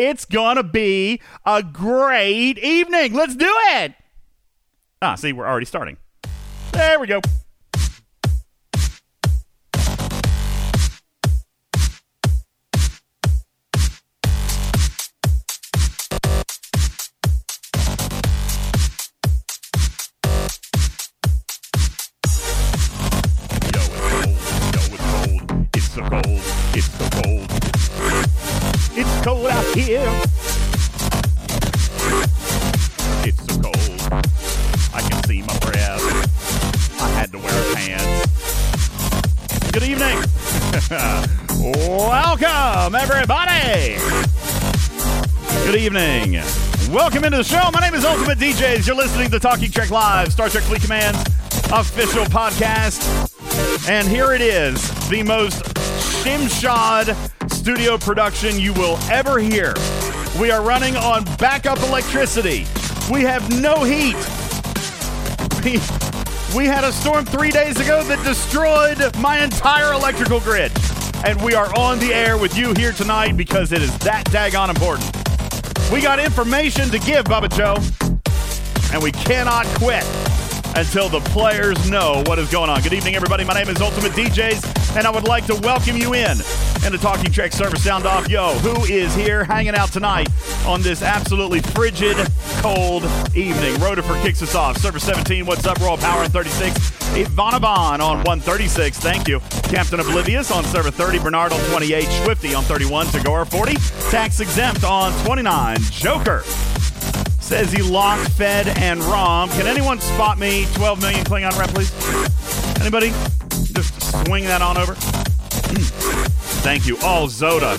It's going to be a great evening. Let's do it. Ah, see, we're already starting. There we go. Evening. Welcome into the show. My name is Ultimate DJs. You're listening to Talking Trek Live, Star Trek Fleet Command official podcast. And here it is, the most shimshod studio production you will ever hear. We are running on backup electricity. We have no heat. We, we had a storm three days ago that destroyed my entire electrical grid. And we are on the air with you here tonight because it is that daggone important. We got information to give, Bubba Joe, and we cannot quit until the players know what is going on. Good evening, everybody. My name is Ultimate DJs, and I would like to welcome you in and the Talking Trek service sound off. Yo, who is here hanging out tonight on this absolutely frigid, cold evening? Rutherford kicks us off. Server 17, what's up? Raw Power on 36. Ivanaban on 136. Thank you. Captain Oblivious on server 30. Bernard on 28. Swifty on 31. Tagora 40. Tax exempt on 29. Joker says he locked, fed, and rom. Can anyone spot me 12 million Klingon rep, please? Anybody? Just swing that on over. Thank you. Oh, Zoda.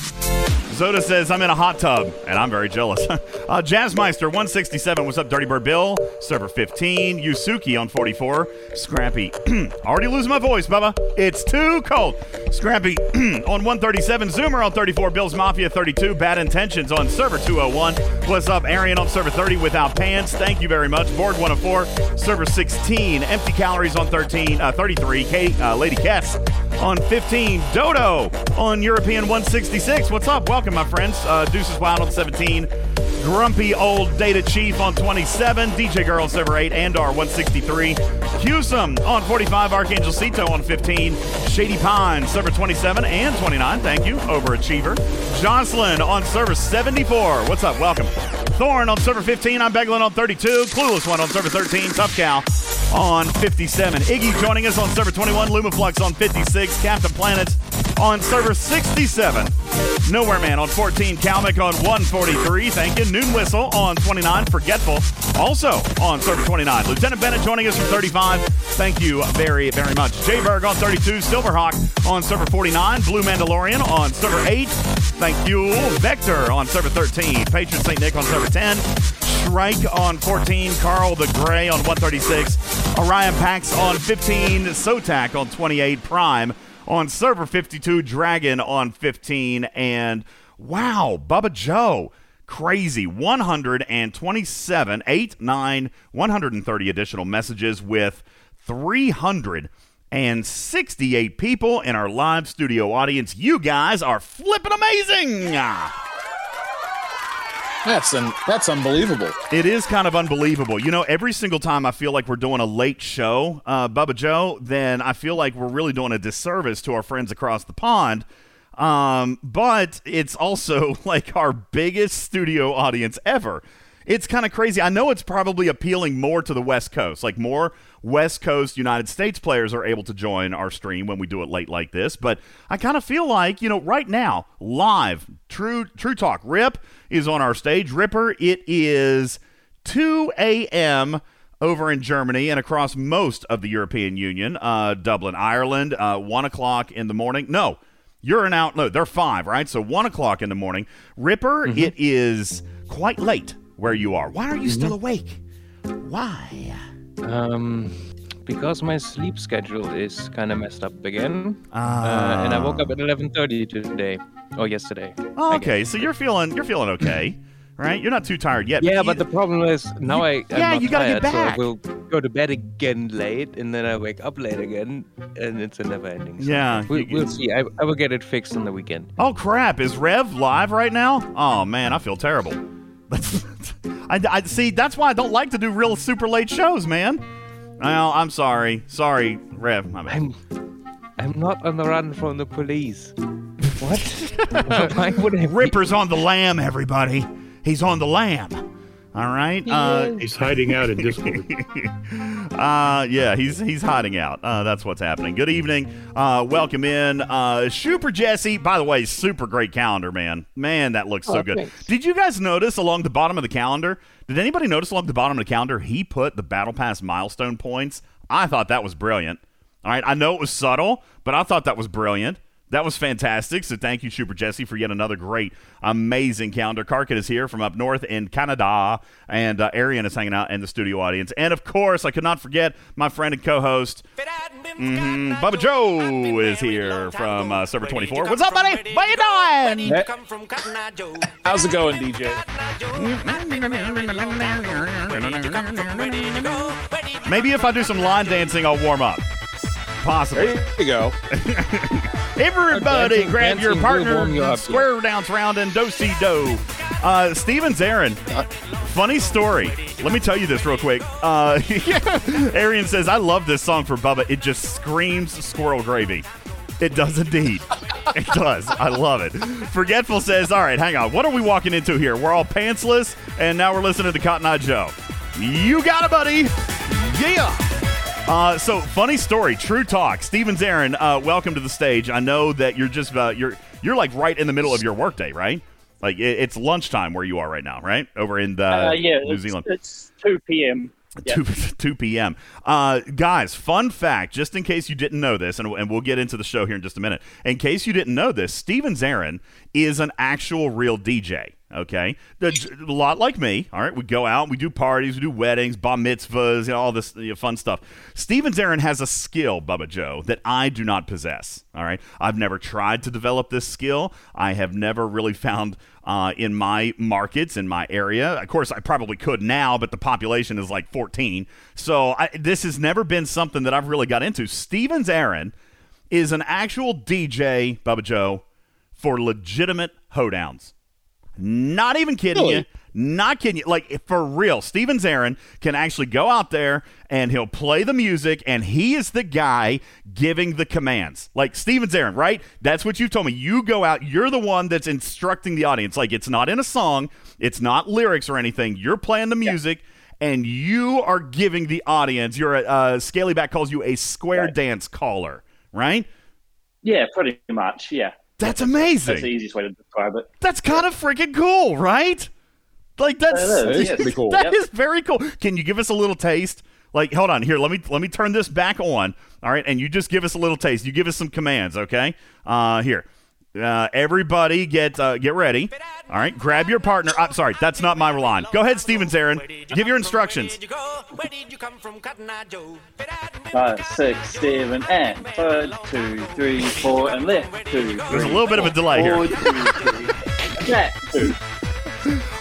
Zoda says, I'm in a hot tub, and I'm very jealous. uh, Jazzmeister, 167. What's up, Dirty Bird Bill? Server 15. Yusuki on 44. Scrappy. Already losing my voice, Bubba. It's too cold. Scrappy on 137. Zoomer on 34. Bill's Mafia 32. Bad Intentions on server 201. What's up, Arian on server 30 without pants? Thank you very much. Board 104. Server 16. Empty calories on 13. Uh, 33. Kate, uh, Lady Kess on 15. Dodo on European 166. What's up? Welcome, my friends. Uh, Deuces Wild on 17. Grumpy Old Data Chief on 27. DJ Girl on server 8. Andar 163. Hewsome on 45. Archangel Cito on 15. Shady Pine, server 27 and 29. Thank you. Overachiever. Jocelyn on server 74. What's up? Welcome. Thorn on server 15. I'm Beglin on 32. Clueless one on server 13. Tough Cow on 57. Iggy joining us on server 21. Lumaflux on 56. Captain Planet on server 67. Nowhere Man on 14. Calmic on 143. Thank you. Noon Whistle on 29. Forgetful also on server 29. Lieutenant Bennett joining us from 35. Thank you very, very much. Jay Berg on 32. Silverhawk on server 49. Blue Mandalorian on server 8. Thank you. Vector on server 13. Patron St. Nick on server 10. Shrike on 14, Carl the Gray on 136, Orion Pax on 15, Sotak on 28, Prime on server 52, Dragon on 15, and wow, Bubba Joe. Crazy 127, 8, 9, 130 additional messages with 368 people in our live studio audience. You guys are flipping amazing! That's un- that's unbelievable. It is kind of unbelievable. You know, every single time I feel like we're doing a late show, uh, Bubba Joe, then I feel like we're really doing a disservice to our friends across the pond. Um, but it's also like our biggest studio audience ever. It's kind of crazy. I know it's probably appealing more to the West Coast, like more West Coast United States players are able to join our stream when we do it late like this. But I kind of feel like, you know, right now, live, True True Talk Rip is on our stage. Ripper, it is 2 a.m. over in Germany and across most of the European Union. Uh, Dublin, Ireland, uh, 1 o'clock in the morning. No, you're an out. No, they're 5, right? So 1 o'clock in the morning. Ripper, Mm-hmm. it is quite late where you are. Why are you still awake? Why? Um, because my sleep schedule is kind of messed up again, Ah. uh, and I woke up at 11:30 today or yesterday. I okay, so you're feeling you're feeling okay, right? You're not too tired yet. Yeah, you- but the problem is now I. I'm yeah, not you gotta get tired, so back. I will go to bed again late, and then I wake up late again, and it's a never-ending. cycle. Yeah, we, you- we'll see. I, I will get it fixed on the weekend. Oh crap! Is Rev live right now? Oh man, I feel terrible. That's, I, I see. That's why I don't like to do real super late shows, man. Well, I'm sorry. Sorry, Rev. My bad. I'm I'm not on the run from the police. What? Why would I? be- Ripper's on the lam, everybody. He's on the lam. All right. Uh, He's hiding out in Discord. uh, yeah, he's he's hiding out. Uh, that's what's happening. Good evening. Uh, welcome in, uh, Super Jesse. By the way, super great calendar, man. Man, that looks so Oh, good. thanks. Did you guys notice along the bottom of the calendar? Did anybody notice along the bottom of the calendar he put the Battle Pass milestone points? I thought that was brilliant. All right, I know it was subtle, but I thought that was brilliant. That was fantastic. So thank you, Super Jesse, for yet another great, amazing calendar. Karkit is here from up north in Canada, and uh, Arian is hanging out in the studio audience. And of course, I could not forget my friend and co-host, Mm-hmm. Bubba Joe is here from uh, Server 24. What's up, buddy? What you doing? Hey. How's it going, DJ? Maybe if I do some line dancing, I'll warm up. Possibly. There you go. Everybody, Dancing- grab your dancing will partner. warm you up, Square dance round and do si do. Uh, Steven Zarin, funny story. Let me tell you this real quick. Uh, Arian says, I love this song for Bubba. It just screams squirrel gravy. It does indeed. It does. I love it. Forgetful says, All right, hang on. What are we walking into here? We're all pantsless, and now we're listening to Cotton Eye Joe. You got it, buddy. Yeah. Uh, so funny story, true talk. Steven Zarin, uh, welcome to the stage. I know that you're just uh, you're you're like right in the middle of your workday, right? Like it, it's lunchtime where you are right now, right? Over in the Uh, yeah, New it's, Zealand. It's 2 p.m. Yeah. 2, 2 p.m. Uh, guys, fun fact, just in case you didn't know this, and, and we'll get into the show here in just a minute. In case you didn't know this, Steven Zarin is an actual real DJ. Okay, a lot like me. All right, we go out, we do parties, we do weddings, bar mitzvahs, you know, all this you know, fun stuff. Steven Zarin has a skill, Bubba Joe, that I do not possess. All right, I've never tried to develop this skill. I have never really found uh, in my markets in my area. Of course, I probably could now, but the population is like 14. So I, this has never been something that I've really got into. Steven Zarin is an actual DJ, Bubba Joe, for legitimate hoedowns. Not even kidding Really? you. Not kidding you. Like for real, Steven Zarin can actually go out there and he'll play the music, and he is the guy giving the commands. Like Steven Zarin, right? That's what you told me. You go out. You're the one that's instructing the audience. Like it's not in a song. It's not lyrics or anything. You're playing the music. And you are giving the audience. You're a uh, Scalyback calls you a square dance caller, right? Yeah, pretty much. Yeah. That's amazing. That's the easiest way to describe it. That's kind of freaking cool, right? Like that's It is, That is pretty cool. that Yep. is very cool. Can you give us a little taste? Like, hold on here. Let me let me turn this back on. All right, and you just give us a little taste. You give us some commands, okay? Uh, here. Uh, everybody get uh, get ready. All right, grab your partner. I'm sorry, that's not my line. Go ahead, Steven Zarin. Give your instructions. Five, six, seven, and one, two, three, four, and left. Two. There's a little bit of a delay here. Four, two, three.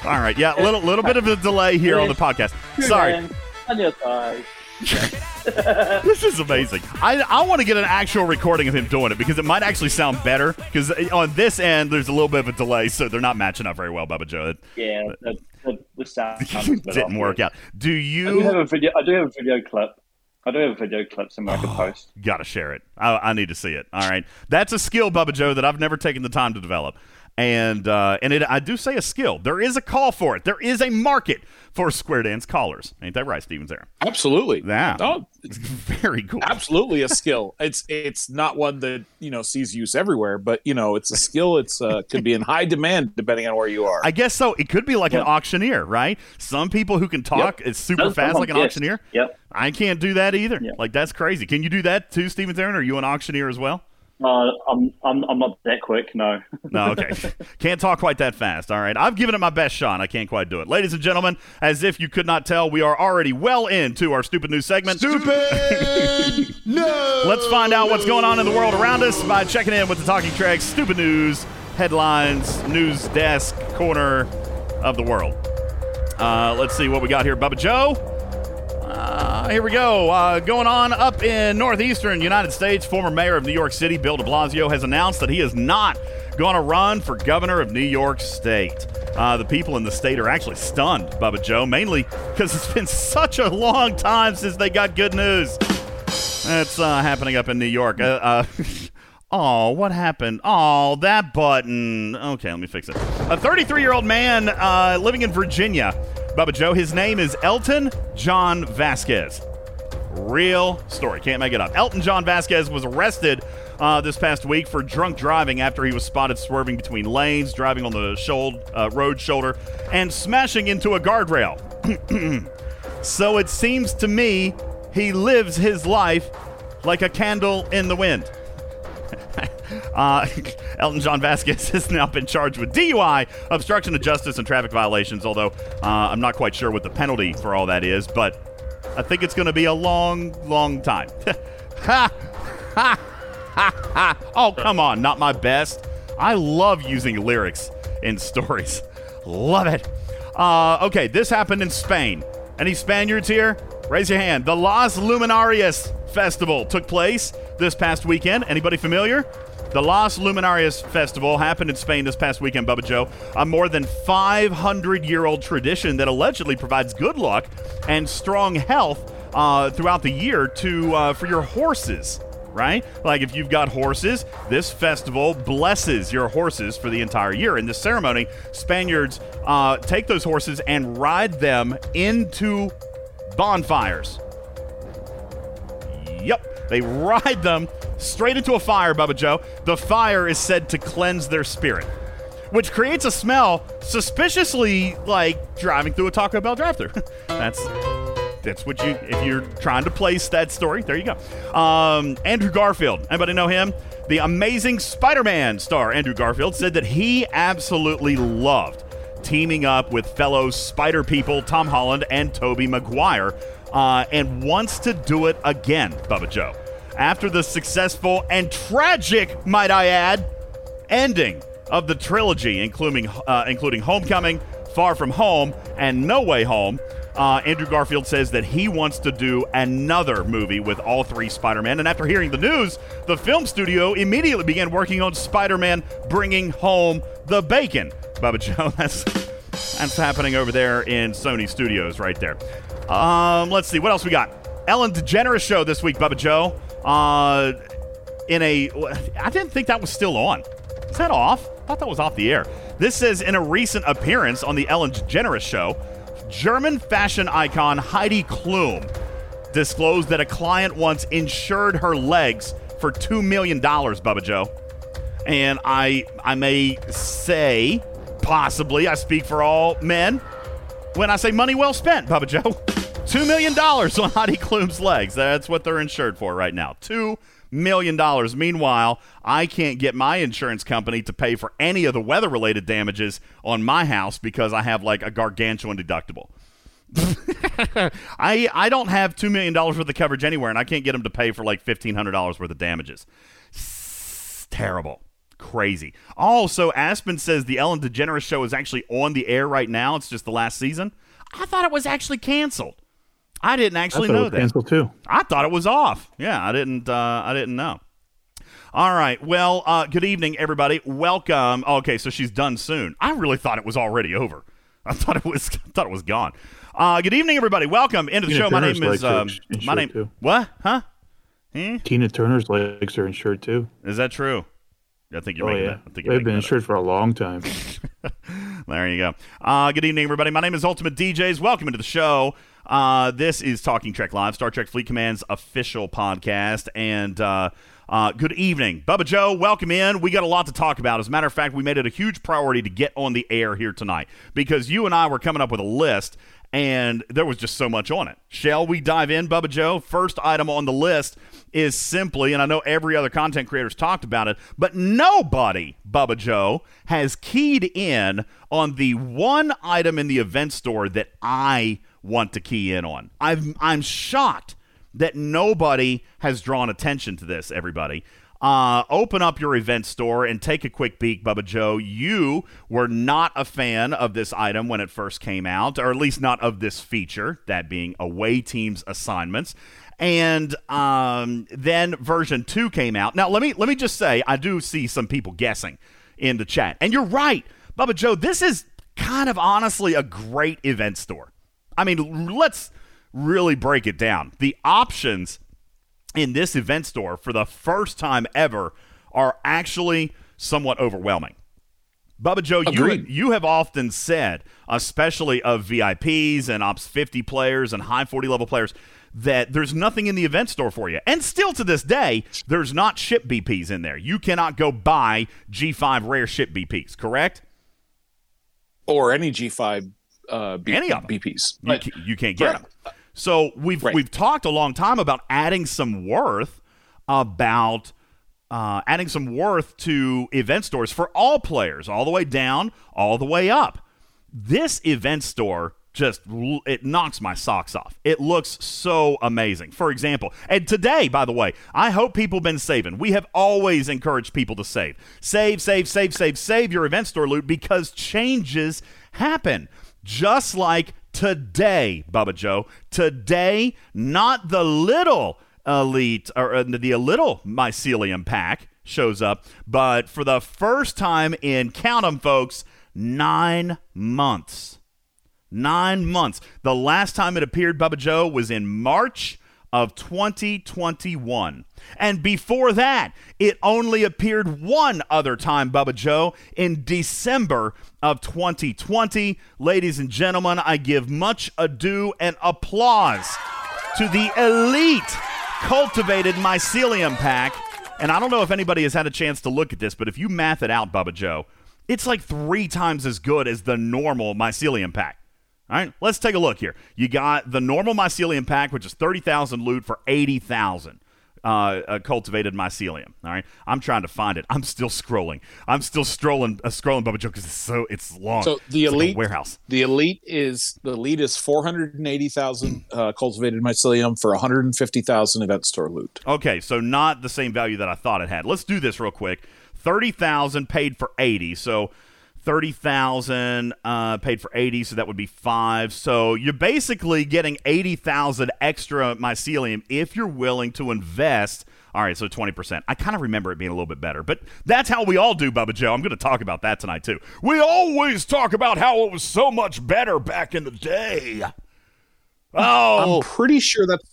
All right, yeah, little little bit of a delay here on the podcast. Sorry. Hands On your thighs. This is amazing. I, I want to get an actual recording of him doing it because it might actually sound better. Because eh, on this end, there's a little bit of a delay, so they're not matching up very well, Bubba Joe. Yeah, the, the, the sound sounds a bit didn't work out. Do you? I do have a video. I do have a video clip. I do have a video clip somewhere I could oh, post. got to share it? I, I need to see it. All right, that's a skill, Bubba Joe, that I've never taken the time to develop. And uh, and it, I do say a skill. There is a call for it. There is a market for square dance callers. Ain't that right, Steven Zarin? Absolutely. Yeah. Oh, Very cool. absolutely a skill. It's it's not one that you know sees use everywhere, but you know it's a skill. It's uh, could be in high demand depending on where you are. I guess so. It could be like an auctioneer, right? Some people who can talk is super Some- fast like an auctioneer. Yep. I can't do that either. Yeah. Like that's crazy. Can you do that too, Steven Zarin? Are you an auctioneer as well? Uh, I'm, I'm, I'm not that quick. No. No, okay. can't talk quite that fast. All right. I've given it my best shot. I can't quite do it. Ladies and gentlemen, as if you could not tell, we are already well into our stupid news segment. Stupid! no! Let's find out what's going on in the world around us by checking in with the Talking Trek's Stupid News headlines, news desk corner of the world. Uh, let's see what we got here. Bubba Joe. Uh, Here we go. Uh, going on up in northeastern United States, former mayor of New York City, Bill de Blasio, has announced that he is not going to run for governor of New York State. Uh, the people in the state are actually stunned, Bubba Joe, mainly because it's been such a long time since they got good news. That's uh, happening up in New York. Oh, what happened? Oh, that button. Okay, let me fix it. A 33 year old man uh, living in Virginia, Bubba Joe, his name is Elton John Vasquez. Real story. Can't make it up. Elton John Vasquez was arrested uh, this past week for drunk driving after he was spotted swerving between lanes, driving on the shoulder, uh, road shoulder, and smashing into a guardrail. so it seems to me he lives his life like a candle in the wind. Uh, Elton John Vasquez has now been charged with DUI, obstruction of justice, and traffic violations, although uh, I'm not quite sure what the penalty for all that is, but I think it's going to be a long, long time. ha! Ha! Ha! Ha! Oh, come on, not my best. I love using lyrics in stories. Love it. Uh, okay, this happened in Spain. Any Spaniards here? Raise your hand. The Las Luminarias Festival took place this past weekend. Anybody familiar? The Las Luminarias Festival happened in Spain this past weekend, Bubba Joe. A more than 500 year old tradition that allegedly provides good luck and strong health uh, throughout the year to uh, for your horses. Right? Like if you've got horses, this festival blesses your horses for the entire year. In this ceremony, Spaniards uh, take those horses and ride them into bonfires. Yep. They ride them straight into a fire, Bubba Joe. The fire is said to cleanse their spirit, which creates a smell suspiciously like driving through a Taco Bell drive-thru. that's that's what you if you're trying to place that story. There you go. Um, Andrew Garfield. Anybody know him? The amazing Spider-Man star Andrew Garfield said that he absolutely loved teaming up with fellow Spider people Tom Holland and Tobey Maguire, uh, and wants to do it again. Bubba Joe after the successful and tragic, might I add, ending of the trilogy, including uh, including Homecoming, Far From Home, and No Way Home. Uh, Andrew Garfield says that he wants to do another movie with all three Spider Man. And after hearing the news, the film studio immediately began working on Spider Man bringing home the bacon. Bubba Joe, that's, that's happening over there in Sony Studios right there. Um, let's see, what else we got? Ellen DeGeneres show this week, Bubba Joe. Uh, in a, I didn't think that was still on. Is that off? I thought that was off the air. This says in a recent appearance on the Ellen DeGeneres show, German fashion icon Heidi Klum disclosed that a client once insured her legs for two million dollars, Bubba Joe. And I, I may say, possibly, I speak for all men when I say money well spent, Bubba Joe. Two million dollars on Heidi Klum's legs. That's what they're insured for right now. Two million dollars. Meanwhile, I can't get my insurance company to pay for any of the weather-related damages on my house because I have like a gargantuan deductible. I I don't have two million dollars worth of coverage anywhere, and I can't get them to pay for like fifteen hundred dollars worth of damages. It's terrible, crazy. Also, Aspen says the Ellen DeGeneres show is actually on the air right now. It's just the last season. I thought it was actually canceled. I didn't actually I know that. canceled too. I thought it was off. Yeah, I didn't. Uh, I didn't know. All right. Well, uh, good evening, everybody. Welcome. Okay, so she's done soon. I really thought it was already over. I thought it was. I thought it was gone. Uh, good evening, everybody. Welcome into the Tina show. My Turner's name is. Um, my name. too. What? Huh? Eh? Tina Turner's legs are insured too. Is that true? I think you're Oh making yeah, that. I think they've been up. insured for a long time. There you go. Uh, good evening, everybody. My name is Ultimate DJs. Welcome into the show. Uh, this is Talking Trek Live, Star Trek Fleet Command's official podcast. And uh, uh, good evening. Bubba Joe, welcome in. We got a lot to talk about. As a matter of fact, we made it a huge priority to get on the air here tonight because you and I were coming up with a list. And there was just so much on it. Shall we dive in, Bubba Joe? First item on the list is simply, and I know every other content creator's talked about it, but nobody, Bubba Joe, has keyed in on the one item in the event store that I want to key in on. I've, I'm shocked that nobody has drawn attention to this, everybody. uh, open up your event store and take a quick peek, Bubba Joe. You were not a fan of this item when it first came out, or at least not of this feature, that being away teams assignments. And um, then version two came out. Now let me let me just say, I do see some people guessing in the chat, and you're right, Bubba Joe. This is kind of honestly a great event store. I mean, let's really break it down. The options in this event store for the first time ever are actually somewhat overwhelming. Bubba Joe, you, you have often said, especially of VIPs and Ops 50 players and high 40 level players, that there's nothing in the event store for you. And still to this day, there's not ship BPs in there. You cannot go buy G5 rare ship BPs, correct? or any G5 uh, B- Any of them. BPs. You, But- ca- you can't get them. So we've Right. we've talked a long time about adding some worth about uh, adding some worth to event stores for all players, all the way down, all the way up. This event store just it knocks my socks off. It looks so amazing. For example, and today, by the way, I hope people have been saving. We have always encouraged people to save. Save, save, save, save, save your event store loot because changes happen. Just like today, Bubba Joe. Today, not the little elite or uh, the little mycelium pack shows up, but for the first time in count 'em, folks, nine months. Nine months. The last time it appeared, Bubba Joe, was in March of 2021. And before that, it only appeared one other time, Bubba Joe, in December of 2020. Ladies and gentlemen, I give much ado and applause to the elite cultivated mycelium pack. And I don't know if anybody has had a chance to look at this, but if you math it out, Bubba Joe, it's like three times as good as the normal mycelium pack. All right, let's take a look here. You got the normal mycelium pack, which is 30,000 loot for 80,000 uh, uh, cultivated mycelium. All right, I'm trying to find it. I'm still scrolling. I'm still scrolling, uh, scrolling, Bubba Joe, because it's so it's long. So the It's like elite warehouse. The elite is the elite is four hundred and eighty thousand uh, cultivated mycelium for one hundred and fifty thousand event store loot. Okay, so not the same value that I thought it had. Let's do this real quick. Thirty thousand paid for eighty, so thirty thousand uh, paid for eighty, so that would be five. So you're basically getting eighty thousand extra mycelium if you're willing to invest. All right, so twenty percent. I kind of remember it being a little bit better, but that's how we all do, Bubba Joe. I'm going to talk about that tonight too. We always talk about how it was so much better back in the day. Oh, I'm pretty sure that's.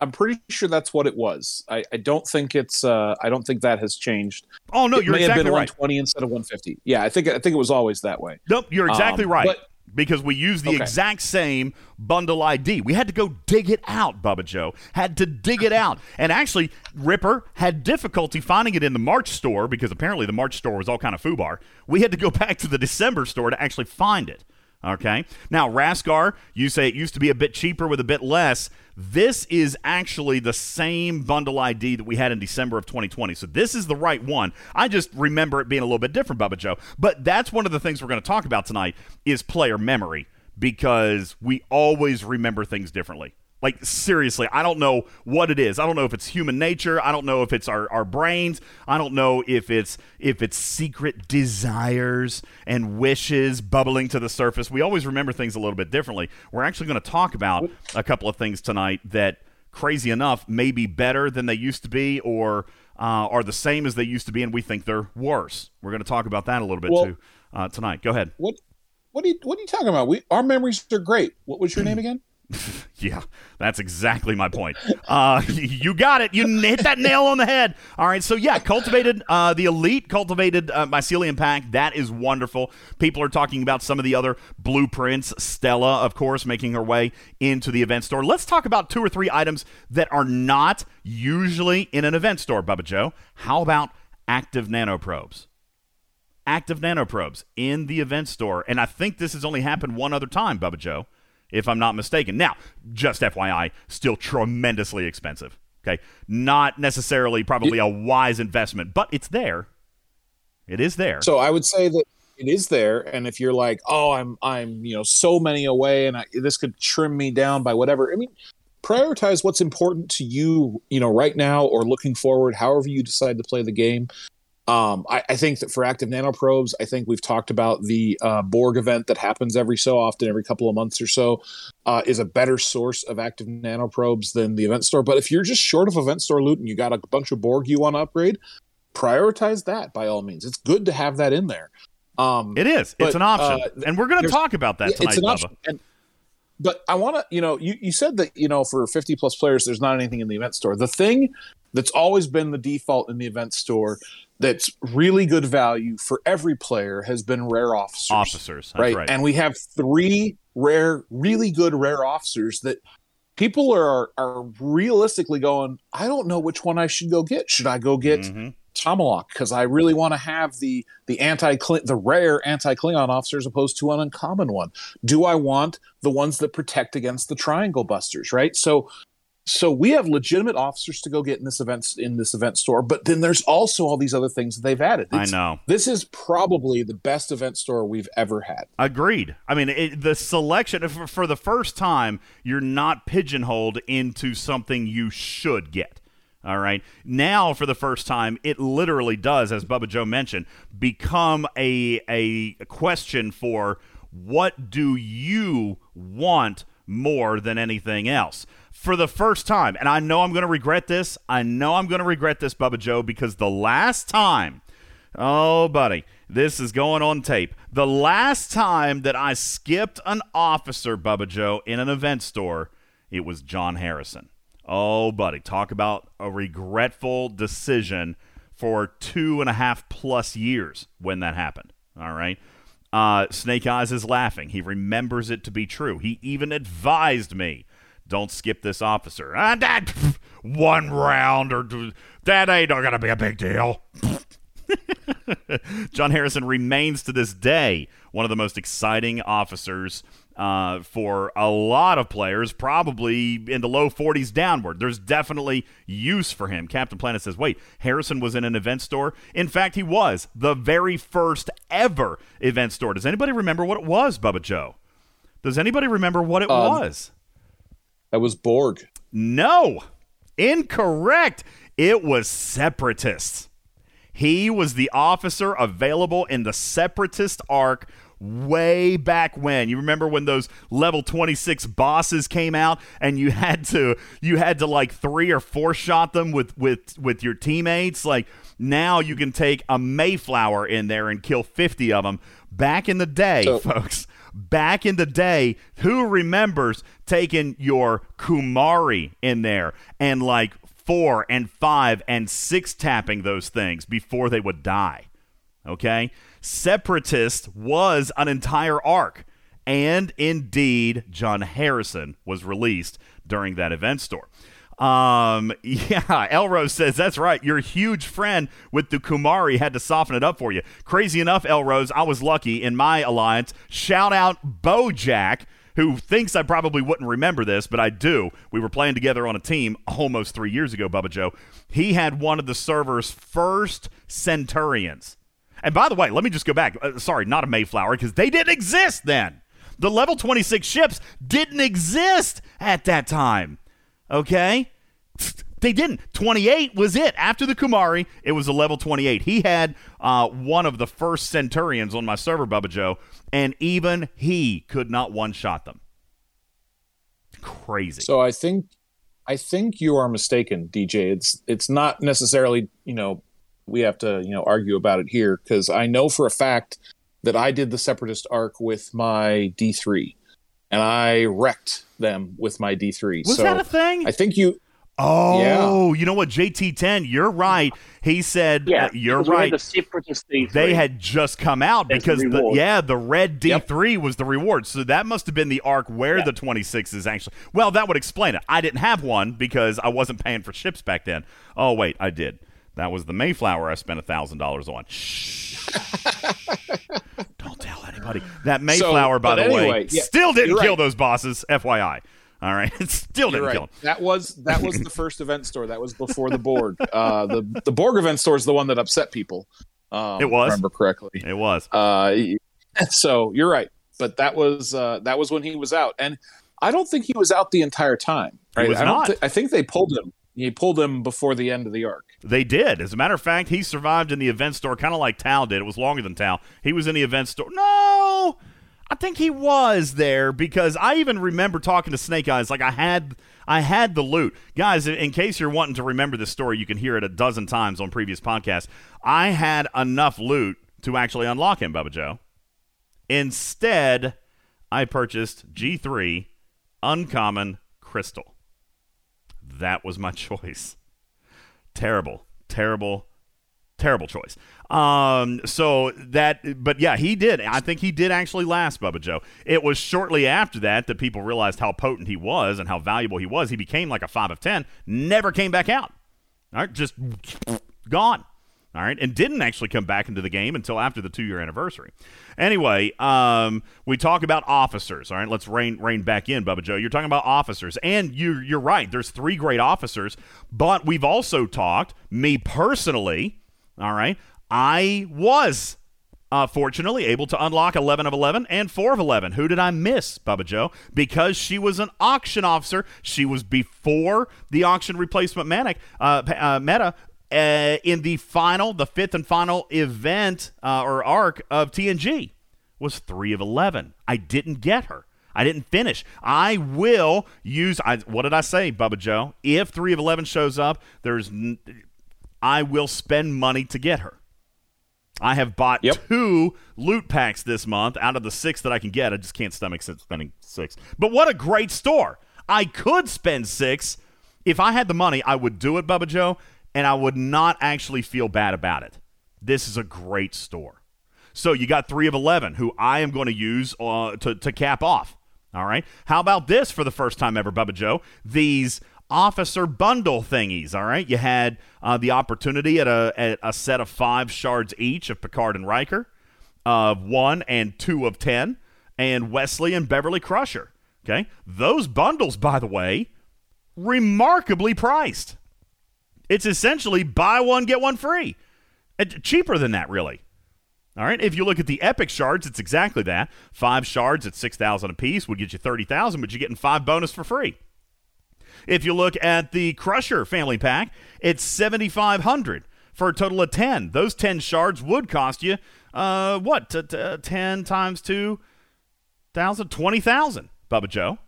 I'm pretty sure that's what it was. I, I don't think it's. Uh, I don't think that has changed. oh no, it you're may exactly have been right. 120 instead of 150. Yeah, I think. I think it was always that way. Nope, you're exactly Um, right. but- because we use the Okay. exact same bundle ID. We had to go dig it out, Bubba Joe. Had to dig it out. And actually, Ripper had difficulty finding it in the March store because apparently the March store was all kind of foobar. We had to go back to the December store to actually find it. Okay. Now, Rascar, you say it used to be a bit cheaper with a bit less. This is actually the same bundle ID that we had in December of 2020. So this is the right one. I just remember it being a little bit different, Bubba Joe. But that's one of the things we're going to talk about tonight is player memory because we always remember things differently. Like seriously, I don't know what it is. I don't know if it's human nature. I don't know if it's our, our brains. I don't know if it's if it's secret desires and wishes bubbling to the surface. We always remember things a little bit differently. We're actually going to talk about a couple of things tonight that crazy enough may be better than they used to be or uh, are the same as they used to be and we think they're worse. We're going to talk about that a little bit Well- too uh, tonight. Go ahead. What? What are you? What are you talking about? We our memories are great. What was your name again? Yeah, that's exactly my point. Uh, you got it. You hit that nail on the head. All right, so yeah, cultivated, uh, the elite cultivated uh, mycelium pack. That is wonderful. People are talking about some of the other blueprints. Stella, of course, making her way into the event store. Let's talk about two or three items that are not usually in an event store, Bubba Joe. How about active nanoprobes? active nanoprobes in the event store. And I think this has only happened one other time, Bubba Joe, if I'm not mistaken. Now, just FYI, still tremendously expensive. Okay. Not necessarily probably a wise investment, but it's there. It is there. So I would say that it is there, and if you're like, oh, I'm I'm you know so many away, and I, this could trim me down by whatever. I mean, prioritize what's important to you, you know, right now or looking forward, however you decide to play the game. Um, I, I think that for active nanoprobes, I think we've talked about the uh, Borg event that happens every so often, every couple of months or so, uh, is a better source of active nanoprobes than the event store. But if you're just short of event store loot and you got a bunch of Borg you want to upgrade, prioritize that by all means. It's good to have that in there. Um, It is. But, it's an option, uh, and we're going to talk about that tonight, it's an Bubba. option. And, but I want to, you know, you, you said that, you know, for 50 plus players, there's not anything in the event store. The thing that's always been the default in the event store that's really good value for every player has been rare officers. Officers, that's right? right. And we have three rare, really good rare officers that people are are realistically going, I don't know which one I should go get. Should I go get Mhm. Tomalak because I really want to have the the anti the rare anti Klingon officer as opposed to an uncommon one. Do I want the ones that protect against the Triangle Busters? Right. So so we have legitimate officers to go get in this event in this event store, but then there's also all these other things that they've added. I know. This is probably the best event store we've ever had. Agreed. I mean, it, the selection for, for the first time, you're not pigeonholed into something you should get. All right. Now, for the first time, it literally does, as Bubba Joe mentioned, become a a question for what do you want more than anything else. For the first time, and I know I'm going to regret this. I know I'm going to regret this, Bubba Joe, because the last time Oh, buddy, this is going on tape. The last time that I skipped an officer, Bubba Joe, in an event store, it was John Harrison. Oh, buddy, talk about a regretful decision for two and a half plus years when that happened. All right. Uh, Snake Eyes is laughing. He remembers it to be true. He even advised me, "Don't skip this officer." Ah, that one round or that ain't gonna be a big deal. John Harrison remains to this day one of the most exciting officers uh, for a lot of players, probably in the low 40s downward. There's definitely use for him. Captain Planet says, wait, Harrison was in an event store? In fact, he was the very first ever event store. Does anybody remember what it was, Bubba Joe? Does anybody remember what it Um, was? That was Borg. No, incorrect. It was separatists. He was the officer available in the separatist arc way back when. You remember when those level 26 bosses came out and you had to you had to like 3 or 4 shot them with with with your teammates like now you can take a Mayflower in there and kill 50 of them. Back in the day, So- folks, back in the day, who remembers taking your Kumari in there and like four and five and six tapping those things before they would die? Okay? Separatist was an entire arc. And indeed, John Harrison was released during that event store. Um, yeah, Elrose says that's right. Your huge friend with the Kumari had to soften it up for you. Crazy enough, Elrose, I was lucky in my alliance. Shout out Bojack, who thinks I probably wouldn't remember this, but I do. We were playing together on a team almost three years ago, Bubba Joe. He had one of the server's first Centurions. And by the way, let me just go back. Uh, sorry, not a Mayflower, because they didn't exist then. The level 26 ships didn't exist at that time. Okay? They didn't. 28 was it. After the Kumari, it was a level 28. He had uh, one of the first Centurions on my server, Bubba Joe, and even he could not one shot them. Crazy. So I think I think you are mistaken, DJ. It's it's not necessarily, you know, we have to, you know, argue about it here because I know for a fact that I did the separatist arc with my D3 and I wrecked them with my D3. was so that a thing? I think you oh, you know what? JT10, you're right. He said, Yeah, uh, you're because we had right. The separatist D3. they had just come out As the because the, reward. yeah the red D3 was the reward. So that must have been the arc where Yeah. the 26 is actually. Well, that would explain it. I didn't have one because I wasn't paying for ships back then. Oh wait, I did. That was the Mayflower I spent a thousand dollars on. Shh. Don't tell anybody. That Mayflower, by but the way, yeah, still didn't kill right. those bosses. FYI. All right, it still didn't right. kill them. That was that was the first event store. That was before the Borg. Uh, the the Borg event store is the one that upset people. Um, It was. if I remember correctly. It was. Uh, so you're right, but that was uh, that was when he was out, and I don't think he was out the entire time. He Right? was I not. I think they pulled him. He pulled him before the end of the arc. They did. As a matter of fact, he survived in the event store kind of like Tal did. It was longer than Tal. He was in the event store. No, I think he was there because I even remember talking to Snake Eyes. Like I had, I had the loot, guys. in- case you're wanting to remember this story, you can hear it a dozen times on previous podcasts. I had enough loot to actually unlock him, Bubba Joe. Instead, I purchased G3 Uncommon Crystal. That was my choice terrible, terrible, terrible choice. Um, so that, but yeah, he did. I think he did actually last, Bubba Joe. It was shortly after that that people realized how potent he was and how valuable he was. He became like a five of ten. Never came back out. All right, just gone. All right, and didn't actually come back into the game until after the two-year anniversary. Anyway, um, we talk about officers. All right, let's rein rein back in, Bubba Joe. You're talking about officers, and you you're right. There's three great officers, but we've also talked. Me personally, all right, I was uh, fortunately able to unlock 11 of 11 and 4 of 11. Who did I miss, Bubba Joe? Because she was an auction officer. She was before the auction replacement manic, uh, uh, meta. Uh, in the final, the fifth and final event uh, or arc of TNG, was three of eleven. I didn't get her. I didn't finish. I will use. I, what did I say, Bubba Joe? If three of eleven shows up, there's. n- I will spend money to get her. I have bought Yep. two loot packs this month out of the six that I can get. I just can't stomach spending six. But what a great store! I could spend six if I had the money. I would do it, Bubba Joe, and I would not actually feel bad about it. This is a great store. So you got three of eleven, who I am going to use uh, to to cap off. All right. How about this for the first time ever, Bubba Joe? These officer bundle thingies. All right. You had uh, the opportunity at a at a set of five shards each of Picard and Riker, of one and two of ten, and Wesley and Beverly Crusher. Okay. Those bundles, by the way, remarkably priced. It's essentially buy one get one free. Uh, cheaper than that, really. All right. If you look at the epic shards, it's exactly that. Five shards at six thousand apiece would get you thirty thousand, but you're getting five bonus for free. If you look at the Crusher family pack, it's seventy five hundred for a total of ten. Those ten shards would cost you uh what? T- t- ten times two thousand, twenty thousand. Bubba Joe.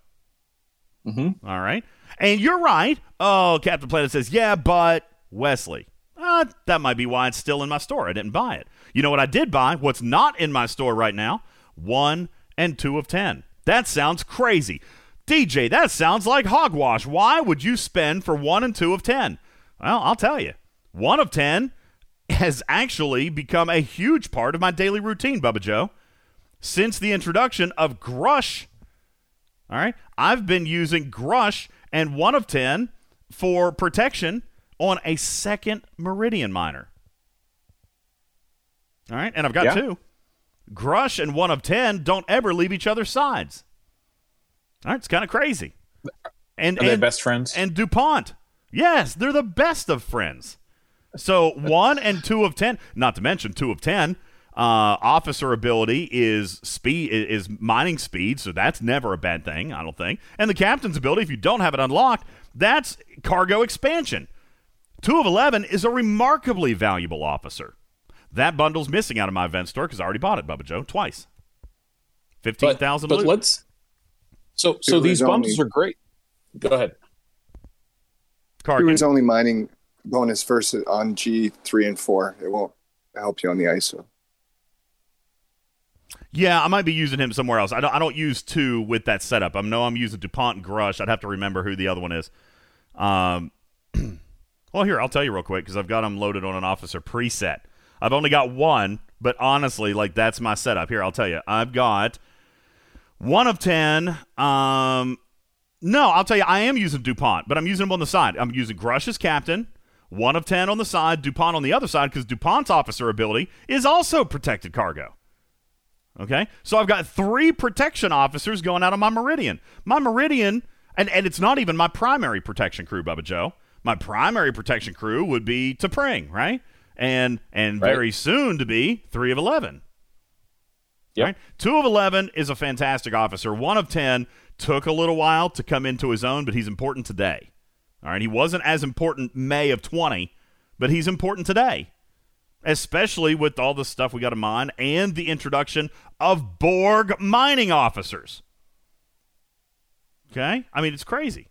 Mm-hmm. All right. And you're right. Oh, Captain Planet says, yeah, but Wesley. Uh, that might be why it's still in my store. I didn't buy it. You know what I did buy? What's not in my store right now? One and two of ten. That sounds crazy. DJ, that sounds like hogwash. Why would you spend for one and two of ten? Well, I'll tell you. One of ten has actually become a huge part of my daily routine, Bubba Joe. Since the introduction of Grush all right. I've been using Grush and one of 10 for protection on a second Meridian miner. All right. And I've got Yeah. two. Grush and one of 10 don't ever leave each other's sides. All right. It's kind of crazy. And, Are they and, best friends? and DuPont. Yes, they're the best of friends. So one and two of ten, not to mention two of ten. Uh, officer ability is speed is mining speed, so that's never a bad thing, I don't think. And the captain's ability, if you don't have it unlocked, that's cargo expansion. Two of eleven is a remarkably valuable officer. That bundle's missing out of my event store because I already bought it, Bubba Joe, twice. 15,000 but, but let's. So so It these was bundles only- are great. Go ahead. He Karkin. was only mining bonus versus on G three and four. It won't help you on the ISO. Yeah, I might be using him somewhere else. I don't. I don't use two with that setup. I know I'm using Dupont and Grush. I'd have to remember who the other one is. Um, well, here I'll tell you real quick because I've got them loaded on an officer preset. I've only got one, but honestly, like that's my setup. Here I'll tell you. I've got one of ten. Um, no, I'll tell you. I am using Dupont, but I'm using him on the side. I'm using Grush as captain. One of ten on the side, Dupont on the other side, because Dupont's officer ability is also protected cargo. Okay? So I've got three protection officers going out of my Meridian. My Meridian, and, and it's not even my primary protection crew, Bubba Joe. My primary protection crew would be T'Pring, right? And and Right. very soon to be three of eleven. Yep. Right? Two of 11 is a fantastic officer. One of 10 took a little while to come into his own, but he's important today. All right. He wasn't as important May of 20, but he's important today, especially with all the stuff we got in mind and the introduction of Borg mining officers. Okay. I mean, it's crazy.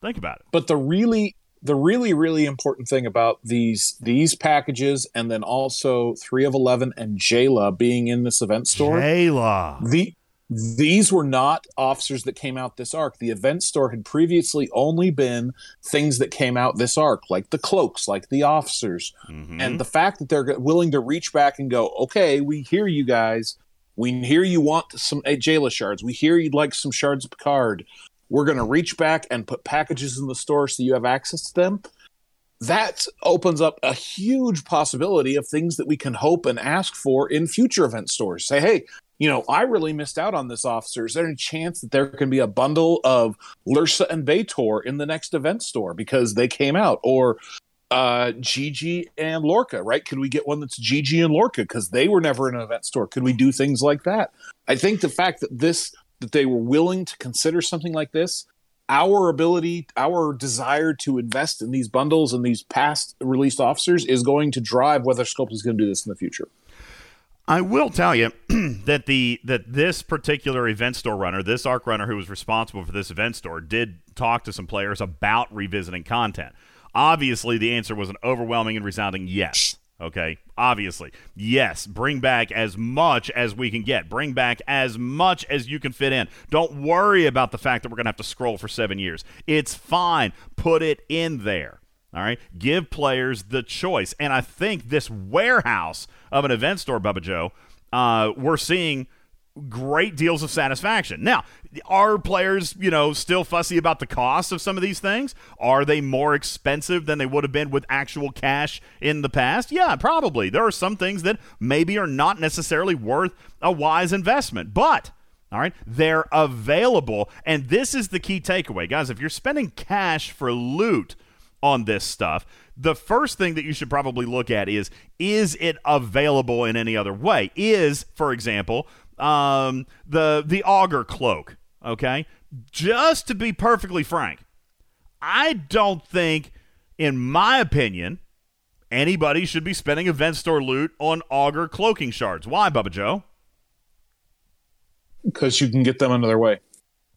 Think about it. But the really the really really important thing about these these packages and then also 3 of 11 and Jaylah being in this event store Jaylah. the these were not officers that came out this arc. The event store had previously only been things that came out this arc, like the cloaks, like the officers. Mhm. And the fact that they're willing to reach back and go, okay, we hear you guys. We hear you want some uh, Jaylah shards. We hear you'd like some shards of Picard. We're going to reach back and put packages in the store so you have access to them. That opens up a huge possibility of things that we can hope and ask for in future event stores. Say, hey, you know, I really missed out on this officer. Is there any chance that there can be a bundle of Lursa and B'Etor in the next event store because they came out? Or uh Gigi and Lorca, right? Could we get one that's Gigi and Lorca because they were never in an event store? Could we do things like that? I think the fact that this that they were willing to consider something like this, our ability, our desire to invest in these bundles and these past released officers is going to drive whether Scope is going to do this in the future. I will tell you that the that this particular event store runner, this arc runner who was responsible for this event store, did talk to some players about revisiting content. Obviously, the answer was an overwhelming and resounding yes. Okay, obviously, yes. Bring back as much as we can get. Bring back as much as you can fit in. Don't worry about the fact that we're to have to scroll for seven years. It's fine. Put it in there. All right. Give players the choice. And I think this warehouse of an event store, Bubba Joe, uh, we're seeing great deals of satisfaction. Now, are players, you know, still fussy about the cost of some of these things? Are they more expensive than they would have been with actual cash in the past? Yeah, probably. There are some things that maybe are not necessarily worth a wise investment, but all right, they're available. And this is the key takeaway, guys. If you're spending cash for loot, on this stuff, the first thing that you should probably look at is is it available in any other way? Is, for example, um, the the auger cloak, okay? Just to be perfectly frank, I don't think, in my opinion, anybody should be spending event store loot on auger cloaking shards. Why, Bubba Joe? Because you can get them another way.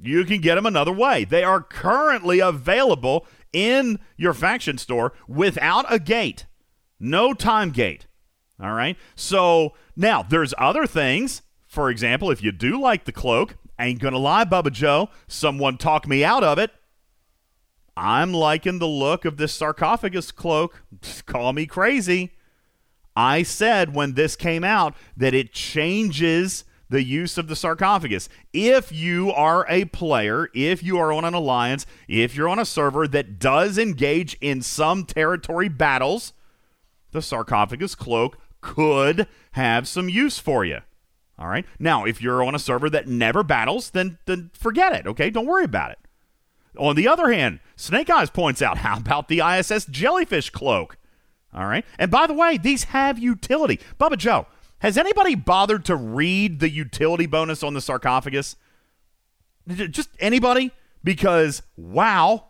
You can get them another way. They are currently available in your faction store without a gate, no time gate. All right. So now there's other things. For example, if you do like the cloak, ain't gonna lie, Bubba Joe, someone talk me out of it. I'm liking the look of this sarcophagus cloak. Call me crazy. I said when this came out that it changes the use of the sarcophagus. If you are a player, if you are on an alliance, if you're on a server that does engage in some territory battles, the sarcophagus cloak could have some use for you. All right. Now, if you're on a server that never battles, then then forget it. Okay, don't worry about it. On the other hand, Snake Eyes points out, how about the ISS jellyfish cloak? All right. And by the way, these have utility. Bubba Joe, has anybody bothered to read the utility bonus on the sarcophagus? Just anybody? Because, wow.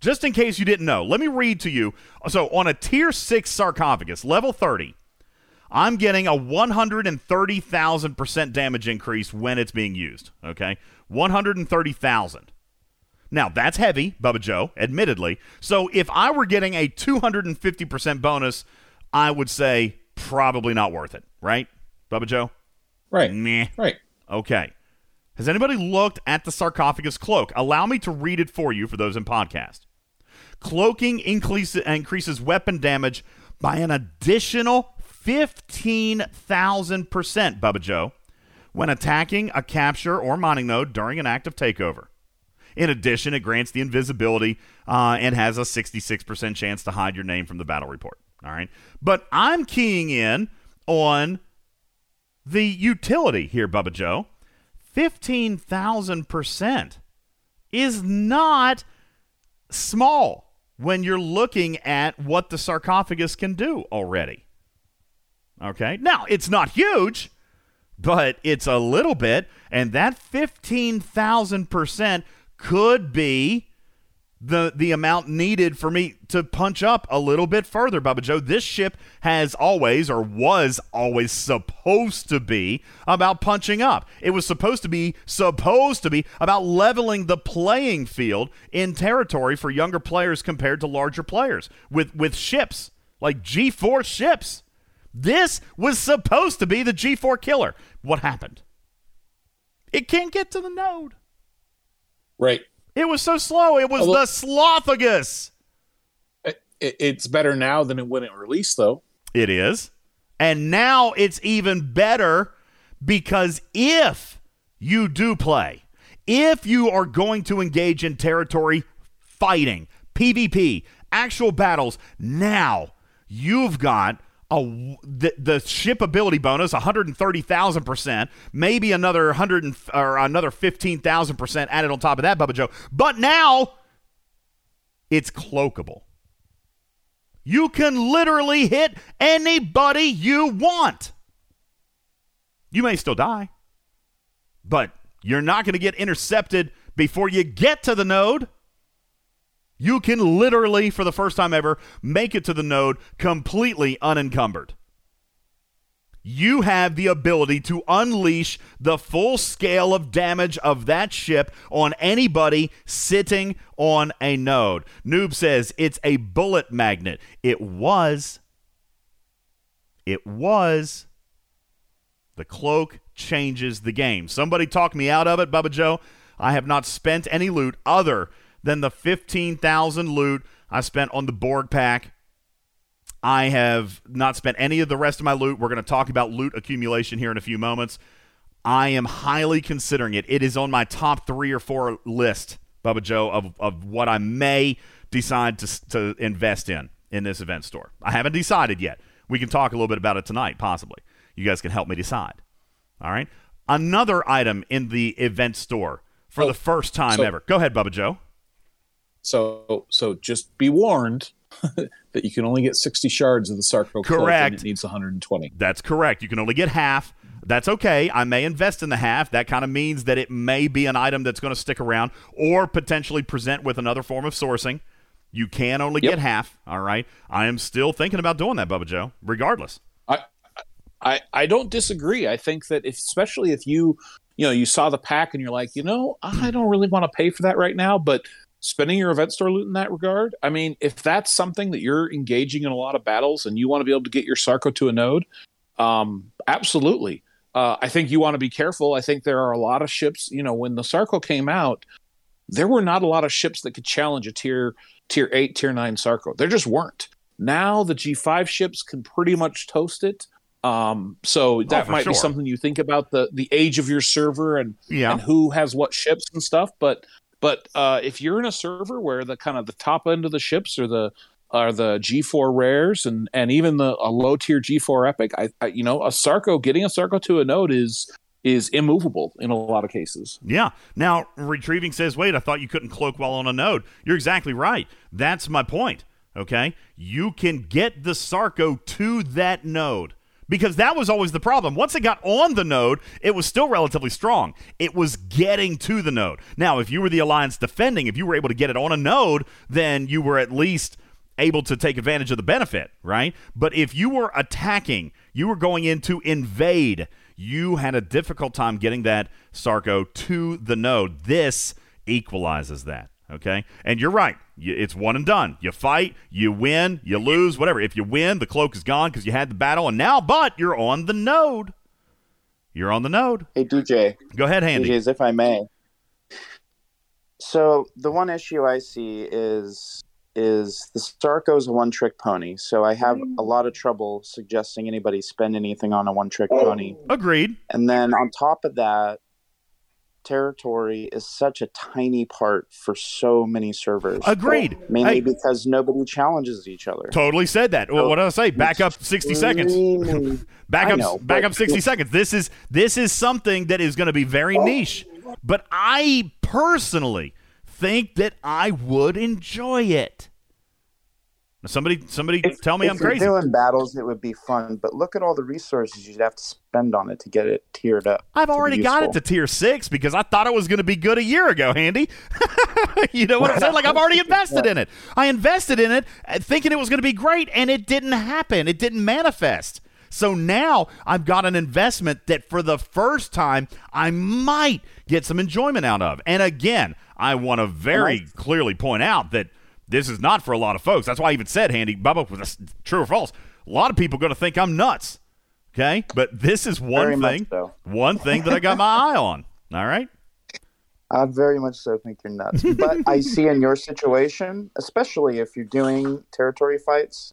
Just in case you didn't know, let me read to you. So, on a tier 6 sarcophagus, level 30, I'm getting a 130,000% damage increase when it's being used. Okay? 130,000. Now, that's heavy, Bubba Joe, admittedly. So, if I were getting a 250% bonus, I would say probably not worth it, right? Bubba Joe? Right. Meh. Right. Okay. Has anybody looked at the sarcophagus cloak? Allow me to read it for you for those in podcast. Cloaking increase, increases weapon damage by an additional 15,000%, Bubba Joe, when attacking a capture or mining node during an active takeover. In addition, it grants the invisibility uh, and has a 66% chance to hide your name from the battle report. All right. But I'm keying in on the utility here, Bubba Joe. 15,000% is not small when you're looking at what the sarcophagus can do already. Okay. Now, it's not huge, but it's a little bit, and that 15,000% could be the the amount needed for me to punch up a little bit further, Bubba Joe. This ship has always or was always supposed to be about punching up. It was supposed to be supposed to be about leveling the playing field in territory for younger players compared to larger players with with ships like G4 ships. This was supposed to be the G4 killer. What happened? It can't get to the node. Right. It was so slow. It was Oh, well- the Slothagus. It, it's better now than it when it released, though. It is. And now it's even better because if you do play, if you are going to engage in territory fighting, PvP, actual battles, now you've got a, the, the ship ability bonus 130,000%, maybe another 100 or another 15,000% added on top of that, Bubba Joe. But now it's cloakable. You can literally hit anybody you want. You may still die, but you're not going to get intercepted before you get to the node. You can literally, for the first time ever, make it to the node completely unencumbered. You have the ability to unleash the full scale of damage of that ship on anybody sitting on a node. Noob says it's a bullet magnet. It was. It was. The cloak changes the game. Somebody talk me out of it, Bubba Joe. I have not spent any loot other than the 15,000 loot I spent on the Borg pack. I have not spent any of the rest of my loot. We're going to talk about loot accumulation here in a few moments. I am highly considering it. It is on my top three or four list, Bubba Joe, of, of what I may decide to, to invest in in this event store. I haven't decided yet. We can talk a little bit about it tonight, possibly. You guys can help me decide. All right. Another item in the event store for Oh, the first time so- ever. Go ahead, Bubba Joe. So, so just be warned that you can only get 60 shards of the Sarco Correct. and it needs 120. That's correct. You can only get half. That's okay. I may invest in the half. That kind of means that it may be an item that's going to stick around or potentially present with another form of sourcing. You can only Yep. get half. All right. I am still thinking about doing that, Bubba Joe, regardless. I, I, I don't disagree. I think that if, especially if you, you know, you saw the pack and you're like, you know, I don't really want to pay for that right now, but spending your event store loot in that regard, I mean, if that's something that you're engaging in a lot of battles and you want to be able to get your Sarco to a node, um, absolutely. Uh, I think you want to be careful. I think there are a lot of ships. You know, when the Sarco came out, there were not a lot of ships that could challenge a tier tier eight, tier nine Sarco. There just weren't. Now the G5 ships can pretty much toast it. Um, so that for might sure. be something you think about the the age of your server and Yeah. and who has what ships and stuff. But but uh, if you're in a server where the kind of the top end of the ships are the are the G4 rares and and even the a low tier G4 epic, I, I you know a Sarco getting a Sarco to a node is is immovable in a lot of cases. Yeah. Now, retrieving says, wait, I thought you couldn't cloak while on a node. You're exactly right. That's my point. Okay. You can get the Sarco to that node because that was always the problem. Once it got on the node, it was still relatively strong. It was getting to the node. Now, if you were the Alliance defending, if you were able to get it on a node, then you were at least able to take advantage of the benefit, right? But if you were attacking, you were going in to invade, you had a difficult time getting that Sarco to the node. This equalizes that, okay? And you're right. It's one and done. You fight, you win, you lose, whatever. If you win, the cloak is gone because you had the battle, and now, but you're on the node. You're on the node. Hey DJ, Go ahead, Handy. DJs, if I may. So the one issue I see is is the Sarco's a one trick pony. So I have a lot of trouble suggesting anybody spend anything on a one trick pony. Agreed. And then on top of that, territory is such a tiny part for so many servers. Agreed. Mainly Hey. because nobody challenges each other. Totally said that. Well, what did I say? Back up 60 seconds. Back up, know, back but- up 60 seconds. This is this is something that is going to be very oh. niche, but I personally think that I would enjoy it. Somebody, somebody, If, tell me if I'm you're crazy. doing battles, it would be fun, but look at all the resources you'd have to spend on it to get it tiered up. I've already got it to tier six because I thought it was going to be good a year ago, Handy. you know what I'm saying? Like I've already invested in it. I invested in it uh, thinking it was going to be great, and it didn't happen. It didn't manifest. So now I've got an investment that for the first time I might get some enjoyment out of. And again, I want to very clearly point out that this is not for a lot of folks. That's why I even said, Handy, Bubba, was true or false? A lot of people are going to think I'm nuts. Okay, but this is one Very thing, so. one thing that I got my eye on. All right. I very much so think you're nuts. But I see in your situation, especially if you're doing territory fights,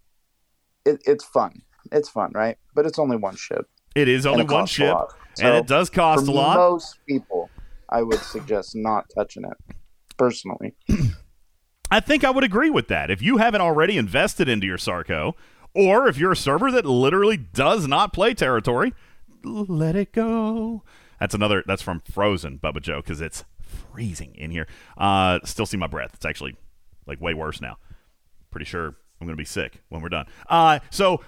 it, it's fun. It's fun, right? But it's only one ship. It is only it one ship, lot. and it does cost a lot. most people, I would suggest not touching it personally. I think I would agree with that. If you haven't already invested into your Sarco, or if you're a server that literally does not play territory, let it go. That's another. That's from Frozen, Bubba Joe, because it's freezing in here. Uh, still see my breath. It's actually like way worse now. Pretty sure I'm going to be sick when we're done. Uh, so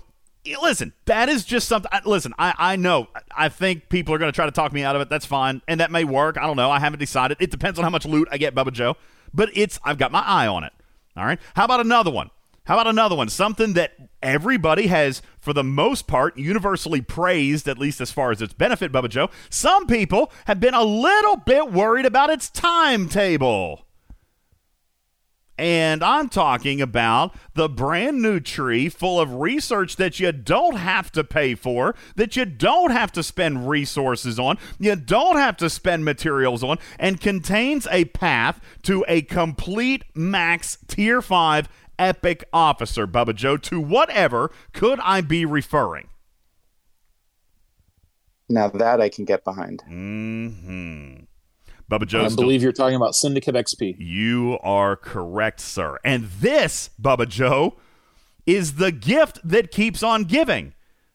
listen, that is just something. I, listen, I, I know. I think people are going to try to talk me out of it. That's fine, and that may work. I don't know. I haven't decided. It depends on how much loot I get, Bubba Joe. But it's I've got my eye on it. All right. How about another one? How about another one? Something that everybody has, for the most part, universally praised, at least as far as its benefit, Bubba Joe. Some people have been a little bit worried about its timetable. And I'm talking about the brand new tree full of research that you don't have to pay for, that you don't have to spend resources on, you don't have to spend materials on, and contains a path to a complete max tier 5 epic officer, Bubba Joe. To whatever could I be referring? Now that I can get behind. Mm-hmm. Bubba Joe. I still- believe you're talking about Syndicate XP. You are correct, sir. And this, Bubba Joe, is the gift that keeps on giving.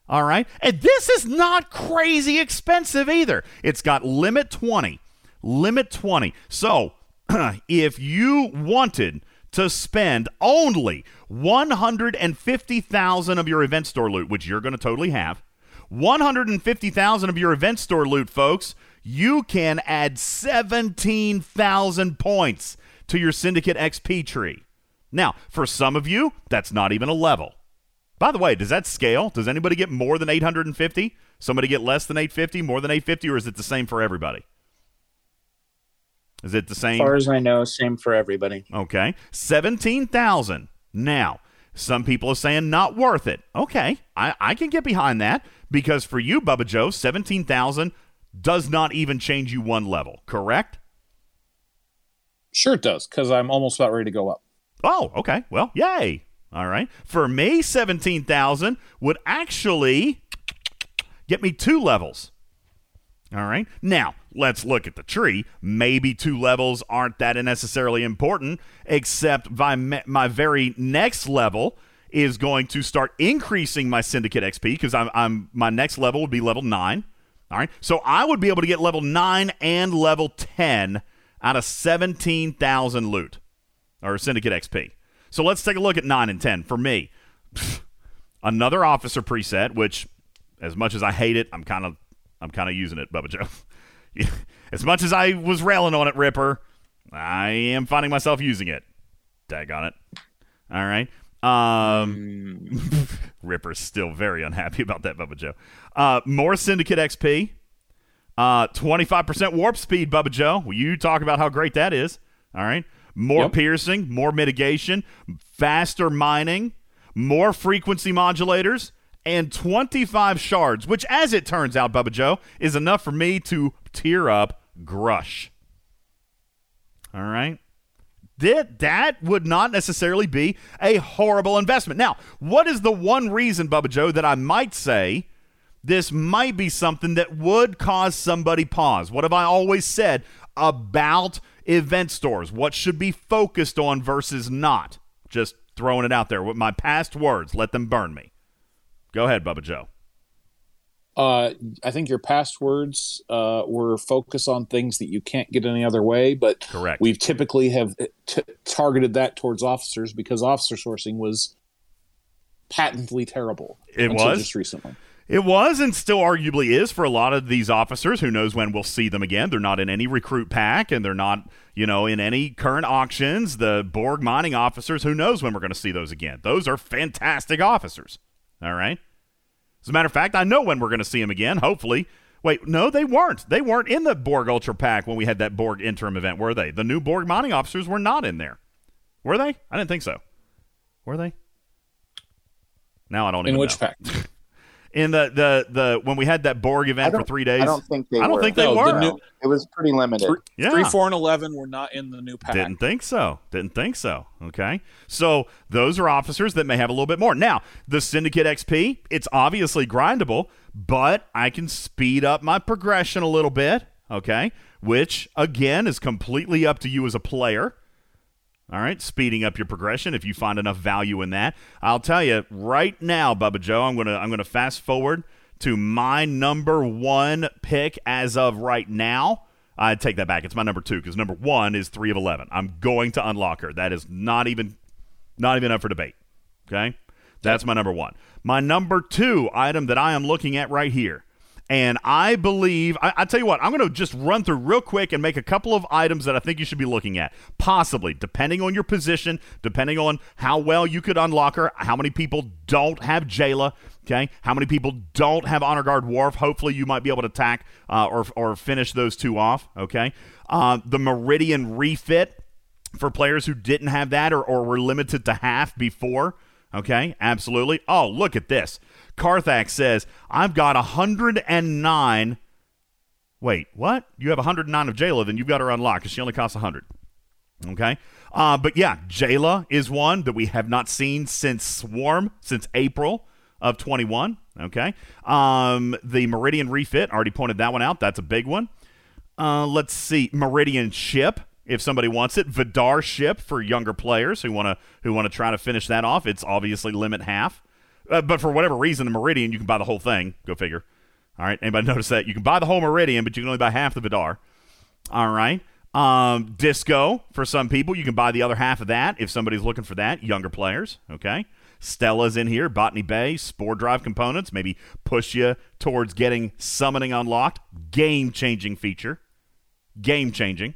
All right? And this is not crazy expensive either. It's got limit 20. Limit 20. So, if you wanted to spend only 150,000 of your event store loot, which you're going to totally have, 150,000 of your event store loot, folks, you can add 17,000 points to your Syndicate XP tree. Now, for some of you, that's not even a level. By the way, does that scale? Does anybody get more than 850? Somebody get less than 850, more than 850, or is it the same for everybody? Is it the same? As far as I know, same for everybody. Okay. 17,000. Now, some people are saying not worth it. Okay. I, I can get behind that because for you, Bubba Joe, 17,000 does not even change you one level, correct? Sure, it does, because I'm almost about ready to go up. Oh, okay. Well, yay. All right. For me, 17,000 would actually get me two levels. All right. Now, let's look at the tree. Maybe two levels aren't that necessarily important, except my, my very next level is going to start increasing my syndicate XP because I'm, I'm my next level would be level nine. All right. So I would be able to get level nine and level 10 out of 17,000 loot or syndicate XP. So let's take a look at 9 and 10 for me. Another officer preset, which as much as I hate it, I'm kind of I'm kind of using it, Bubba Joe. as much as I was railing on it, Ripper, I am finding myself using it. Dag on it. All right. Um, Ripper's still very unhappy about that, Bubba Joe. Uh, more Syndicate XP. Uh, 25% warp speed, Bubba Joe. Well, you talk about how great that is. All right. More Yep. piercing, more mitigation, faster mining, more frequency modulators, and 25 shards, which, as it turns out, Bubba Joe, is enough for me to tear up Grush. All right. That, that would not necessarily be a horrible investment. Now, what is the one reason, Bubba Joe, that I might say this might be something that would cause somebody pause? What have I always said about event stores? What should be focused on versus not? Just throwing it out there with my past words. Let them burn me. Go ahead, Bubba Joe. Uh, I think your past words uh, were focus on things that you can't get any other way, but Correct. we've typically have t- targeted that towards officers because officer sourcing was patently terrible. It was? just recently. It was and still arguably is for a lot of these officers. Who knows when we'll see them again? They're not in any recruit pack and they're not, you know, in any current auctions. The Borg mining officers, who knows when we're going to see those again? Those are fantastic officers. All right. As a matter of fact, I know when we're going to see them again, hopefully. Wait, no, they weren't. They weren't in the Borg Ultra Pack when we had that Borg interim event, were they? The new Borg mining officers were not in there. Were they? I didn't think so. Were they? Now I don't In even which pack? In the, the the when we had that Borg event for three days. I don't think they I don't were. think they No, the new- It was pretty limited. Three, Yeah. three, four, and eleven were not in the new pack. Didn't think so. Didn't think so. Okay. So those are officers that may have a little bit more. Now, the Syndicate XP, it's obviously grindable, but I can speed up my progression a little bit. Okay. Which, again, is completely up to you as a player. All right, speeding up your progression if you find enough value in that. I'll tell you right now, Bubba Joe, I'm gonna I'm gonna fast forward to my number one pick as of right now. I take that back. It's my number two because number one is three of eleven. I'm going to unlock her. That is not even not even up for debate. Okay, that's my number one. My number two item that I am looking at right here. And I believe, I, I tell you what, I'm going to just run through real quick and make a couple of items that I think you should be looking at. Possibly, depending on your position, depending on how well you could unlock her, how many people don't have Jaylah, okay? How many people don't have Honor Guard Worf. Hopefully, you might be able to attack uh, or, or finish those two off, okay? Uh, the Meridian refit for players who didn't have that or, or were limited to half before. Okay, absolutely. Oh, look at this. Carthax says, I've got 109. Wait, what? You have 109 of Jaylah, then you've got her unlocked because she only costs 100. Okay? Uh, but yeah, Jaylah is one that we have not seen since Swarm, since April of 21. Okay? Um, the Meridian refit, already pointed that one out. That's a big one. Uh, let's see, Meridian ship. If somebody wants it, Vidar ship for younger players who want to who want to try to finish that off. It's obviously limit half, uh, but for whatever reason, the Meridian you can buy the whole thing. Go figure. All right, anybody notice that you can buy the whole Meridian, but you can only buy half the Vidar. All right, um, Disco for some people, you can buy the other half of that if somebody's looking for that. Younger players, okay. Stella's in here, Botany Bay, Spore Drive components, maybe push you towards getting summoning unlocked. Game changing feature. Game changing.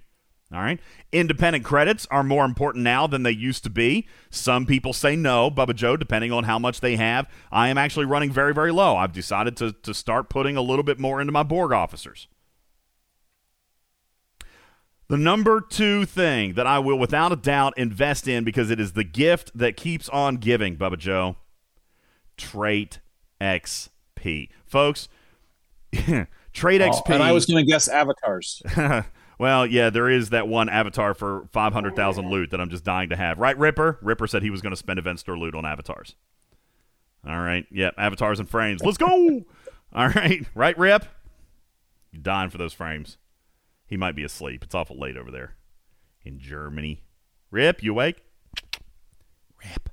All right. Independent credits are more important now than they used to be. Some people say no, Bubba Joe, depending on how much they have. I am actually running very, very low. I've decided to, to start putting a little bit more into my Borg officers. The number two thing that I will without a doubt invest in because it is the gift that keeps on giving, Bubba Joe. Trait XP. Folks, Trait Oh, XP. and I was going to guess avatars. well, yeah, there is that one avatar for 500,000 loot that I'm just dying to have. Right, Ripper? Ripper said he was going to spend event store loot on avatars. All right. Yep, avatars and frames. Let's go. All right. Right, Rip? You're dying for those frames. He might be asleep. It's awful late over there in Germany. Rip, you awake? Rip.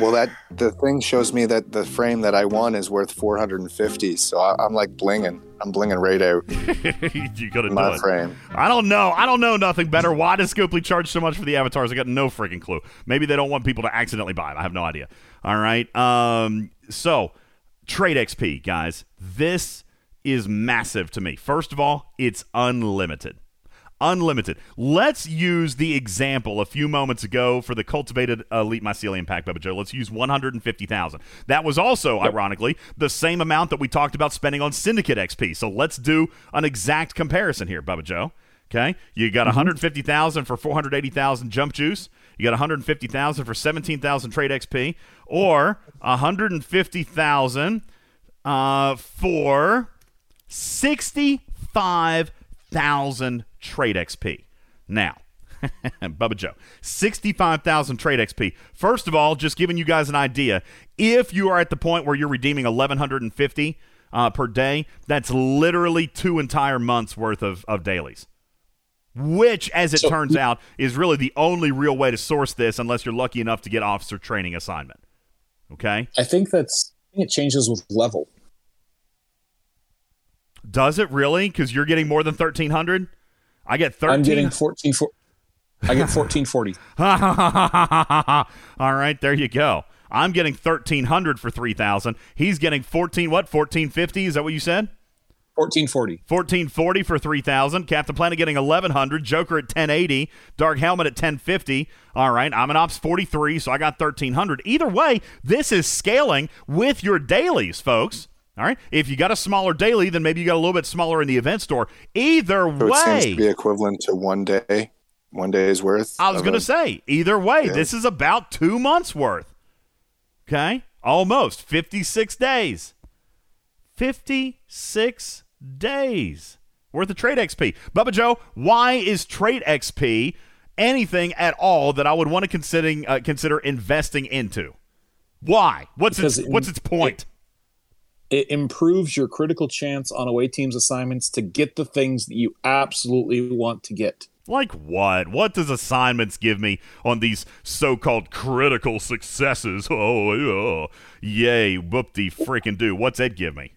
Well, that the thing shows me that the frame that I won is worth 450. So I, I'm like blinging. I'm blinging right out you got to do my it. frame. I don't know. I don't know nothing better. Why does Scopely charge so much for the avatars? I got no freaking clue. Maybe they don't want people to accidentally buy them. I have no idea. All right. Um. So, trade XP, guys. This is massive to me. First of all, it's unlimited. Unlimited. Let's use the example a few moments ago for the cultivated elite mycelium pack, Bubba Joe. Let's use 150,000. That was also, ironically, the same amount that we talked about spending on Syndicate XP. So let's do an exact comparison here, Bubba Joe. Okay, you got 150,000 for 480,000 jump juice. You got 150,000 for 17,000 trade XP, or 150,000 uh, for 65,000 trade XP. Now, Bubba Joe, 65,000 trade XP. First of all, just giving you guys an idea, if you are at the point where you're redeeming 1,150 uh, per day, that's literally two entire months worth of, of dailies. Which, as it So- turns out, is really the only real way to source this unless you're lucky enough to get officer training assignment. Okay? I think that's I think it changes with level. Does it really? Because you're getting more than 1,300? I get 13. I'm getting 14. For, I get 1440. All right, there you go. I'm getting 1300 for 3000. He's getting 14 what? 1450, is that what you said? 1440. 1440 for 3000 captain planet getting 1100 joker at 1080 dark helmet at 1050 all right i'm an ops 43 so i got 1300 either way this is scaling with your dailies folks all right if you got a smaller daily then maybe you got a little bit smaller in the event store either So it seems to be equivalent to one day, one day's worth. i was going to say either way Yeah. this is about two months worth okay almost 56 days 56 days worth of trade XP. Bubba Joe, why is trade XP anything at all that I would want to considering uh, consider investing into? Why? What's Because its it- what's its point? It improves your critical chance on away teams' assignments to get the things that you absolutely want to get. like what? What does assignments give me on these so-called critical successes? Oh, oh yay, whoop de freaking do. What's that give me?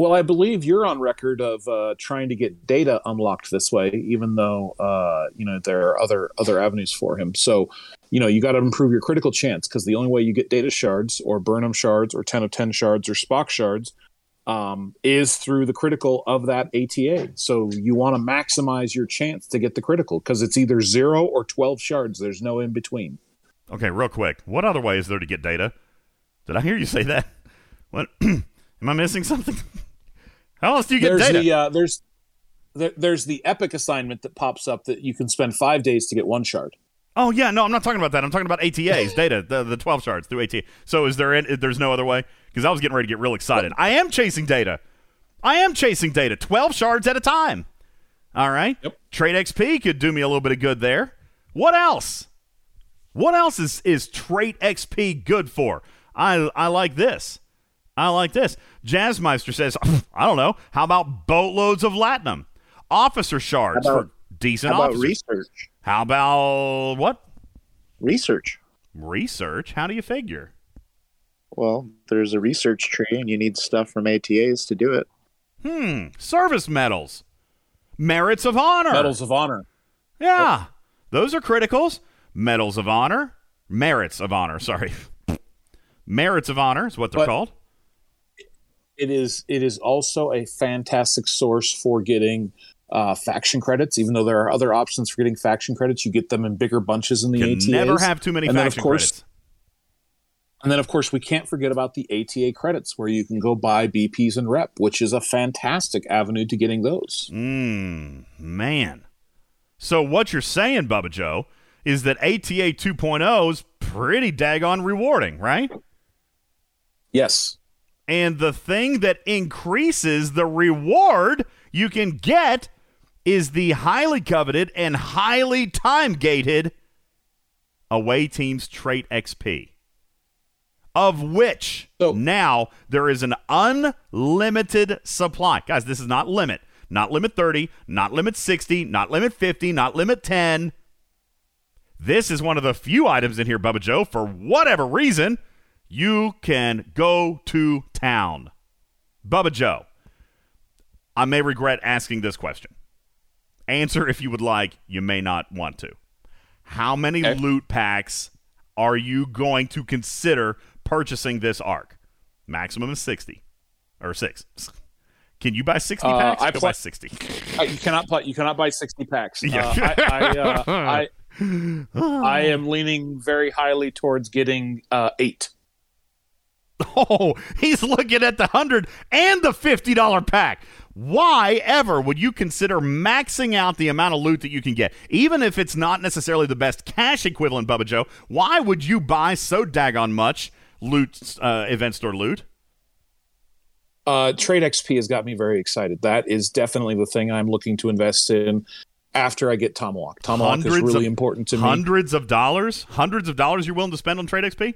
Well, I believe you're on record of uh, trying to get data unlocked this way, even though uh, you know there are other other avenues for him. So, you know, you got to improve your critical chance because the only way you get data shards or Burnham shards or ten of ten shards or Spock shards um, is through the critical of that ATA. So you want to maximize your chance to get the critical because it's either zero or twelve shards. There's no in between. Okay, real quick. What other way is there to get data? Did I hear you say that? What? Am I missing something? How else do you get there's data? the uh, there's there, there's the epic assignment that pops up that you can spend five days to get one shard. Oh yeah, no, I'm not talking about that. I'm talking about ATAs, data, the, the 12 shards through ATA. So is there any, there's no other way? Because I was getting ready to get real excited. I am chasing data. I am chasing data, 12 shards at a time. All right. Yep. Trade XP could do me a little bit of good there. What else? What else is is trait XP good for? I I like this. I like this. Jazzmeister says, I don't know. How about boatloads of latinum, officer shards How about- for decent How about officers? research? How about what? Research. Research? How do you figure? Well, there's a research tree, and you need stuff from ATAs to do it. Hmm. Service medals. Merits of honor. Medals of honor. Yeah. Those are criticals. Medals of honor. Merits of honor. Sorry. Merits of honor is what they're But- called. It is it is also a fantastic source for getting uh, faction credits. Even though there are other options for getting faction credits, you get them in bigger bunches in the ATAs. never have too many And then, of course, credits. And then, of course, we can't forget about the ATA credits, where you can go buy BPs and rep, which is a fantastic avenue to getting those. Mmm, man. So what you're saying, Bubba Joe, is that ATA 2.0 is pretty daggone rewarding, right? Yes. And the thing that increases the reward you can get is the highly coveted and highly time gated away teams trait XP, of which So- now there is an unlimited supply. Guys, this is not limit. Not limit 30, not limit 60, not limit 50, not limit 10. This is one of the few items in here, Bubba Joe, for whatever reason, you can go to town. Bubba Joe, I may regret asking this question. Answer if you would like, you may not want to. How many Okay. loot packs are you going to consider purchasing this arc? Maximum is 60 or 6. Can you buy 60 Uh, packs? I pla- buy 60. Uh, you cannot buy. You cannot buy sixty packs. Yeah. Uh, I, I, uh, I, I am leaning very highly towards getting uh, eight. Oh, he's looking at the hundred and the fifty dollar pack. Why ever would you consider maxing out the amount of loot that you can get, even if it's not necessarily the best cash equivalent, Bubba Joe? Why would you buy so daggone much loot, uh, event store loot? Uh, Trade XP has got me very excited. That is definitely the thing I'm looking to invest in after I get Tomahawk. Tomahawk is really of- important to me. Hundreds of dollars, hundreds of dollars you're willing to spend on trade XP?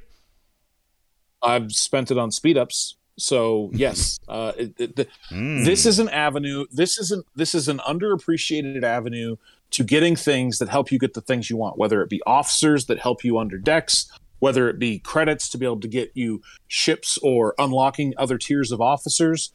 I've spent it on speed ups. So yes, uh, it, it, the, Mm. this is an avenue. This isn't. This is an underappreciated avenue to getting things that help you get the things you want. Whether it be officers that help you under decks, whether it be credits to be able to get you ships or unlocking other tiers of officers.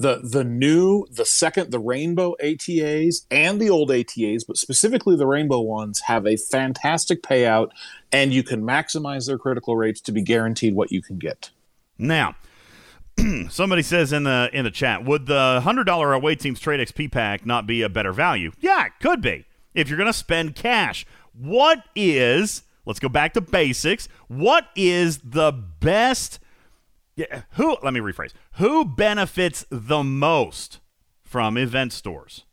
The the new the second the rainbow ATAs and the old ATAs, but specifically the rainbow ones have a fantastic payout, and you can maximize their critical rates to be guaranteed what you can get. Now, somebody says in the in the chat, would the hundred dollar away teams trade XP pack not be a better value? Yeah, it could be. If you're going to spend cash, what is? Let's go back to basics. What is the best? Yeah, who? Let me rephrase. Who benefits the most from event stores?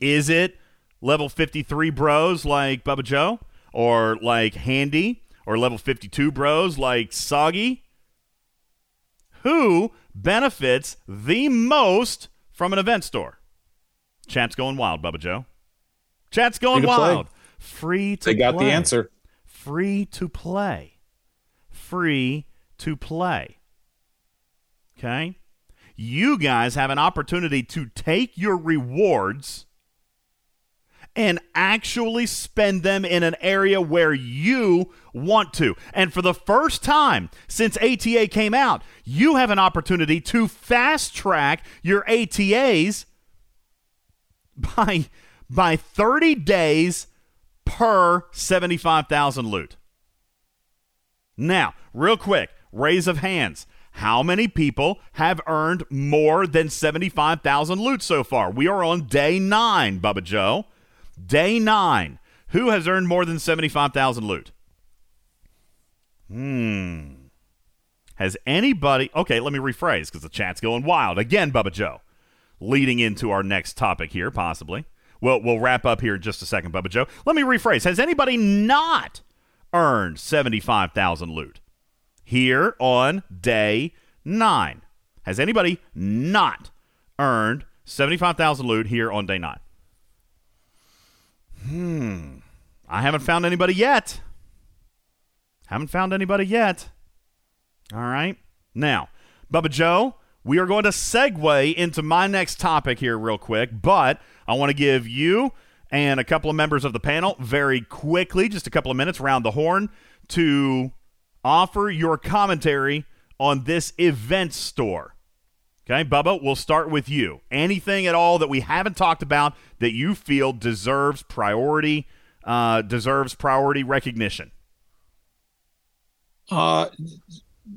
Is it level 53 bros like Bubba Joe, or like Handy, or level 52 bros like Soggy? who benefits the most from an event store? Chat's going wild, Bubba Joe. Chat's going Free to play. wild. Free to They got play. the answer. Free to play. Free to play. Okay? You guys have an opportunity to take your rewards and actually spend them in an area where you want to. And for the first time since ATA came out, you have an opportunity to fast track your ATAs by by 30 days per 75,000 loot. Now, real quick, raise of hands. How many people have earned more than 75,000 loot so far? We are on day 9, Bubba Joe. Day 9. Who has earned more than 75,000 loot? Hmm. Has anybody Okay, let me rephrase cuz the chat's going wild. Again, Bubba Joe. Leading into our next topic here possibly. Well, we'll wrap up here in just a second, Bubba Joe. Let me rephrase. Has anybody not earned 75,000 loot? Here on day 9. Has anybody not earned 75,000 loot here on day 9? Hmm. I haven't found anybody yet. Haven't found anybody yet. All right. Now, Bubba Joe, we are going to segue into my next topic here, real quick, but I want to give you and a couple of members of the panel very quickly, just a couple of minutes round the horn, to offer your commentary on this event store. Okay, Bubba, we'll start with you. Anything at all that we haven't talked about that you feel deserves priority, uh, deserves priority recognition? Uh,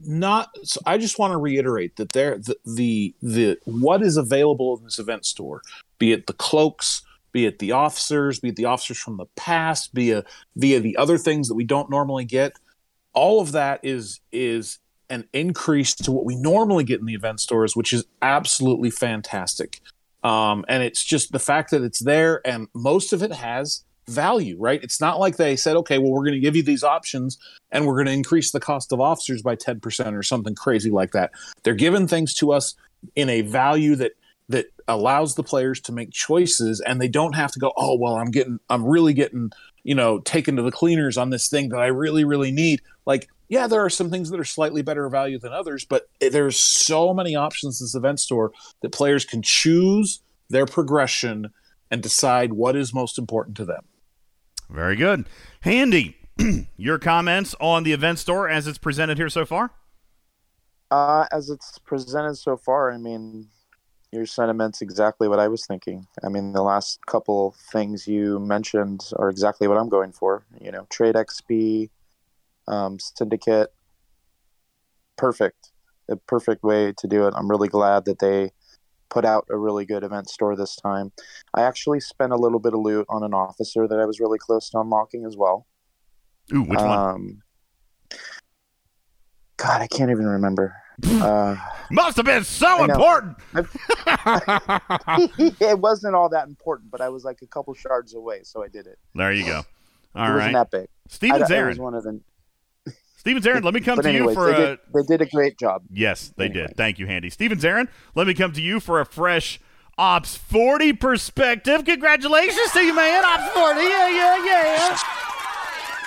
not. So I just want to reiterate that there, the, the the what is available in this event store, be it the cloaks, be it the officers, be it the officers from the past, be it via the other things that we don't normally get, all of that is is an increase to what we normally get in the event stores, which is absolutely fantastic. Um, and it's just the fact that it's there, and most of it has value, right? It's not like they said, okay, well, we're going to give you these options and we're going to increase the cost of officers by 10% or something crazy like that. They're giving things to us in a value that that allows the players to make choices and they don't have to go, oh, well, I'm getting I'm really getting, you know, taken to the cleaners on this thing that I really really need. Like, yeah, there are some things that are slightly better value than others, but there's so many options in this event store that players can choose their progression and decide what is most important to them. Very good. Handy, your comments on the event store as it's presented here so far? Uh, as it's presented so far, I mean, your sentiments exactly what I was thinking. I mean, the last couple things you mentioned are exactly what I'm going for. You know, trade XP, um, syndicate, perfect, a perfect way to do it. I'm really glad that they put out a really good event store this time. I actually spent a little bit of loot on an officer that I was really close to unlocking as well. Ooh, which one? Um, God, I can't even remember. Uh, Must have been so important. it wasn't all that important, but I was like a couple shards away, so I did it. There you go. All it right. wasn't big. Stevens I, I Aaron. was one of them. Steven Zarin, let me come But to anyways, you for they, a. did, they did a great job. Yes, they Anyway. did. Thank you, Handy. Steven Zarin, let me come to you for a fresh Ops 40 perspective. Congratulations to you, man. Ops 40. Yeah, yeah, yeah.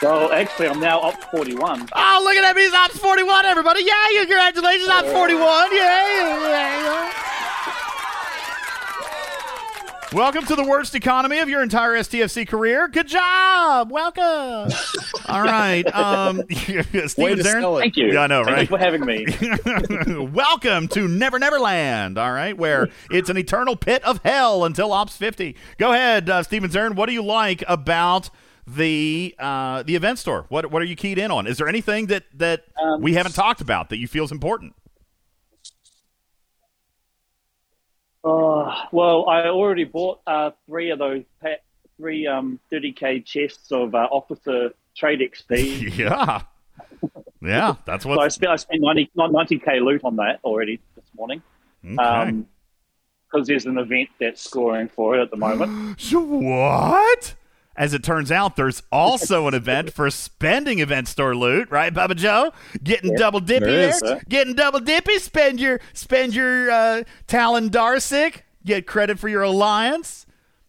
So actually, I'm now up 41. Oh, look at that. He's Ops 41, everybody. Yeah, yeah, congratulations. Ops 41. Yeah, yeah, yeah. Welcome to the worst economy of your entire STFC career. Good job. Welcome. All right. Um, Way Steven Zarin. Thank you. Yeah, I know, Thank right? you for having me. Welcome to Never Never Land, all right, where it's an eternal pit of hell until Ops 50. Go ahead, uh, Steven Zarin. What do you like about the uh, the event store? What what are you keyed in on? Is there anything that that Um, we haven't talked about that you feel is important? Oh, well, I already bought uh, three of those pa- three um, 30k chests of uh, officer trade XP. Yeah, yeah, that's so I what. spent I spent 90 90k loot on that already this morning. Okay. Um, because there's an event that's scoring for it at the moment. So what? As it turns out, there's also an event for spending event store loot, right, Bubba Joe? Getting double dippy there is. Sir. getting double dippy. Spend your spend your uh, Talon Darsic. Get credit for your alliance.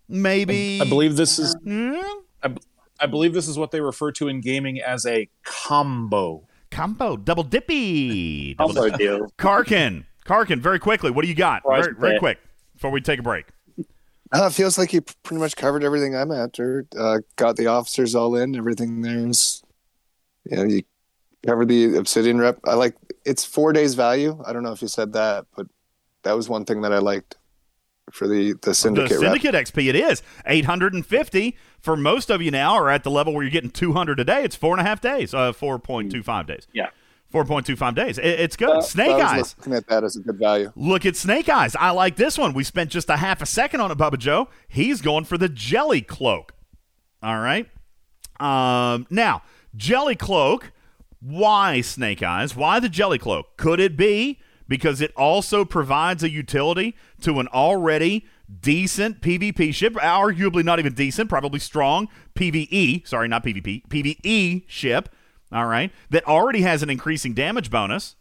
Maybe I believe this is Hmm? I, I believe this is what they refer to in gaming as a combo. combo double dippy. Double Combo deal. Karkin, Karkin, very quickly. What do you got? Very, very quick before we take a break. Uh, it feels like you pretty much covered everything I'm after. Uh, got the officers all in. Everything there's, you know, you covered the obsidian rep. I like it's four days value. I don't know if you said that, but that was one thing that I liked for the the syndicate, the rep. syndicate XP it is 850 for most of you now are at the level where you're getting 200 a day. It's four and a half days, uh, 4.25 days. Yeah. 4.25 days. It- it's good. Uh, Snake Eyes. looking at that as a good value. Look at Snake Eyes. I like this one. We spent just a half a second on it, Bubba Joe. He's going for the Jelly Cloak. All right. Um, now, Jelly Cloak. Why Snake Eyes? Why the Jelly Cloak? Could it be because it also provides a utility to an already decent PvP ship, arguably not even decent, probably strong PvE, sorry, not PvP, PvE ship, all right, that already has an increasing damage bonus.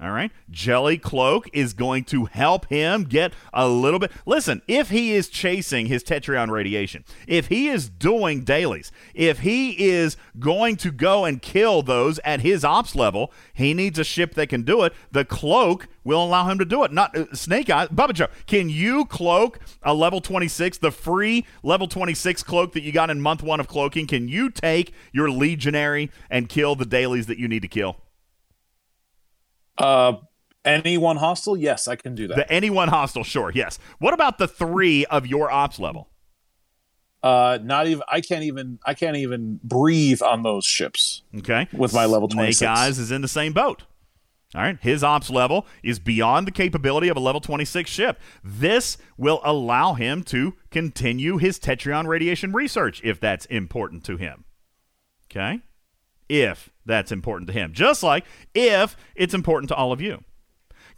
All right. Jelly Cloak is going to help him get a little bit. Listen, if he is chasing his Tetrion radiation, if he is doing dailies, if he is going to go and kill those at his ops level, he needs a ship that can do it. The Cloak will allow him to do it. Not uh, Snake Eyes. Bubba Joe, can you cloak a level 26, the free level 26 cloak that you got in month one of cloaking? Can you take your Legionary and kill the dailies that you need to kill? Uh, any one hostile? Yes, I can do that. The anyone hostile, sure, yes. What about the three of your ops level? uh, not even I can't even I can't even breathe on those ships. Okay, With my level Snake 26. Eyes is in the same boat. All right, his ops level is beyond the capability of a level 26 ship. This will allow him to continue his Tetrion radiation research if that's important to him. Okay, if that's important to him, just like if it's important to all of you.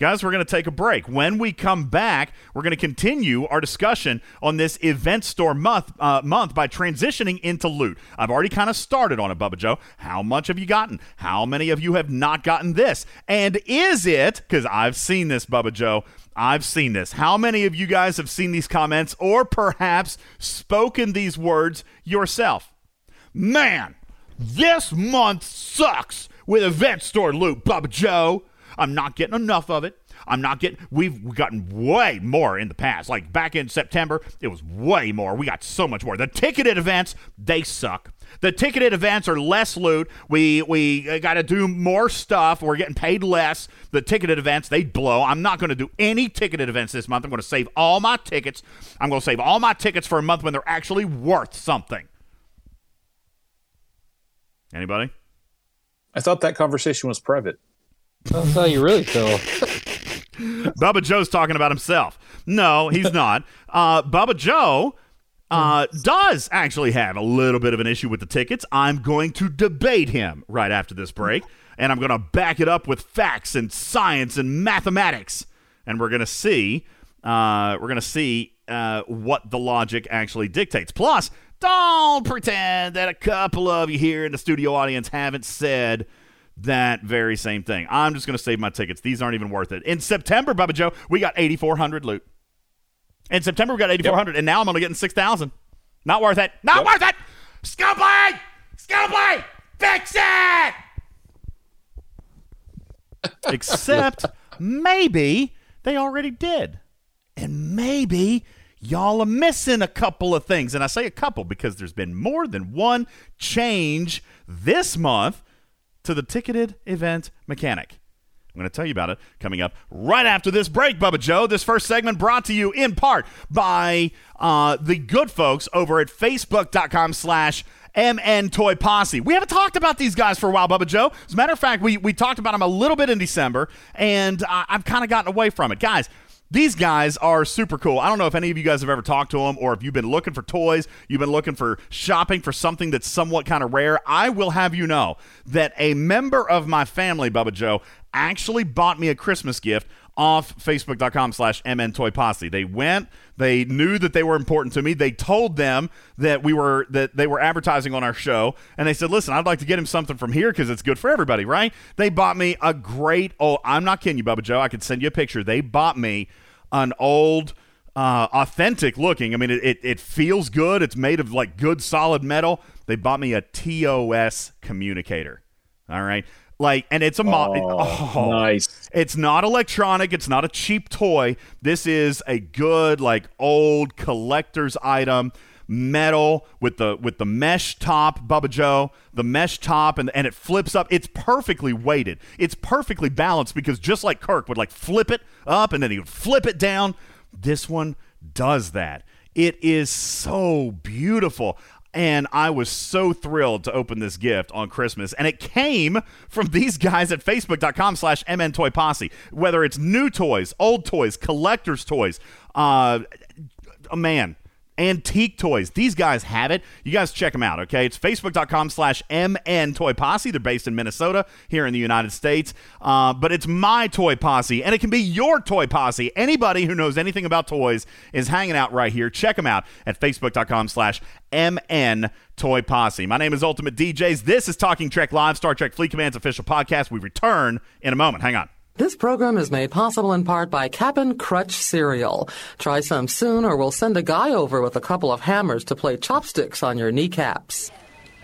Guys, we're going to take a break. When we come back, we're going to continue our discussion on this event store month uh, month by transitioning into loot. I've already kind of started on it, Bubba Joe. How much have you gotten? How many of you have not gotten this? And is it because I've seen this, Bubba Joe? I've seen this. How many of you guys have seen these comments or perhaps spoken these words yourself? Man, this month sucks with event store loot, Bubba Joe. I'm not getting enough of it. I'm not getting. We've gotten way more in the past. Like back in September, it was way more. We got so much more. The ticketed events, they suck. The ticketed events are less loot. We we got to do more stuff. We're getting paid less. The ticketed events, they blow. I'm not going to do any ticketed events this month. I'm going to save all my tickets. I'm going to save all my tickets for a month when they're actually worth something. Anybody? I thought that conversation was private. That's how you really feel. Bubba Joe's talking about himself. No, he's not. Uh, Bubba Joe uh, does actually have a little bit of an issue with the tickets. I'm going to debate him right after this break, and I'm going to back it up with facts and science and mathematics, and we're going to see. Uh, we're going to see uh, what the logic actually dictates. Plus, don't pretend that a couple of you here in the studio audience haven't said that very same thing. I'm just going to save my tickets. These aren't even worth it. In September, Bubba Joe, we got 8,400 loot. In September, we got 8,400, and now I'm only getting 6,000. Not worth it. Not worth it. Scumblade! Scumblade! Fix it! Except maybe they already did. And maybe y'all are missing a couple of things. And I say a couple because there's been more than one change this month to the ticketed event mechanic. I'm going to tell you about it coming up right after this break, Bubba Joe. This first segment brought to you in part by uh, the good folks over at facebook.com slash MN Toy Posse. We haven't talked about these guys for a while, Bubba Joe. As a matter of fact, we, we talked about them a little bit in December, and uh, I've kind of gotten away from it. Guys, these guys are super cool. I don't know if any of you guys have ever talked to them or if you've been looking for toys, you've been looking for shopping for something that's somewhat kind of rare. I will have you know that a member of my family, Bubba Joe, actually bought me a Christmas gift off facebook.com slash mntoyposse. They went, they knew that they were important to me. They told them that we were that they were advertising on our show, and they said, "Listen, I'd like to get him something from here because it's good for everybody, right?" They bought me a great. Oh, I'm not kidding you, Bubba Joe. I could send you a picture. They bought me an old. Uh, authentic looking. I mean, it, it, it feels good. It's made of like good solid metal. They bought me a TOS communicator. All right. Like, and it's a mo- Oh, oh, nice. It's not electronic. It's not a cheap toy. This is a good, like, old collector's item, metal with the with the mesh top, Bubba Joe, the mesh top, and and it flips up. It's perfectly weighted. It's perfectly balanced because just like Kirk would like flip it up and then he would flip it down. This one does that. It is so beautiful. And I was so thrilled to open this gift on Christmas. And it came from these guys at facebook.com slash mntoyposse. Whether it's new toys, old toys, collector's toys, uh, man, antique toys. These guys have it. You guys check them out, okay? It's facebook.com slash MN Toy Posse. They're based in Minnesota, here in the United States. Uh, but it's my Toy Posse, and it can be your Toy Posse. Anybody who knows anything about toys is hanging out right here. Check them out at facebook.com slash MN Toy Posse. My name is Ultimate DJs. This is Talking Trek Live, Star Trek Fleet Command's official podcast. We return in a moment. Hang on. This program is made possible in part by Cap'n Crutch cereal. Try some soon, or we'll send a guy over with a couple of hammers to play chopsticks on your kneecaps.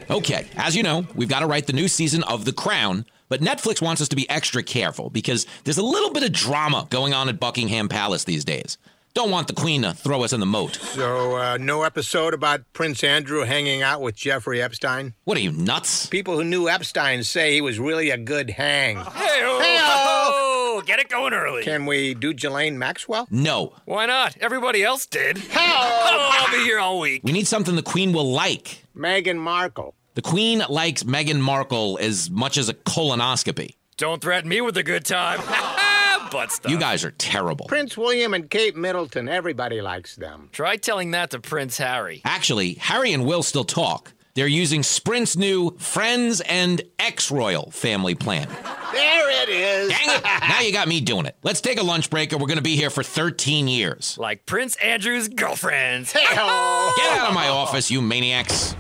Okay, as you know, we've got to write the new season of The Crown, but Netflix wants us to be extra careful because there's a little bit of drama going on at Buckingham Palace these days. Don't want the Queen to throw us in the moat. So, uh, no episode about Prince Andrew hanging out with Jeffrey Epstein? What are you, nuts? People who knew Epstein say he was really a good hang. Hey-o! Get it going early. Can we do Ghislaine Maxwell? No. Why not? Everybody else did. Oh, I'll be here all week. We need something the Queen will like. Meghan Markle. The Queen likes Meghan Markle as much as a colonoscopy. Don't threaten me with a good time. Butt stuff. You guys are terrible. Prince William and Kate Middleton, everybody likes them. Try telling that to Prince Harry. Actually, Harry and Will still talk. They're using Sprint's new Friends and Ex Royal family plan. There it is. Dang it! now you got me doing it. Let's take a lunch break, or we're going to be here for 13 years. Like Prince Andrew's girlfriends. Hey-o. Get out of my office, you maniacs.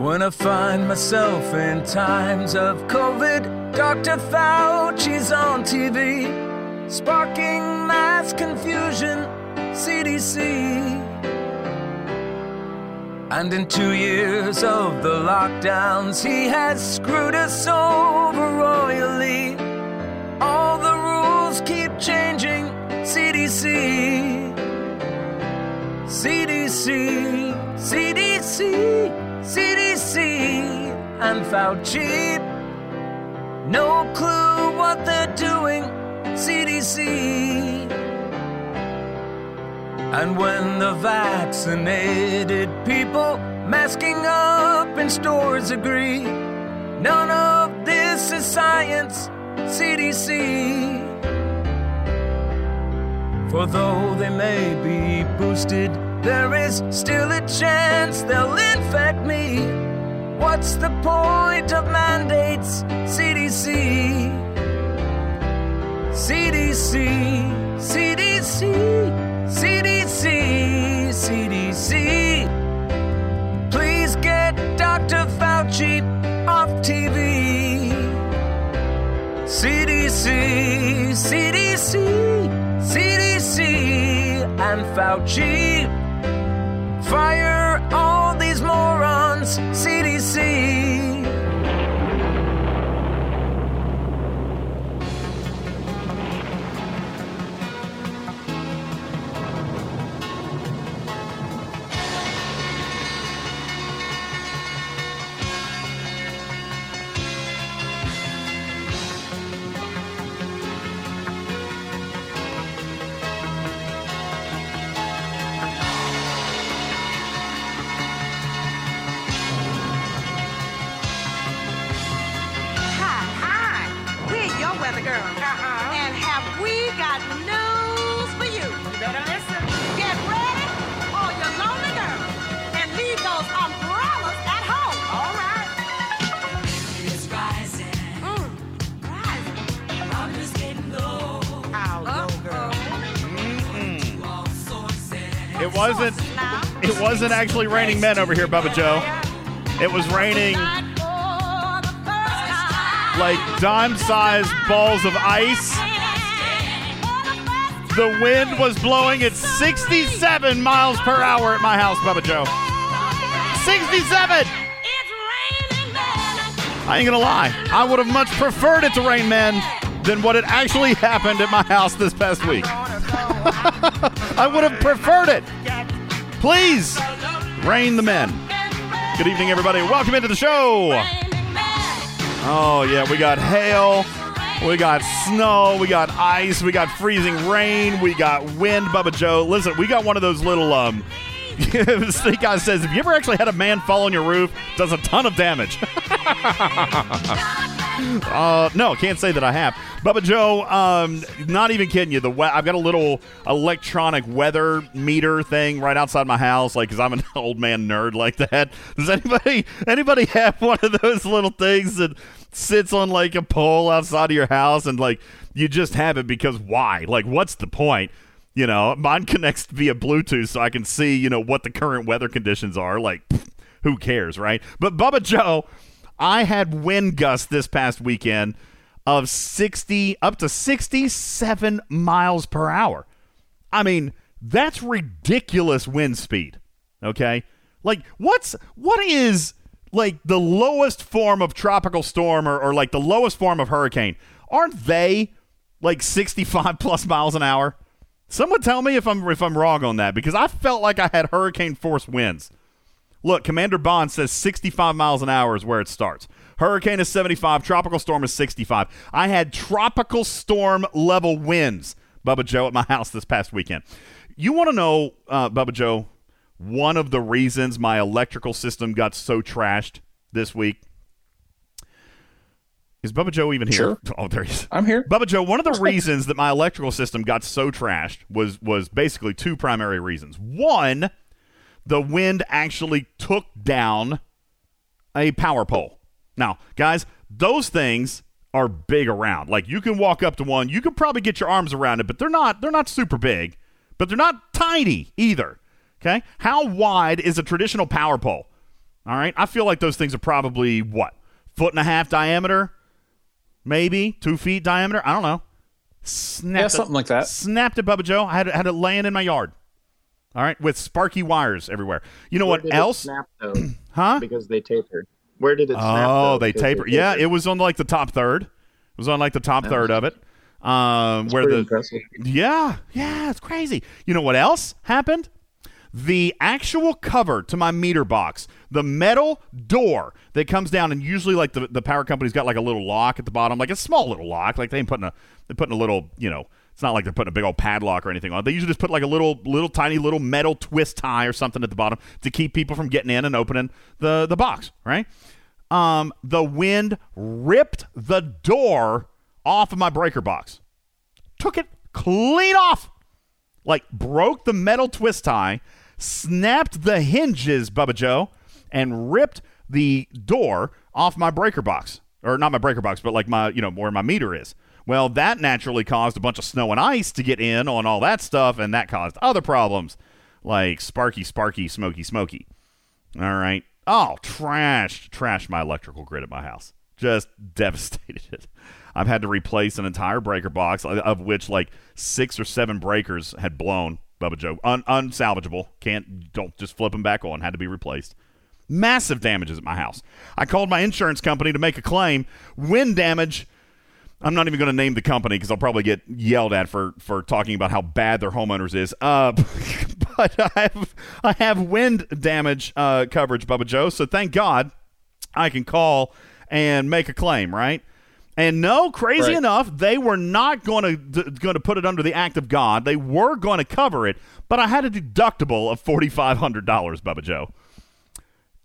When I find myself in times of COVID, Dr. Fauci's on TV, sparking mass confusion, CDC. And in two years of the lockdowns, he has screwed us over royally. All the rules keep changing, CDC. CDC, CDC, CDC, and Fauci. No clue what they're doing, CDC. And when the vaccinated people masking up in stores agree, none of this is science, CDC. For though they may be boosted, there is still a chance they'll infect me. What's the point of mandates, CDC? CDC, CDC, CDC, CDC. Please get Dr. Fauci off TV. CDC, CDC, CDC, and Fauci. Fire all these morons, CDC. Actually raining men over here, Bubba Joe. It was raining like dime-sized balls of ice. The wind was blowing at 67 miles per hour at my house, Bubba Joe. 67. I ain't gonna lie. I would have much preferred it to rain men than what had actually happened at my house this past week. I would have preferred it. Please, rain the men. Good evening, everybody. Welcome into the show. Oh, yeah, we got hail. We got snow. We got ice. We got freezing rain. We got wind, Bubba Joe. Listen, we got one of those little, um, Snake Guy says, if you ever actually had a man fall on your roof, does a ton of damage. uh, no, can't say that I have. Bubba Joe, um, not even kidding you. The we- I've got a little electronic weather meter thing right outside my house, like because I'm an old man nerd like that. Does anybody anybody have one of those little things that sits on like a pole outside of your house and like you just have it because why? Like, what's the point? You know, mine connects via Bluetooth so I can see, you know, what the current weather conditions are. Like, who cares, right? But Bubba Joe, I had wind gusts this past weekend of 60 up to 67 miles per hour. I mean, that's ridiculous wind speed. Okay? Like what's what is like the lowest form of tropical storm or, or like the lowest form of hurricane? Aren't they like 65 plus miles an hour? Someone tell me if I'm if I'm wrong on that because I felt like I had hurricane force winds. Look, Commander Bond says 65 miles an hour is where it starts. Hurricane is 75, tropical storm is 65. I had tropical storm level winds, Bubba Joe, at my house this past weekend. You want to know, uh, Bubba Joe, one of the reasons my electrical system got so trashed this week? Is Bubba Joe even here? Sure. Oh, there he is. I'm here. Bubba Joe, one of the reasons that my electrical system got so trashed was was basically two primary reasons. One, the wind actually took down a power pole. Now, guys, those things are big around. Like you can walk up to one, you can probably get your arms around it, but they're not they're not super big, but they're not tiny either. Okay? How wide is a traditional power pole? All right? I feel like those things are probably what? Foot and a half diameter? Maybe two feet diameter. I don't know. Snapped Yeah, it- something like that. Snapped it, Bubba Joe. I had it, had it laying in my yard. All right, with sparky wires everywhere. You know Where what else? snap, though? Huh? Because they tapered. Where did it snap? Oh, though? they Because taper. Yeah, it was on like the top third. It was on like the top third of it. Um, where the impressive. yeah, yeah, it's crazy. You know what else happened? The actual cover to my meter box, the metal door that comes down, and usually like the, the power company's got like a little lock at the bottom, like a small little lock. Like they ain't putting a they're putting a little, you know, it's not like they're putting a big old padlock or anything on. They usually just put like a little little tiny little metal twist tie or something at the bottom to keep people from getting in and opening the the box, right? Um, the wind ripped the door off of my breaker box. Took it clean off like broke the metal twist tie, snapped the hinges, Bubba Joe, and ripped the door off my breaker box. Or not my breaker box, but like my, you know, where my meter is. Well, that naturally caused a bunch of snow and ice to get in on all that stuff, and that caused other problems like sparky, sparky, smoky, smoky. All right. Oh, trashed, trashed my electrical grid at my house. Just devastated it. I've had to replace an entire breaker box, of which like six or seven breakers had blown Bubba Joe. Un- unsalvageable. Can't don't just flip them back on. Had to be replaced. Massive damages at my house. I called my insurance company to make a claim. Wind damage. I'm not even going to name the company because I'll probably get yelled at for for talking about how bad their homeowners is. Uh, but I have I have wind damage uh, coverage, Bubba Joe. So thank God I can call and make a claim, right? And no, crazy Right. enough, they were not going to going to put it under the act of God. They were going to cover it, but I had a deductible of forty five hundred dollars, Bubba Joe.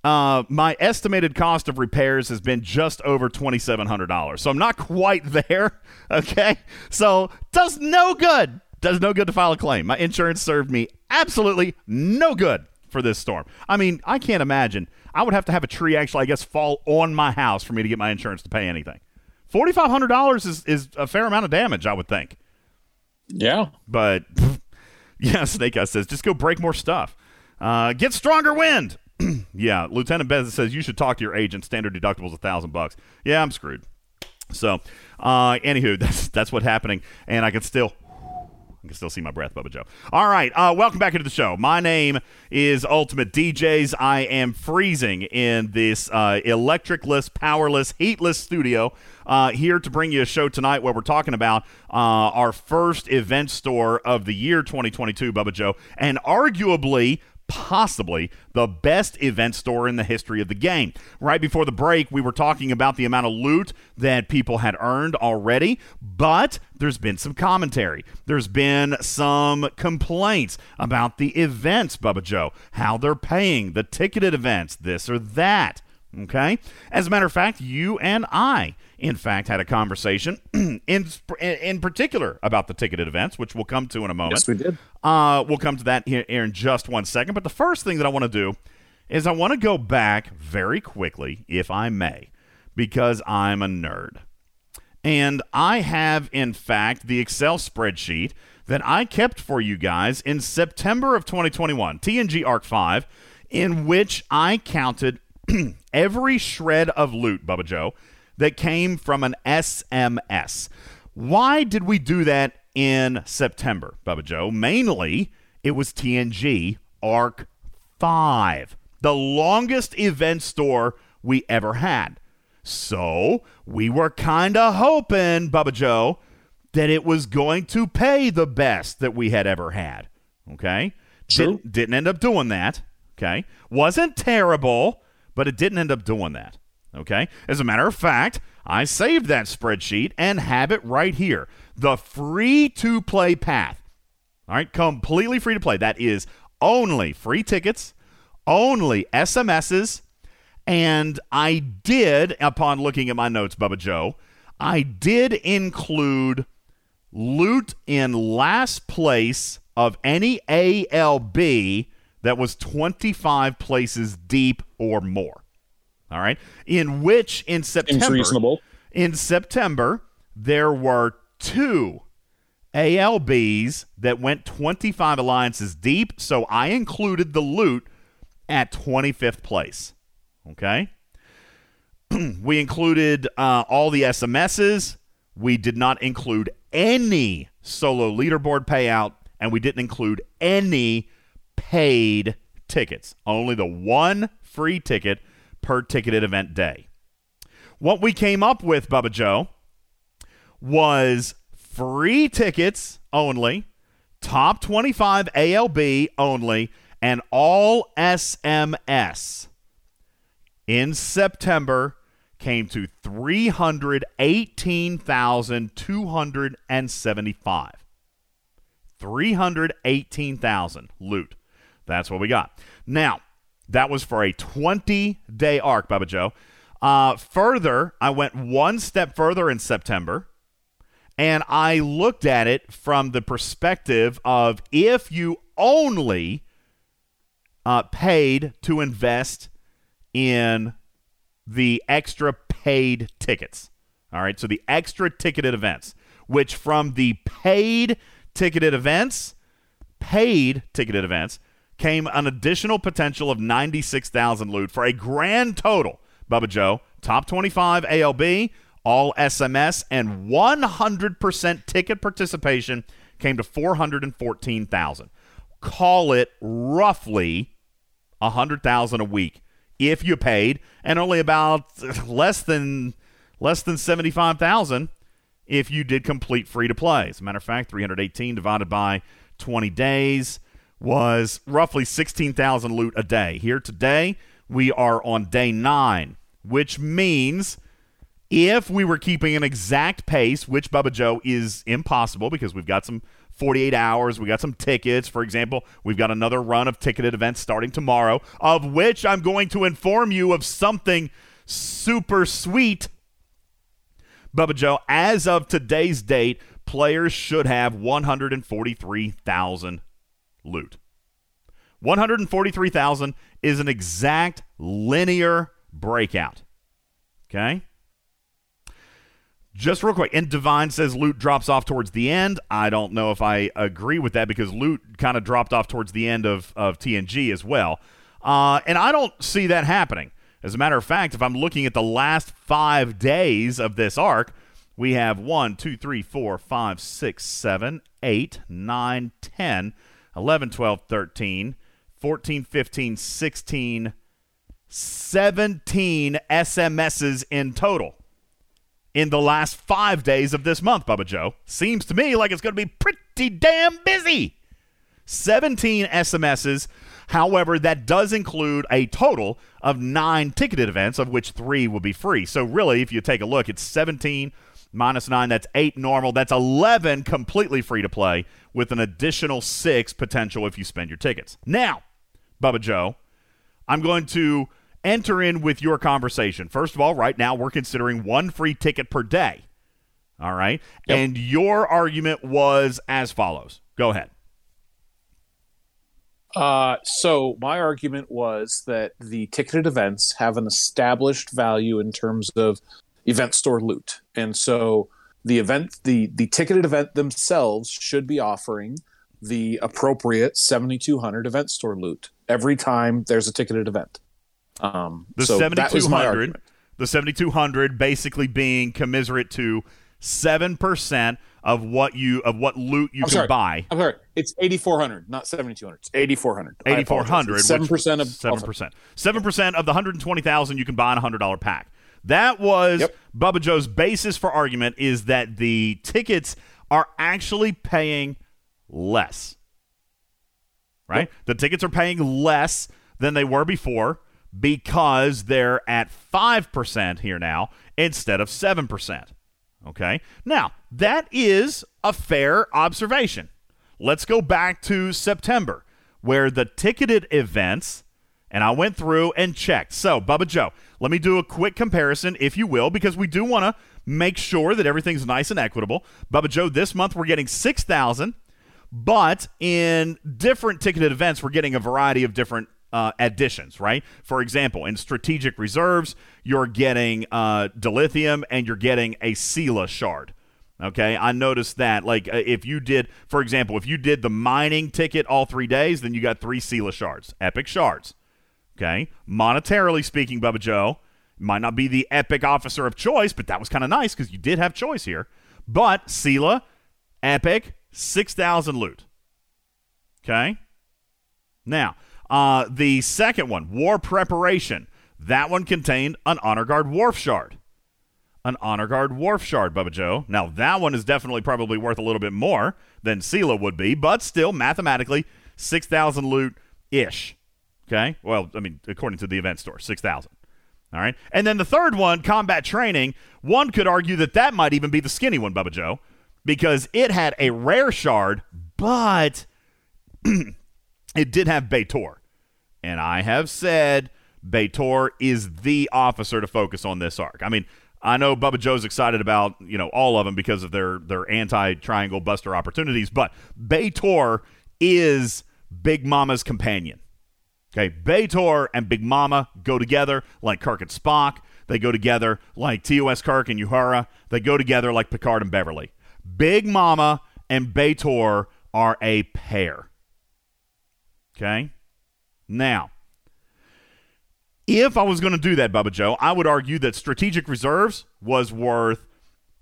Uh, my estimated cost of repairs has been just over twenty seven hundred dollars, so I'm not quite there. Okay, so does no good. Does no good to file a claim. My insurance served me absolutely no good for this storm. I mean, I can't imagine. I would have to have a tree actually, I guess, fall on my house for me to get my insurance to pay anything. Forty five hundred dollars is is a fair amount of damage, I would think. Yeah, but yeah, Snake Eyes says just go break more stuff. Uh, get stronger wind. yeah, Lieutenant Bez says you should talk to your agent. Standard deductible's a thousand bucks. Yeah, I'm screwed. So, uh, anywho, that's that's what's happening, and I can still. I can still see my breath, Bubba Joe. All right, uh, welcome back into the show. My name is Ultimate DJs. I am freezing in this uh, electricless, powerless, heatless studio uh, here to bring you a show tonight where we're talking about uh, our first event store of the year 2022, Bubba Joe, and arguably possibly the best event store in the history of the game. Right before the break, we were talking about the amount of loot that people had earned already, but there's been some commentary. There's been some complaints about the events, Bubba Joe, how they're paying, the ticketed events, this or that. Okay? As a matter of fact, you and I, in fact, had a conversation in in particular about the ticketed events, which we'll come to in a moment. Yes, we did. Uh, we'll come to that here, here in just one second. But the first thing that I want to do is I want to go back very quickly, if I may, because I'm a nerd. And I have, in fact, the Excel spreadsheet that I kept for you guys in September of 2021, TNG Arc 5, in which I counted every shred of loot, Bubba Joe, that came from an SMS. Why did we do that in September, Bubba Joe? Mainly, it was TNG Arc 5, the longest event store we ever had. So we were kind of hoping, Bubba Joe, that it was going to pay the best that we had ever had. Okay? True. Didn't, didn't end up doing that. Okay? Wasn't terrible, but it didn't end up doing that. Okay? As a matter of fact, I saved that spreadsheet and have it right here. The free to play path. All right? Completely free to play. That is only free tickets, only SMSs, and I did, upon looking at my notes, Bubba Joe, I did include loot in last place of any ALB that was 25 places deep or more. All right. In which in September reasonable. in September there were two ALBs that went 25 alliances deep, so I included the loot at 25th place. Okay? we included uh, all the SMSs. We did not include any solo leaderboard payout, and we didn't include any paid tickets. Only the one free ticket per ticketed event day. What we came up with, Bubba Joe, was free tickets only, top 25 ALB only, and all SMS in September came to 318,275. 318,000 loot. That's what we got. Now, that was for a 20 day arc, Bubba Joe. Uh, further, I went one step further in September and I looked at it from the perspective of if you only uh, paid to invest in the extra paid tickets. All right, so the extra ticketed events, which from the paid ticketed events, paid ticketed events, came an additional potential of 96,000 loot for a grand total, Bubba Joe, top 25 ALB, all SMS, and 100% ticket participation came to 414,000. call it roughly a hundred thousand a week if you paid, and only about less than less than seventy five thousand if you did complete free to play. As a matter of fact, three hundred eighteen divided by twenty days was roughly sixteen thousand loot a day. Here today, we are on day nine, which means if we were keeping an exact pace, which Bubba Joe is impossible because we've got some 48 hours, we got some tickets. For example, we've got another run of ticketed events starting tomorrow, of which I'm going to inform you of something super sweet. Bubba Joe, as of today's date, players should have 143,000 loot. 143,000 is an exact linear breakout. Okay? Just real quick, and Divine says loot drops off towards the end. I don't know if I agree with that because loot kind of dropped off towards the end of, of TNG as well. Uh, and I don't see that happening. As a matter of fact, if I'm looking at the last five days of this arc, we have 1, 2, 3, 4, 5, 6, 7, 8, 9, 10, 11, 12, 13, 14, 15, 16, 17 SMSs in total in the last five days of this month, Bubba Joe. Seems to me like it's going to be pretty damn busy. 17 SMSs. However, that does include a total of nine ticketed events, of which three will be free. So, really, if you take a look, it's 17 minus nine. That's eight normal. That's 11 completely free to play, with an additional six potential if you spend your tickets. Now, Bubba Joe, I'm going to enter in with your conversation. First of all, right now we're considering one free ticket per day. All right. Yep. And your argument was as follows. Go ahead. Uh, so my argument was that the ticketed events have an established value in terms of event store loot, and so the event, the the ticketed event themselves should be offering the appropriate 7200 event store loot every time there's a ticketed event. Um, The so that was my 7200 the 7200 basically being commiserate to 7% of what you of what loot you I'm can sorry. buy. I'm sorry. It's 8400, not 7200. It's 8400. I Eighty apologize. four hundred, It's 7% of seven percent, seven percent of the hundred and twenty thousand you can buy in a hundred dollar pack. That was Bubba Joe's basis for argument is that the tickets are actually paying less. Right, the tickets are paying less than they were before because they're at five percent here now instead of seven percent. Okay, now that is a fair observation. Let's go back to September, where the ticketed events, and I went through and checked. So, Bubba Joe, let me do a quick comparison, if you will, because we do want to make sure that everything's nice and equitable. Bubba Joe, this month we're getting 6,000, but in different ticketed events, we're getting a variety of different uh, additions, right? For example, in strategic reserves, you're getting uh, dilithium and you're getting a Sela shard. Okay, I noticed that. Like, uh, if you did, for example, if you did the mining ticket all three days, then you got three Sela shards, epic shards. Okay, monetarily speaking, Bubba Joe might not be the epic officer of choice, but that was kind of nice because you did have choice here. But Sela, epic, six thousand loot. Okay, now uh, the second one, war preparation. That one contained an honor guard Worf shard an honor guard Worf shard, Bubba Joe. Now that one is definitely probably worth a little bit more than Sela would be, but still mathematically six thousand loot ish. Okay, well, I mean, according to the event store, six thousand. All right, and then the third one, combat training. One could argue that that might even be the skinny one, Bubba Joe, because it had a rare shard, but it did have B'Etor, and I have said B'Etor is the officer to focus on this arc. I mean. I know Bubba Joe's excited about you know all of them because of their their anti triangle buster opportunities, but B'Etor is Big Mama's companion. Okay, B'Etor and Big Mama go together like Kirk and Spock. They go together like TOS Kirk and Uhura. They go together like Picard and Beverly. Big Mama and B'Etor are a pair. Okay, now if I was going to do that, Bubba Joe, I would argue that strategic reserves was worth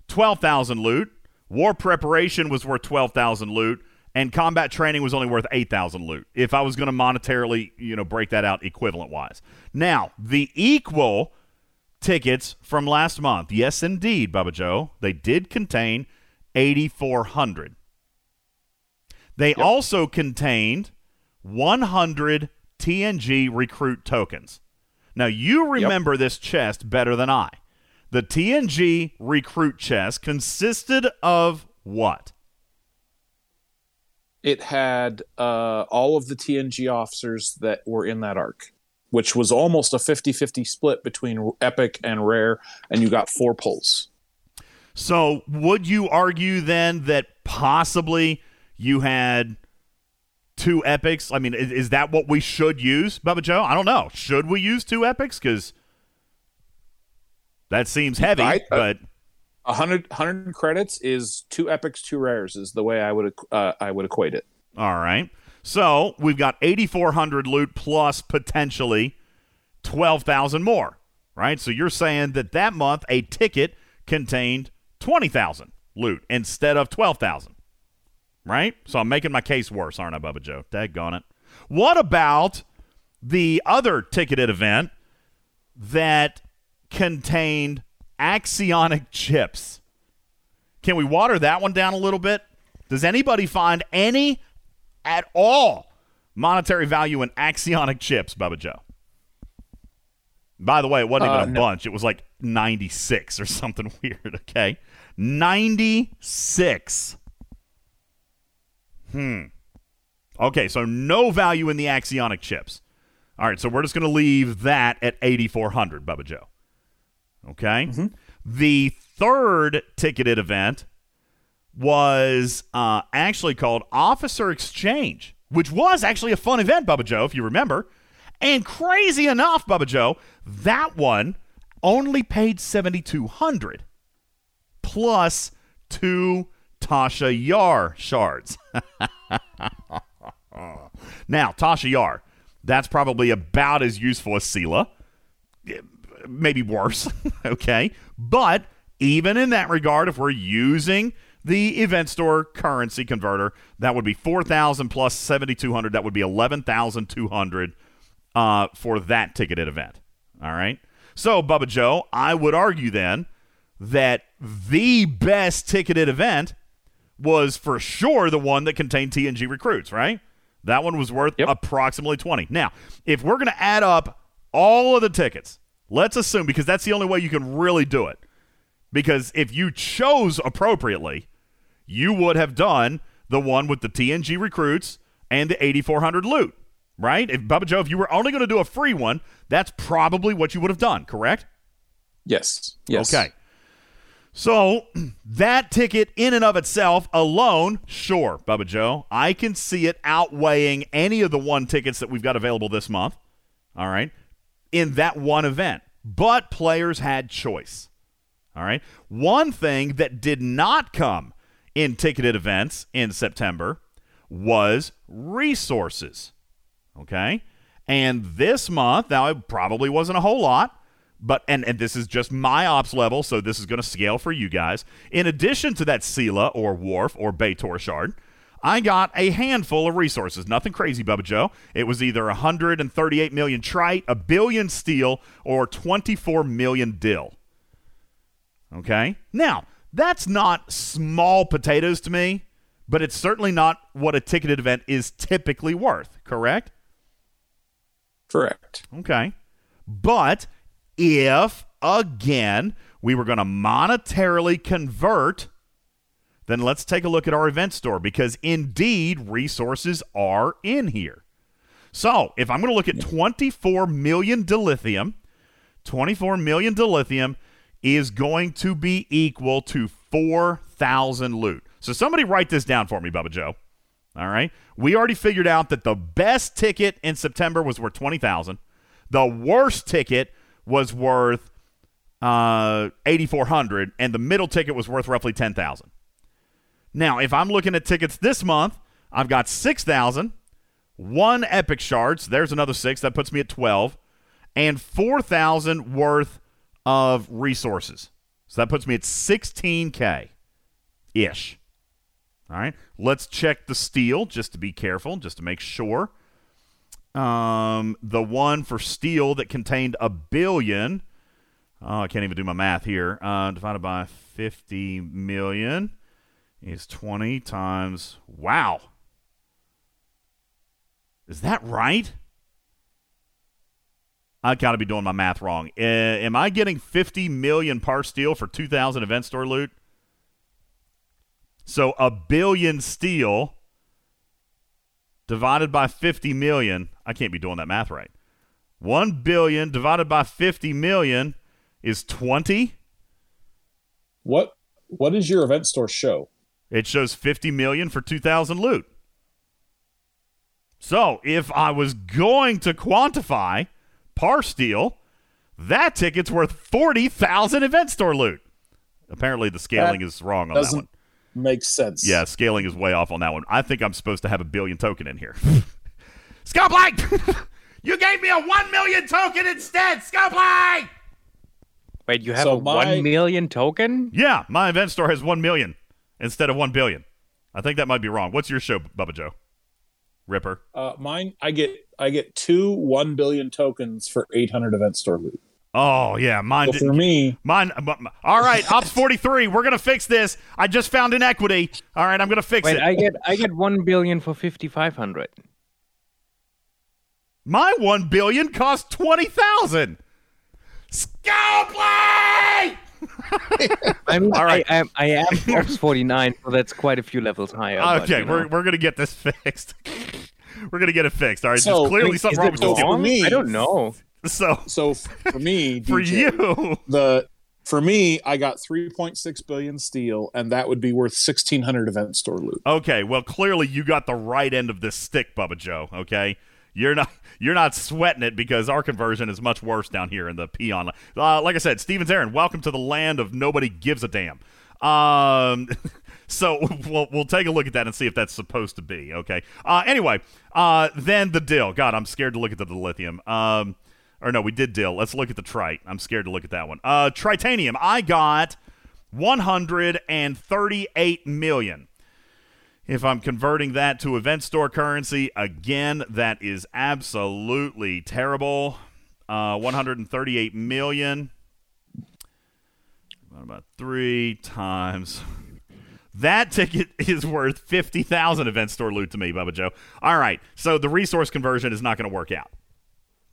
12,000 loot, war preparation was worth 12,000 loot, and combat training was only worth 8,000 loot if I was going to monetarily, you know, break that out equivalent wise. Now, the equal tickets from last month, yes, indeed, Bubba Joe, they did contain 8,400. They also contained 100 TNG recruit tokens. Now, you remember this chest better than I. The TNG recruit chest consisted of what? It had uh, all of the TNG officers that were in that arc, which was almost a 50 50 split between Epic and Rare, and you got four pulls. So, would you argue then that possibly you had two epics? I mean, is, is that what we should use, Bubba Joe? I don't know. Should we use two epics? Because that seems heavy, I- but 100, 100 credits is two epics, two rares, is the way I would uh, I would equate it. all right. So we've got 8,400 loot plus potentially 12,000 more, right? So you're saying that that month a ticket contained 20,000 loot instead of 12,000, right? So I'm making my case worse, aren't I, Bubba Joe? Daggone it. What about the other ticketed event that contained axionic chips? Can we water that one down a little bit? Does anybody find any at all monetary value in axionic chips, Bubba Joe? By the way, it wasn't Uh, even a no. bunch. It was like 96 or something weird, okay? 96. Hmm. Okay, so no value in the axionic chips. All right, so we're just going to leave that at 8,400, Bubba Joe. Okay? The third ticketed event was uh, actually called Officer Exchange, which was actually a fun event, Bubba Joe, if you remember. And crazy enough, Bubba Joe, that one only paid 7,200 plus two Tasha Yar shards. now, Tasha Yar, that's probably about as useful as Sela maybe worse. okay. But even in that regard, if we're using the event store currency converter, that would be 4,000 plus 7,200. That would be 11,200 uh, for that ticketed event. All right. So, Bubba Joe, I would argue then that the best ticketed event was for sure the one that contained TNG recruits, right? That one was worth approximately 20. Now, if we're going to add up all of the tickets, let's assume, because that's the only way you can really do it. Because if you chose appropriately, you would have done the one with the TNG recruits and the 8,400 loot, right? If Bubba Joe, if you were only going to do a free one, that's probably what you would have done, correct? Yes. Yes. Okay. So that ticket in and of itself alone, sure, Bubba Joe, I can see it outweighing any of the one tickets that we've got available this month. All right. In that one event. But players had choice. All right. One thing that did not come in ticketed events in September was resources. Okay. And this month, now it probably wasn't a whole lot, but and, and this is just my ops level, so this is going to scale for you guys. In addition to that Sela or Worf or B'Etor shard, I got a handful of resources. Nothing crazy, Bubba Joe. It was either 138 million trite, a billion steel, or 24 million dill. Okay? Now, that's not small potatoes to me, but it's certainly not what a ticketed event is typically worth, correct? Correct. Okay. But if, again, we were going to monetarily convert, then let's take a look at our event store because indeed resources are in here. So if I'm going to look at 24 million dilithium, 24 million dilithium is going to be equal to 4,000 loot. So somebody write this down for me, Bubba Joe. All right. We already figured out that the best ticket in September was worth 20,000. The worst ticket was worth uh, 8,400 and the middle ticket was worth roughly 10,000. Now, if I'm looking at tickets this month, I've got 6,000, one epic shards, there's another 6, that puts me at 12, and 4,000 worth of resources. So that puts me at 16k ish. All right. Let's check the steel just to be careful, just to make sure. Um, the one for steel that contained a billion. Oh, I can't even do my math here. Uh, divided by 50 million is 20 times. Wow. Is that right? I got to be doing my math wrong. Uh, am I getting 50 million parsteel for 2,000 event store loot? So a billion steel divided by 50 million. I can't be doing that math right. 1 billion divided by 50 million is 20. What what does your event store show? It shows 50 million for 2000 loot. So, if I was going to quantify parsteel, that ticket's worth 40,000 event store loot. Apparently the scaling That is wrong on that doesn't one. Makes sense. Yeah, scaling is way off on that one. I think I'm supposed to have a billion token in here. Scumblight! you gave me a 1 million token instead, Scumblight! Wait, you have So a my- one million token? Yeah, my event store has 1 million instead of 1 billion. I think that might be wrong. What's your show, Bubba Joe? Ripper. Uh, mine, I get I get two one billion tokens for eight hundred event store loot. Oh yeah, mine. So for me, mine. but- All right, Ops forty three. We're gonna fix this. I just found an inequity. All right, I'm gonna fix Wait, it. I get I get one billion for fifty five hundred. My one billion cost twenty thousand. Scopely! I'm All right. I, am I am Ops forty nine, so that's quite a few levels higher. but, Okay, you know. we're we're gonna get this fixed. we're gonna get it fixed. All right, So, there's clearly is something it wrong with the wrong? steel. For me- I don't know. So so for me, For you. the for me, I got three point six billion steel, and that would be worth sixteen hundred event store loot. Okay, well, clearly you got the right end of this stick, Bubba Joe. Okay, you're not you're not sweating it because our conversion is much worse down here in the peon. Uh, like I said, Steven Zarin, welcome to the land of nobody gives a damn. Um, so we'll we'll take a look at that and see if that's supposed to be okay. Uh, anyway, uh, then the dill. God, I'm scared to look at the, the lithium. Um, or no, we did dill. Let's look at the trite. I'm scared to look at that one. Uh, tritanium. I got 138 million. If I'm converting that to event store currency, again, that is absolutely terrible. Uh, 138 million. About three times. That ticket is worth 50,000 event store loot to me, Bubba Joe. All right. So the resource conversion is not going to work out.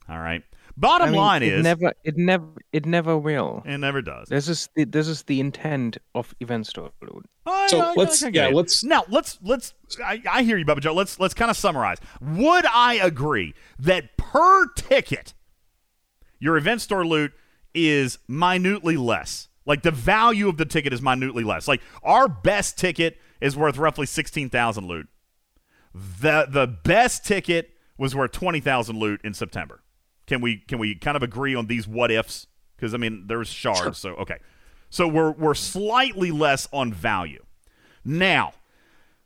All right. Bottom I mean, line it is never it never it never will. it never does. This is the this is the intent of event store loot. I- So I- let's- I yeah, it. let's- now let's let's. I, I hear you, Bubba Joe. Let's let's kind of summarize. Would I agree that per ticket, your event store loot is minutely less? Like the value of the ticket is minutely less. Like our best ticket is worth roughly sixteen thousand loot. The the best ticket was worth twenty thousand loot in September. Can we can we kind of agree on these what ifs? Because I mean, there's shards. So okay, so we're we're slightly less on value. Now,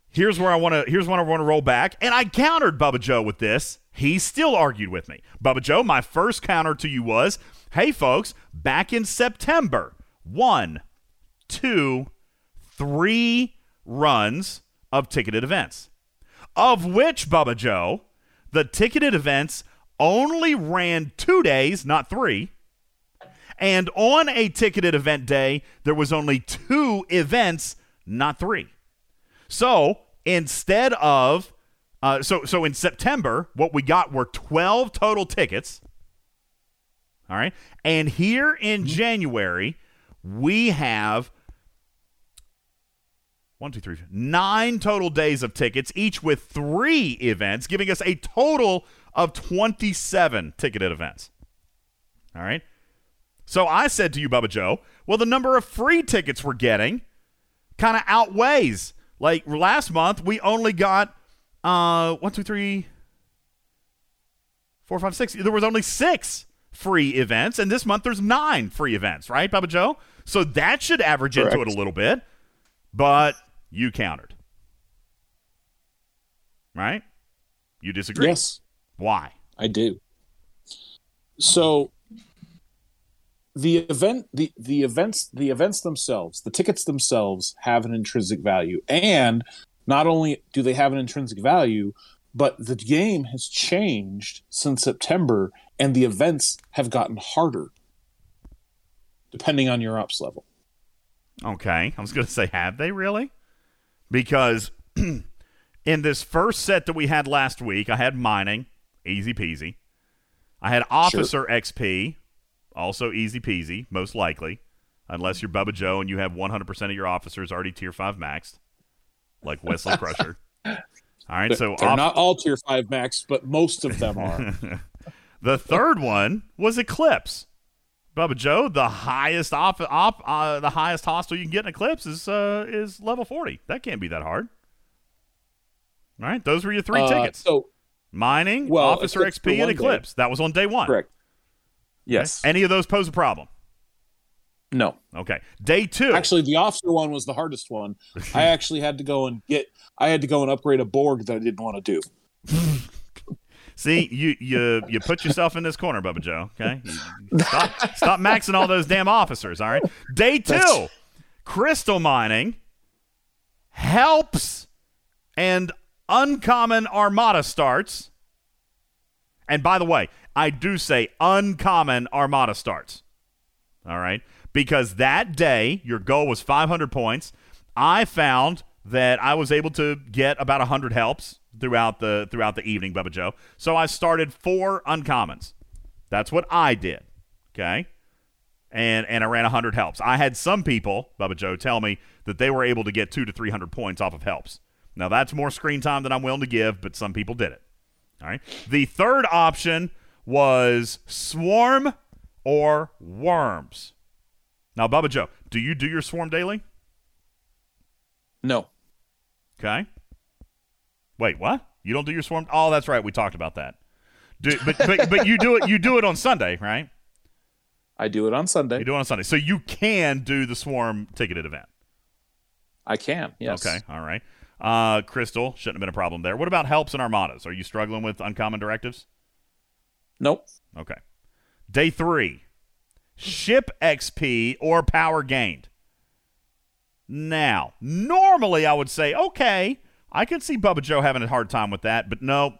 here's where I want to here's when I want to roll back, and I countered Bubba Joe with this. He still argued with me. Bubba Joe, my first counter to you was, "Hey folks, back in September, one, two, three runs of ticketed events, of which Bubba Joe, the ticketed events only ran two days, not three. And on a ticketed event day, there was only two events, not three. So instead of, uh, so so in September, what we got were twelve total tickets. All right, and here in January, we have one, two, three, nine total days of tickets, each with three events, giving us a total of twenty-seven ticketed events. All right. So I said to you, Bubba Joe, well, the number of free tickets we're getting kind of outweighs. Like last month, we only got uh one, two, three, four, five, six. There was only six free events, and this month there's nine free events, right, Bubba Joe? So that should average into it a little bit. But you countered. Right? You disagree. Yes, Why? I do. So the event the the events the events themselves, the tickets themselves have an intrinsic value and not only do they have an intrinsic value, but the game has changed since September and the events have gotten harder depending on your ops level. Okay. I was going to say, have they really? Because in this first set that we had last week, I had mining, easy peasy. I had officer XP, also easy peasy, most likely, unless you're Bubba Joe and you have 100% of your officers already tier 5 maxed, like Wesley Crusher. All right, They're- so they're off- not all tier five max, but most of them are. the third one was Eclipse. Bubba Joe, the highest off, op, uh, the highest hostile you can get in Eclipse is uh, is level forty. That can't be that hard. All right, those were your three Uh, tickets. So mining, Well, officer Eclipse XP, and one day. Eclipse. That was on day one. Correct. Yes. Any of those pose a problem? No. Okay. Day two. Actually, the officer one was the hardest one. I actually had to go and get. I had to go and upgrade a Borg that I didn't want to do. See, you you you put yourself in this corner, Bubba Joe. Okay, stop, stop maxing all those damn officers. All right. Day two, That's- crystal mining helps and uncommon armada starts. And by the way, I do say uncommon armada starts. All right, because that day your goal was 500 points. I found that I was able to get about 100 helps throughout the throughout the evening, Bubba Joe. So I started four uncommons. That's what I did. Okay. And and I ran 100 helps. I had some people, Bubba Joe, tell me that they were able to get 2 to 300 points off of helps. Now that's more screen time than I'm willing to give, but some people did it. All right. The third option was swarm or worms. Now, Bubba Joe, do you do your swarm daily? No. Okay. Wait, what? You don't do your swarm? Oh, that's right. We talked about that. Do, but, but but you do it. You do it on Sunday, right? I do it on Sunday. You do it on Sunday, so you can do the swarm ticketed event. I can. Yes. Okay. All right. Uh, Crystal shouldn't have been a problem there. What about helps and armadas? Are you struggling with uncommon directives? Nope. Okay. Day three, ship XP or power gained. Now, normally I would say, okay, I can see Bubba Joe having a hard time with that, but no,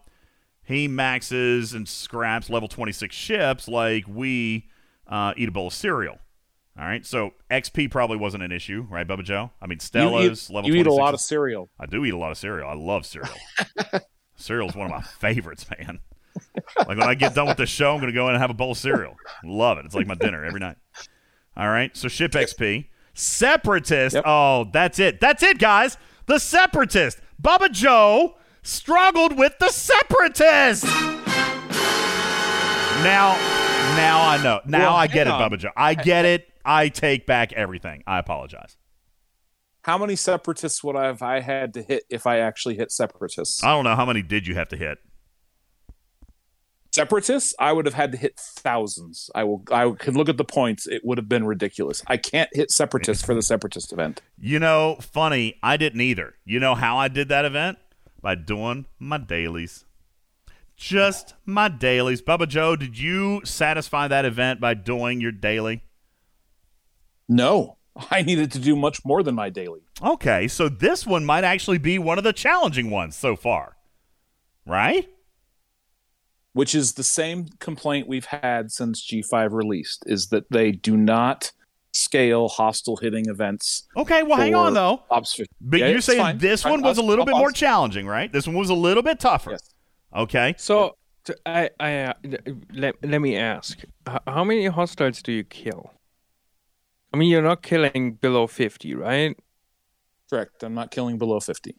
he maxes and scraps level 26 ships like we uh, eat a bowl of cereal. All right, so XP probably wasn't an issue, right, Bubba Joe? I mean, You Stella's eat, level. you eat a lot of cereal. I do eat a lot of cereal. I love cereal. Cereal's one of my favorites, man. Like when I get done with the show, I'm going to go in and have a bowl of cereal. Love it. It's like my dinner every night. All right. So ship XP. Separatist. Oh, that's it. That's it, guys. The Separatist. Bubba Joe struggled with the Separatist. Now, now I know. Now Well, I get it, on. Bubba Joe. I get it. I take back everything. I apologize. How many separatists would I have I had to hit if I actually hit separatists? I don't know how many did you have to hit. Separatists, I would have had to hit thousands. I will. I could look at the points. It would have been ridiculous. I can't hit separatists for the separatist event. You know, funny, I didn't either. You know how I did that event? By doing my dailies. Just my dailies. Bubba Joe, did you satisfy that event by doing your daily? No, I needed to do much more than my daily. Okay, so this one might actually be one of the challenging ones so far. Right? Which is the same complaint we've had since G5 released is that they do not scale hostile hitting events. Okay, well, hang on, though. Ops 50. But Yeah, you're saying fine. this one was a I'll- little I'll bit more challenging, right? This one was a little bit tougher. Okay. So, t- I, I, uh, let, let me ask, how many hostiles do you kill? I mean, you're not killing below 50, right? Correct. I'm not killing below 50.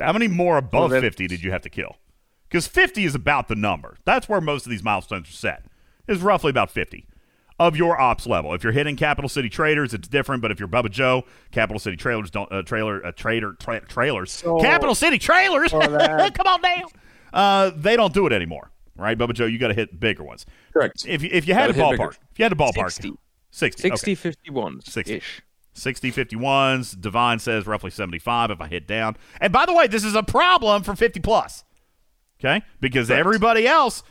How many more above that- 50 did you have to kill? Because 50 is about the number. That's where most of these milestones are set. Is roughly about 50 of your ops level. If you're hitting Capital City Traders, it's different. But if you're Bubba Joe, Capital City Trailers don't uh, trailer uh, trader tra- trailers. So- Capital City Trailers. Come on down. Uh, they don't do it anymore, right? Bubba Joe, you got to hit bigger ones. Correct. If you, if you had a Gotta hit ballpark, bigger. if you had a ballpark, 60. 60, 60, okay. 51 60. ish. 60 51s. Divine says roughly 75 if I hit down. And by the way, this is a problem for 50 plus. Okay? Because everybody else,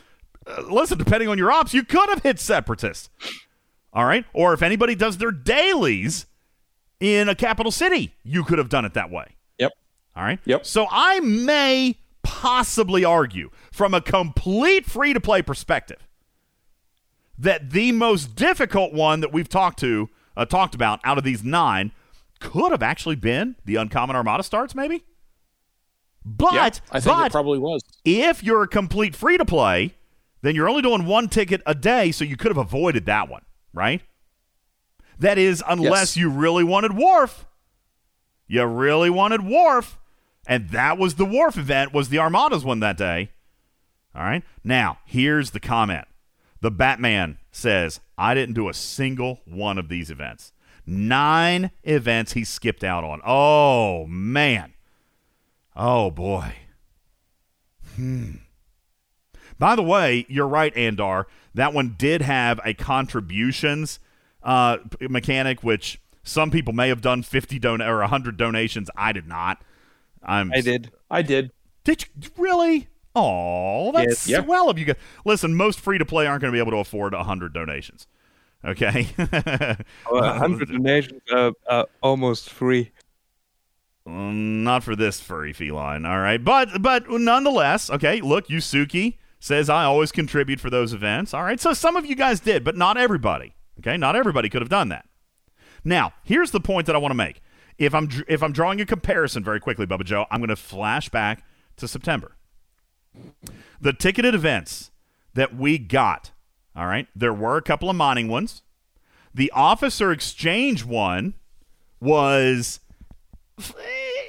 uh, listen, depending on your ops, you could have hit separatists. All right? Or if anybody does their dailies in a capital city, you could have done it that way. Yep. All right. Yep. So I may possibly argue from a complete free to play perspective that the most difficult one that we've talked to uh, talked about out of these nine could have actually been the uncommon armada starts maybe? But Yeah, I think but it probably was. if you're a complete free to play then you're only doing one ticket a day so you could have avoided that one right? That is unless Yes. you really wanted Worf you really wanted Worf and that was the Worf event was the armadas one that day. All right? Now here's the comment the batman says i didn't do a single one of these events. Nine events he skipped out on. Oh man. Oh boy. Hmm. By the way you're right andar. That one did have a contributions uh, mechanic which some people may have done 50 don- or 100 donations. I did not. I'm I did. I did. Did you really? Oh, that's Yes. Swell of you guys. Listen, most free to play aren't going to be able to afford 100 donations. Okay? Well, 100 donations are, are almost free. Mm, not for this furry feline, all right. But but nonetheless, okay. Look, Yusuki says I always contribute for those events. All right, so some of you guys did, but not everybody. Okay, not everybody could have done that. Now, here's the point that I want to make. If I'm if I'm drawing a comparison very quickly, Bubba Joe, I'm going to flash back to September. The ticketed events that we got, all right, there were a couple of mining ones. The officer exchange one was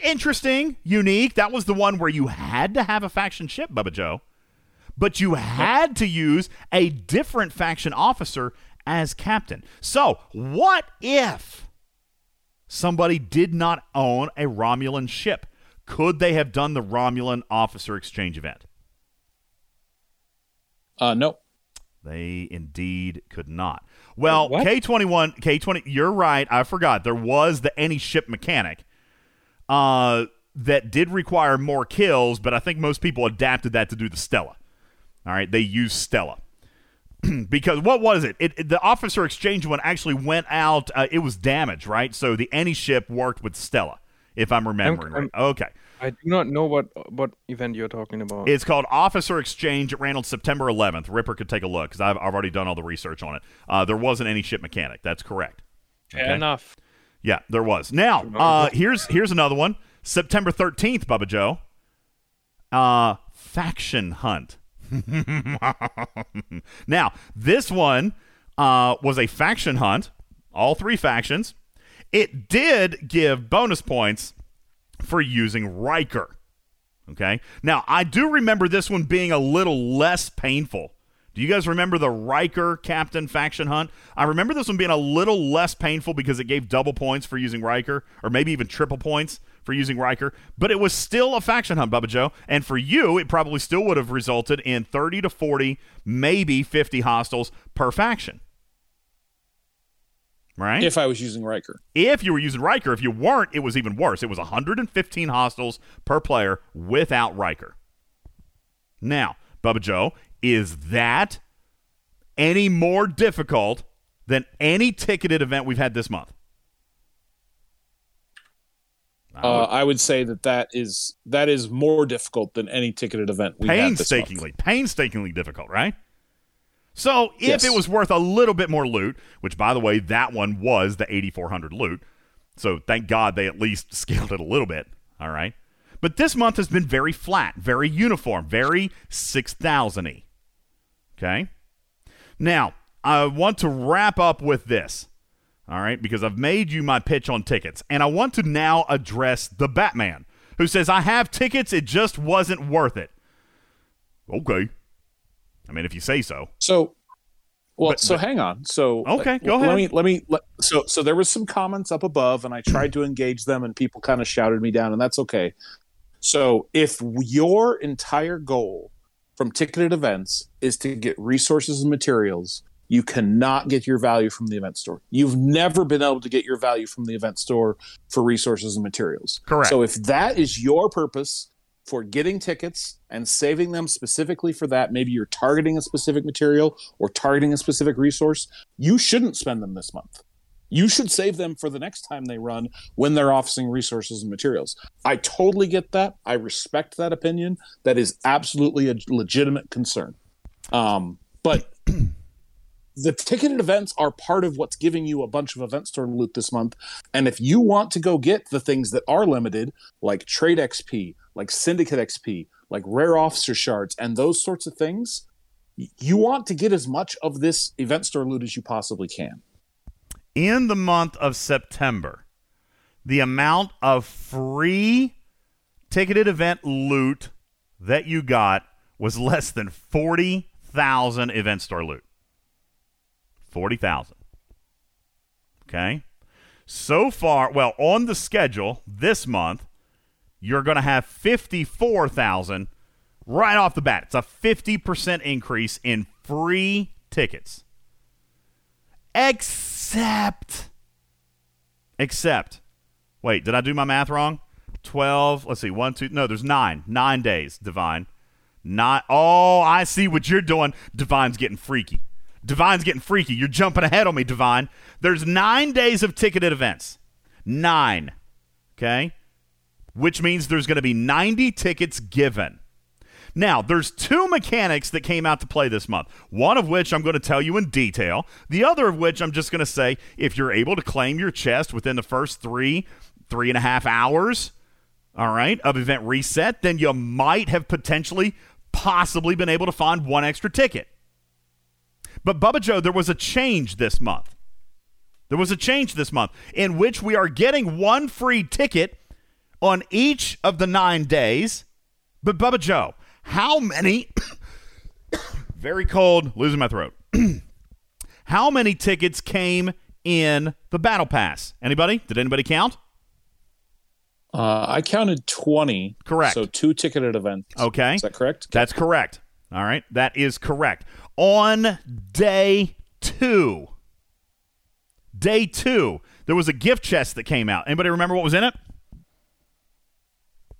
interesting, unique. That was the one where you had to have a faction ship, Bubba Joe, but you had to use a different faction officer as captain. So, what if somebody did not own a Romulan ship? Could they have done the Romulan officer exchange event? Uh, no. They indeed could not. Well, K21, K20, you're right. I forgot. There was the any ship mechanic uh, that did require more kills, but I think most people adapted that to do the Stella. All right, they used Stella. because what was it? It, it- The officer exchange one actually went out. Uh, it was damaged, right? So the any ship worked with Stella, if I'm remembering I'm- right. Okay. I do not know what what event you're talking about. It's called Officer Exchange. It ran on September 11th. Ripper could take a look because I've, I've already done all the research on it. Uh, there wasn't any ship mechanic. That's correct. Fair enough. Yeah, there was. Now, uh, here's here's another one. September 13th, Bubba Joe. Uh, faction hunt. now, this one uh, was a faction hunt, all three factions. It did give bonus points for using Riker. Okay. Now, I do remember this one being a little less painful. Do you guys remember the Riker Captain faction hunt? I remember this one being a little less painful because it gave double points for using Riker, or maybe even triple points for using Riker, but it was still a faction hunt, Bubba Joe. And for you, it probably still would have resulted in 30 to 40, maybe 50 hostiles per faction. Right? If I was using Riker. If you were using Riker, if you weren't, it was even worse. It was 115 hostiles per player without Riker. Now, Bubba Joe, is that any more difficult than any ticketed event we've had this month? Uh, I would say that that is that is more difficult than any ticketed event we had this month. painstakingly, painstakingly difficult, right? So if Yes. it was worth a little bit more loot, which by the way, that one was the 8400 loot. So thank God they at least scaled it a little bit. All right. But this month has been very flat, very uniform, very 6000 y. Okay. Now, I want to wrap up with this. All right, because I've made you my pitch on tickets, and I want to now address the Batman, who says, I have tickets, it just wasn't worth it. Okay. I mean, if you say so. So, well, But- so but- hang on. So Okay, go let ahead. me let me let, so so there was some comments up above, and I tried to engage them, and people kind of shouted me down, and that's okay. So if your entire goal from ticketed events is to get resources and materials, you cannot get your value from the event store. You've never been able to get your value from the event store for resources and materials. Correct. So if that is your purpose for getting tickets and saving them specifically for that, maybe you're targeting a specific material or targeting a specific resource, you shouldn't spend them this month. You should save them for the next time they run when they're offering resources and materials. I totally get that. I respect that opinion. That is absolutely a legitimate concern. Um, but the ticketed events are part of what's giving you a bunch of event store loot this month. And if you want to go get the things that are limited, like trade XP, like syndicate XP, like rare officer shards, and those sorts of things, you want to get as much of this event store loot as you possibly can. in the month of September, the amount of free ticketed event loot that you got was less than 40,000 event store loot. 40,000. Okay? So far, well, on the schedule this month, you're going to have 54,000 right off the bat. It's a 50% increase in free tickets. Except, except, wait, did I do my math wrong? 12, let's see, one, two, no, there's nine. Nine days, Divine. Not, oh, I see what you're doing. Divine's getting freaky. Divine's getting freaky. You're jumping ahead on me, Divine. There's nine days of ticketed events. Nine. Okay? Which means there's going to be 90 tickets given. Now, there's two mechanics that came out to play this month. One of which I'm going to tell you in detail. The other of which I'm just going to say if you're able to claim your chest within the first three, three and a half hours, all right, of event reset, then you might have potentially, possibly been able to find one extra ticket. But Bubba Joe, there was a change this month. There was a change this month in which we are getting one free ticket on each of the nine days. But Bubba Joe, how many? very cold, losing my throat. how many tickets came in the battle pass? Anybody? Did anybody count? Uh, I counted 20. Correct. So two ticketed events. Okay. Is that correct? That's correct. All right. That is correct. On day two, day two, there was a gift chest that came out. Anybody remember what was in it?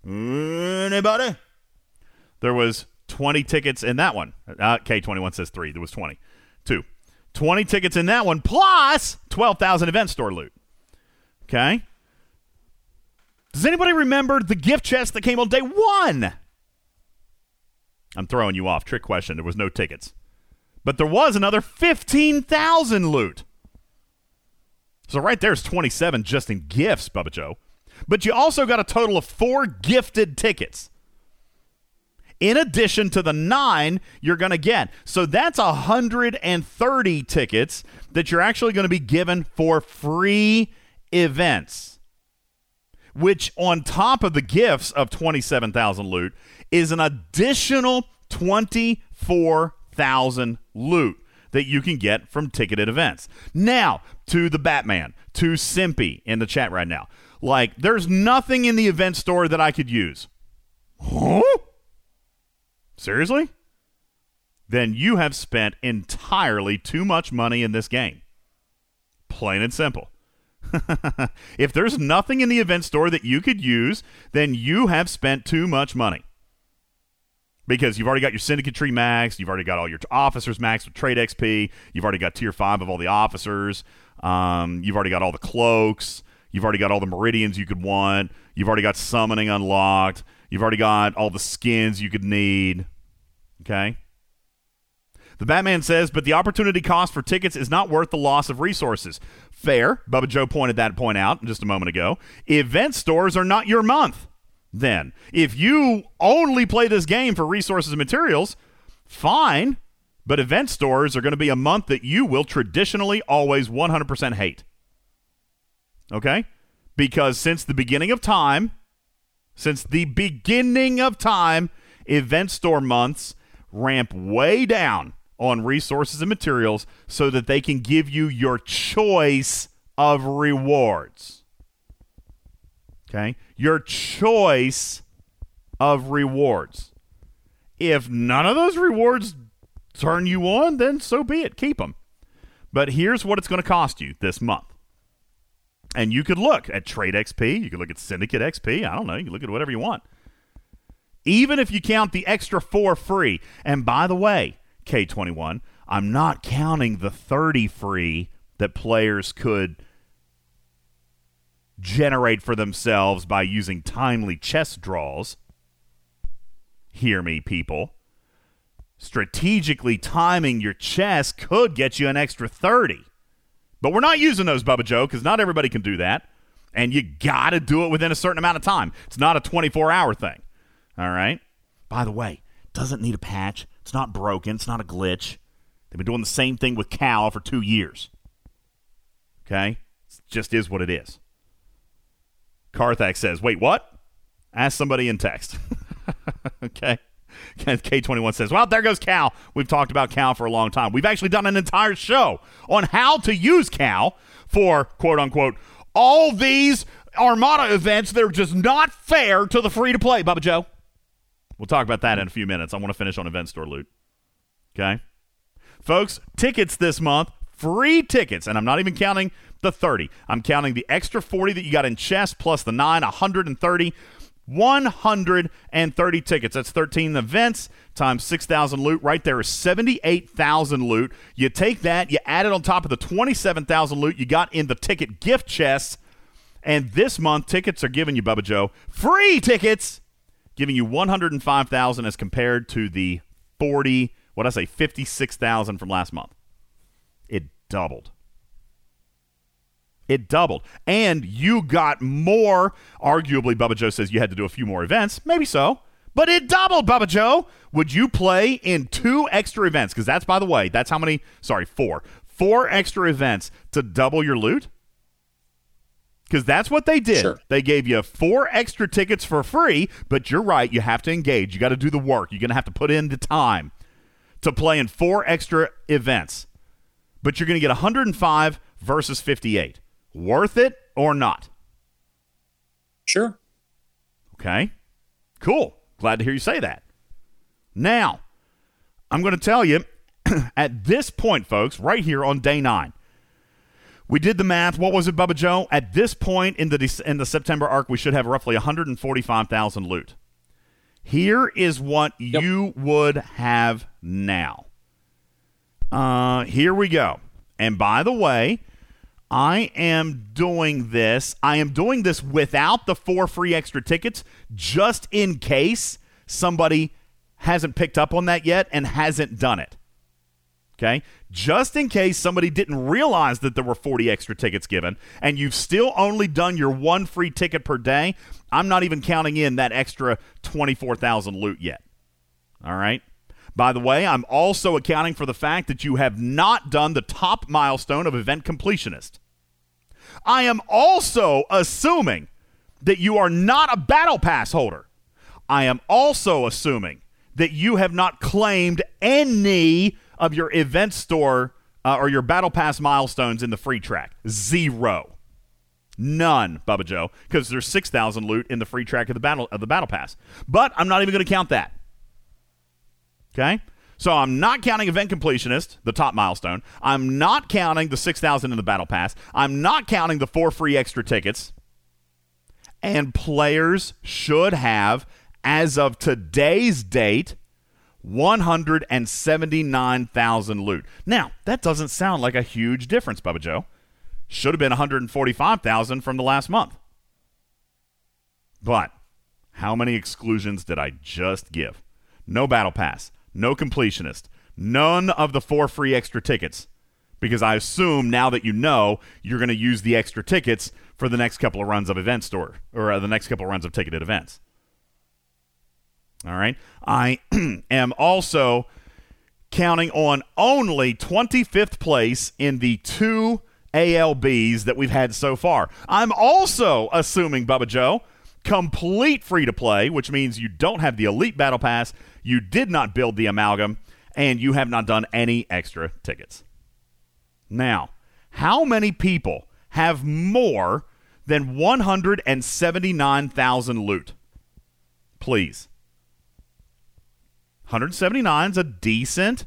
Anybody? There was 20 tickets in that one. Uh, K21 says three. There was 20. Two. 20 tickets in that one, plus 12,000 event store loot. Okay. Does anybody remember the gift chest that came on day one? I'm throwing you off. Trick question. There was no tickets. But there was another 15,000 loot. So right there's 27 just in gifts, Bubba Joe. But you also got a total of four gifted tickets. In addition to the nine you're going to get. So that's 130 tickets that you're actually going to be given for free events. Which, on top of the gifts of 27,000 loot, is an additional 24,000 loot that you can get from ticketed events. Now, to the Batman, to Simpy in the chat right now. Like, there's nothing in the event store that I could use. Huh? Seriously? Then you have spent entirely too much money in this game. Plain and simple. if there's nothing in the event store that you could use, then you have spent too much money. Because you've already got your syndicate tree max, you've already got all your officers max with trade XP, you've already got tier five of all the officers, um, you've already got all the cloaks, you've already got all the meridians you could want, you've already got summoning unlocked, you've already got all the skins you could need. Okay? The Batman says, but the opportunity cost for tickets is not worth the loss of resources. Fair. Bubba Joe pointed that point out just a moment ago. Event stores are not your month. Then, if you only play this game for resources and materials, fine. But event stores are going to be a month that you will traditionally always 100% hate. Okay? Because since the beginning of time, since the beginning of time, event store months ramp way down on resources and materials so that they can give you your choice of rewards. Okay? Your choice of rewards. If none of those rewards turn you on, then so be it. Keep them. But here's what it's going to cost you this month. And you could look at Trade XP, you could look at Syndicate XP, I don't know, you can look at whatever you want. Even if you count the extra four free. And by the way, K21, I'm not counting the 30 free that players could generate for themselves by using timely chess draws. Hear me, people. Strategically timing your chess could get you an extra 30. But we're not using those, Bubba Joe, because not everybody can do that. And you got to do it within a certain amount of time. It's not a 24 hour thing. All right? By the way, doesn't need a patch. It's not broken. It's not a glitch. They've been doing the same thing with Cal for two years. Okay? It just is what it is. Carthax says, wait, what? Ask somebody in text. okay? K21 says, well, there goes Cal. We've talked about Cal for a long time. We've actually done an entire show on how to use Cal for, quote unquote, all these Armada events They're just not fair to the free to play, Bubba Joe. We'll talk about that in a few minutes. I want to finish on event store loot. Okay? Folks, tickets this month, free tickets, and I'm not even counting the 30. I'm counting the extra 40 that you got in chess plus the 9, 130. 130 tickets. That's 13 events times 6,000 loot. Right there is 78,000 loot. You take that, you add it on top of the 27,000 loot you got in the ticket gift chest. And this month, tickets are giving you, Bubba Joe, free tickets, giving you 105,000 as compared to the 40, what I say, 56,000 from last month. It doubled. It doubled. And you got more. Arguably, Bubba Joe says you had to do a few more events. Maybe so. But it doubled, Bubba Joe. Would you play in two extra events? Because that's, by the way, that's how many, sorry, four. Four extra events to double your loot? Because that's what they did. Sure. They gave you four extra tickets for free, but you're right. You have to engage. You got to do the work. You're going to have to put in the time to play in four extra events. But you're going to get 105 versus 58. Worth it or not? Sure. Okay. Cool. Glad to hear you say that. Now, I'm going to tell you at this point, folks, right here on day nine, we did the math. What was it, Bubba Joe? At this point in the in the September arc, we should have roughly 145,000 loot. Here is what you would have now. Uh, here we go. And by the way, I am doing this. I am doing this without the four free extra tickets, just in case somebody hasn't picked up on that yet and hasn't done it. Okay? Just in case somebody didn't realize that there were 40 extra tickets given and you've still only done your one free ticket per day, I'm not even counting in that extra 24,000 loot yet. All right? By the way, I'm also accounting for the fact that you have not done the top milestone of event completionist. I am also assuming that you are not a battle pass holder. I am also assuming that you have not claimed any of your event store uh, or your battle pass milestones in the free track. Zero. None, Bubba Joe, because there's 6,000 loot in the free track of the battle of the battle pass. But I'm not even going to count that. Okay? So I'm not counting event completionist, the top milestone. I'm not counting the 6,000 in the battle pass. I'm not counting the four free extra tickets. And players should have, as of today's date, 179,000 loot. Now, that doesn't sound like a huge difference, Bubba Joe. Should have been 145,000 from the last month. But how many exclusions did I just give? No battle pass, no completionist, none of the four free extra tickets. Because I assume now that you know, you're going to use the extra tickets for the next couple of runs of event store or uh, the next couple of runs of ticketed events. All right. I am also counting on only 25th place in the two ALBs that we've had so far. I'm also assuming, Bubba Joe, complete free to play, which means you don't have the Elite Battle Pass, you did not build the Amalgam, and you have not done any extra tickets. Now, how many people have more than 179,000 loot? Please. 179 is a decent,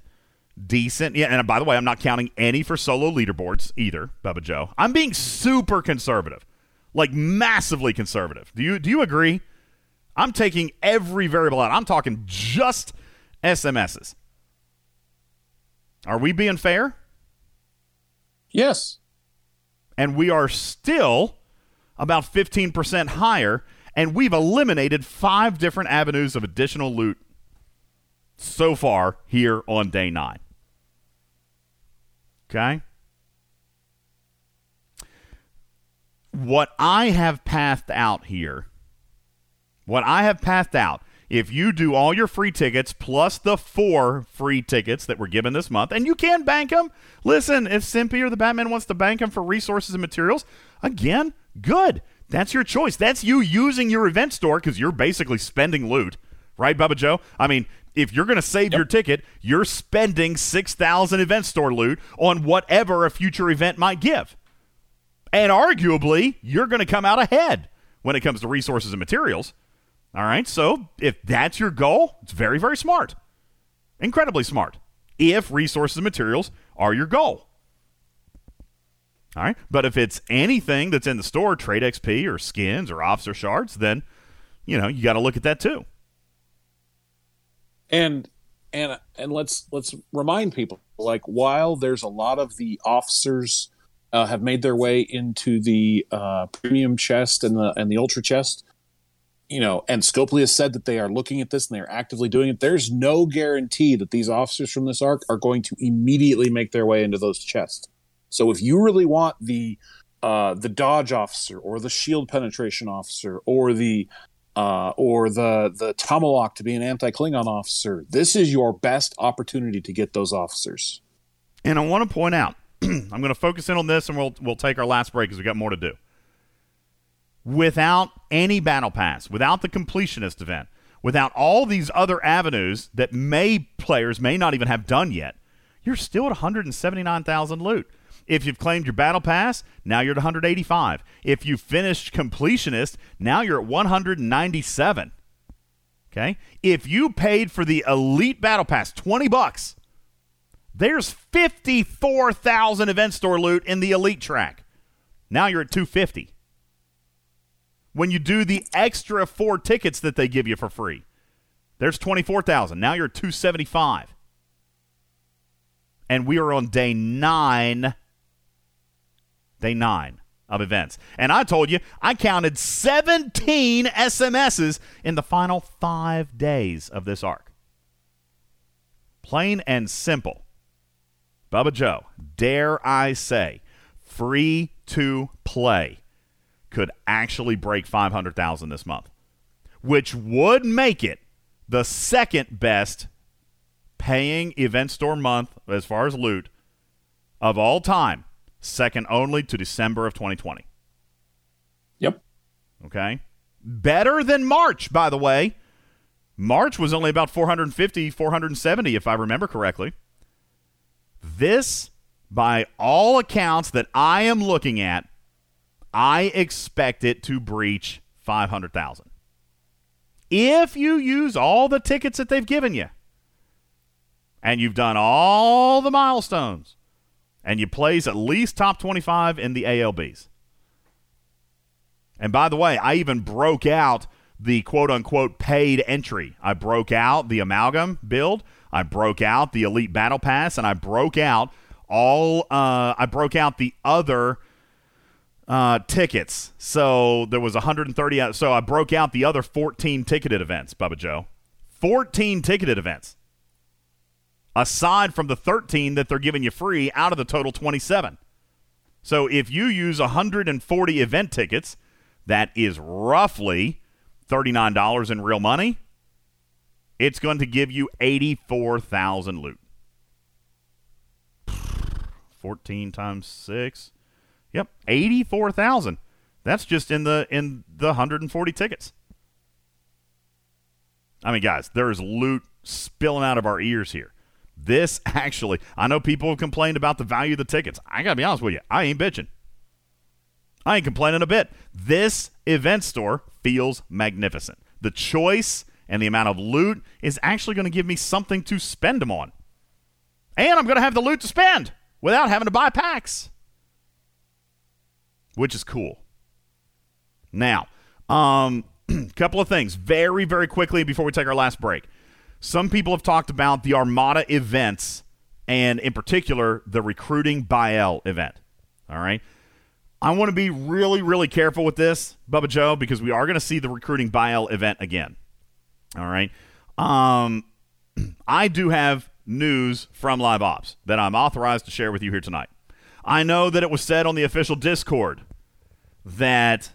decent. Yeah, and by the way, I'm not counting any for solo leaderboards either, Bubba Joe. I'm being super conservative, like massively conservative. Do you do you agree? I'm taking every variable out. I'm talking just SMSs. Are we being fair? Yes. And we are still about 15% higher, and we've eliminated five different avenues of additional loot so far here on day nine. Okay? What I have passed out here, what I have passed out, if you do all your free tickets plus the four free tickets that were given this month, and you can bank them. Listen, if Simpy or the Batman wants to bank them for resources and materials, again, good. That's your choice. That's you using your event store because you're basically spending loot, right, Bubba Joe? I mean, if you're going to save your ticket, you're spending 6,000 event store loot on whatever a future event might give. And arguably, you're going to come out ahead when it comes to resources and materials. All right. So if that's your goal, it's very, very smart. Incredibly smart. If resources and materials are your goal. All right. But if it's anything that's in the store, trade XP or skins or officer shards, then, you know, you got to look at that too. and and and let's let's remind people like while there's a lot of the officers uh, have made their way into the uh, premium chest and the and the ultra chest you know and scopely has said that they are looking at this and they're actively doing it there's no guarantee that these officers from this arc are going to immediately make their way into those chests so if you really want the uh, the dodge officer or the shield penetration officer or the uh, or the the Tomahawk to be an anti Klingon officer. This is your best opportunity to get those officers. And I want to point out, I'm going to focus in on this, and we'll we'll take our last break because we've got more to do. Without any battle pass, without the completionist event, without all these other avenues that may players may not even have done yet, you're still at 179,000 loot. If you've claimed your battle pass, now you're at 185. If you finished completionist, now you're at 197. Okay? If you paid for the elite battle pass 20 bucks, there's 54,000 event store loot in the elite track. Now you're at 250. When you do the extra 4 tickets that they give you for free, there's 24,000. Now you're at 275. And we are on day 9 day nine of events. And I told you, I counted 17 SMSs in the final five days of this arc. Plain and simple. Bubba Joe, dare I say, free to play could actually break 500,000 this month, which would make it the second best paying event store month as far as loot of all time second only to December of 2020. Yep. Okay. Better than March, by the way. March was only about 450, 470, if I remember correctly. This, by all accounts that I am looking at, I expect it to breach 500,000. If you use all the tickets that they've given you, and you've done all the milestones, and you place at least top 25 in the ALBs. And by the way, I even broke out the quote unquote paid entry. I broke out the amalgam build, I broke out the elite battle pass, and I broke out all uh, I broke out the other uh, tickets. So there was 130 out. So I broke out the other 14 ticketed events, Bubba Joe. 14 ticketed events aside from the 13 that they're giving you free out of the total 27. So if you use 140 event tickets, that is roughly $39 in real money. It's going to give you 84,000 loot. 14 times 6. Yep, 84,000. That's just in the in the 140 tickets. I mean, guys, there is loot spilling out of our ears here. This actually, I know people have complained about the value of the tickets. I got to be honest with you, I ain't bitching. I ain't complaining a bit. This event store feels magnificent. The choice and the amount of loot is actually going to give me something to spend them on. And I'm going to have the loot to spend without having to buy packs, which is cool. Now, um, couple of things very, very quickly before we take our last break. Some people have talked about the Armada events and, in particular, the recruiting Bael event. All right. I want to be really, really careful with this, Bubba Joe, because we are going to see the recruiting buyout event again. All right. Um, I do have news from Live Ops that I'm authorized to share with you here tonight. I know that it was said on the official Discord that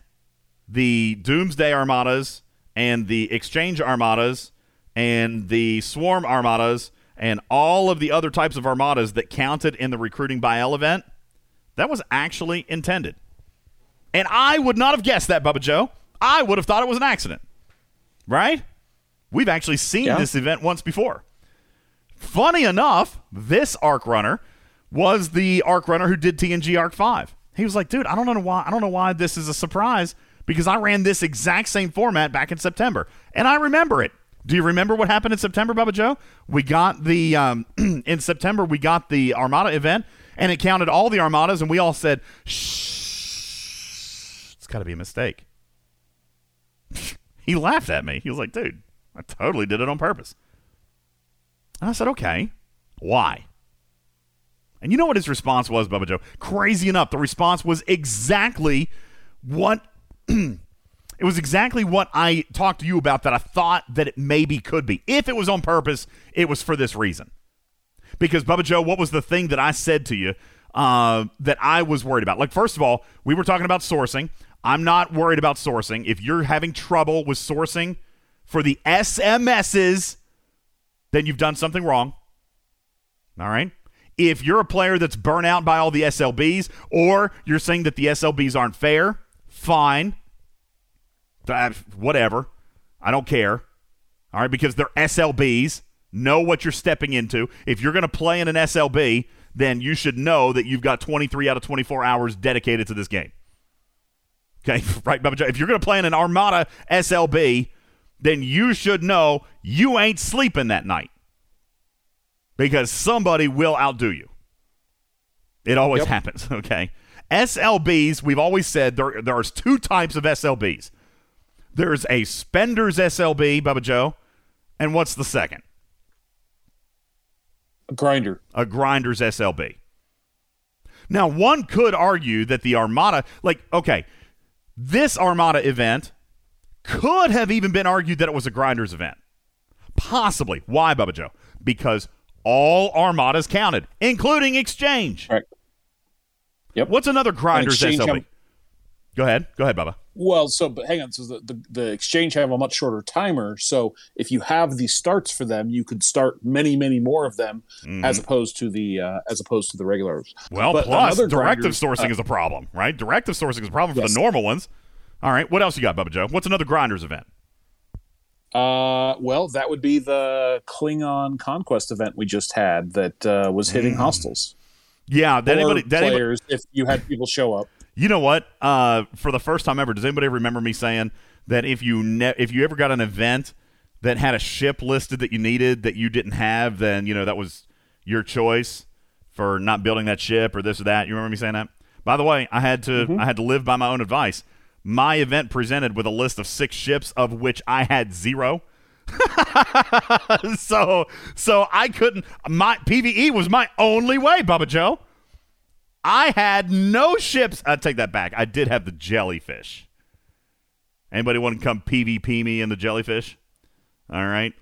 the Doomsday Armadas and the Exchange Armadas and the Swarm Armadas and all of the other types of armadas that counted in the recruiting by L event, that was actually intended. And I would not have guessed that, Bubba Joe. I would have thought it was an accident. Right? We've actually seen Yeah. this event once before. Funny enough, this arc runner was the arc runner who did TNG Arc 5. He was like, dude, I don't know why I don't know why this is a surprise because I ran this exact same format back in September. And I remember it. Do you remember what happened in September, Bubba Joe? We got the um, in September we got the Armada event and it counted all the armadas and we all said, Shh, it's gotta be a mistake. he laughed at me. He was like, dude, I totally did it on purpose. And I said, okay, why? And you know what his response was, Bubba Joe? Crazy enough, the response was exactly what it was exactly what I talked to you about that I thought that it maybe could be. If it was on purpose, it was for this reason. Because Bubba Joe, what was the thing that I said to you uh, that I was worried about? Like, first of all, we were talking about sourcing. I'm not worried about sourcing. If you're having trouble with sourcing for the SMSs, then you've done something wrong. All right. If you're a player that's burnt out by all the SLBs, or you're saying that the SLBs aren't fair, fine. Uh, whatever. I don't care. All right, because they're SLBs. Know what you're stepping into. If you're going to play in an SLB, then you should know that you've got 23 out of 24 hours dedicated to this game. Okay, right, Bubba If you're going to play in an Armada SLB, then you should know you ain't sleeping that night because somebody will outdo you. It always happens, okay? SLBs, we've always said there, there's two types of SLBs. There's a Spender's SLB, Bubba Joe, and what's the second? A grinder. A grinder's SLB. Now, one could argue that the Armada, like, okay, this Armada event could have even been argued that it was a grinders event. Possibly. Why, Bubba Joe? Because all Armadas counted, including Exchange. Right. Yep. What's another grinders SLB? have- Go ahead. Go ahead, Bubba. Well, so but hang on. So the, the the exchange have a much shorter timer. So if you have the starts for them, you could start many, many more of them as opposed to the uh, as opposed to the regulars. Mm-hmm. Well, But plus directive grinders, sourcing uh, is a problem, right? Directive sourcing is a problem for Yes. the normal ones. All right. What else you got, Bubba Joe? What's another grinders event? Uh, well, that would be the Klingon conquest event we just had that uh, was hitting Mm. hostiles. Yeah. Or anybody, did anybody, if you had people show up. You know what? Uh, for the first time ever, does anybody remember me saying that if you ne- if you ever got an event that had a ship listed that you needed that you didn't have, then you know that was your choice for not building that ship or this or that. You remember me saying that? By the way, I had to I had to live by my own advice. My event presented with a list of six ships, of which I had zero. so so I couldn't. My PVE was my only way, Bubba Joe. I had no ships. I take that back. I did have the jellyfish. Anybody want to come PvP me in the jellyfish? All right.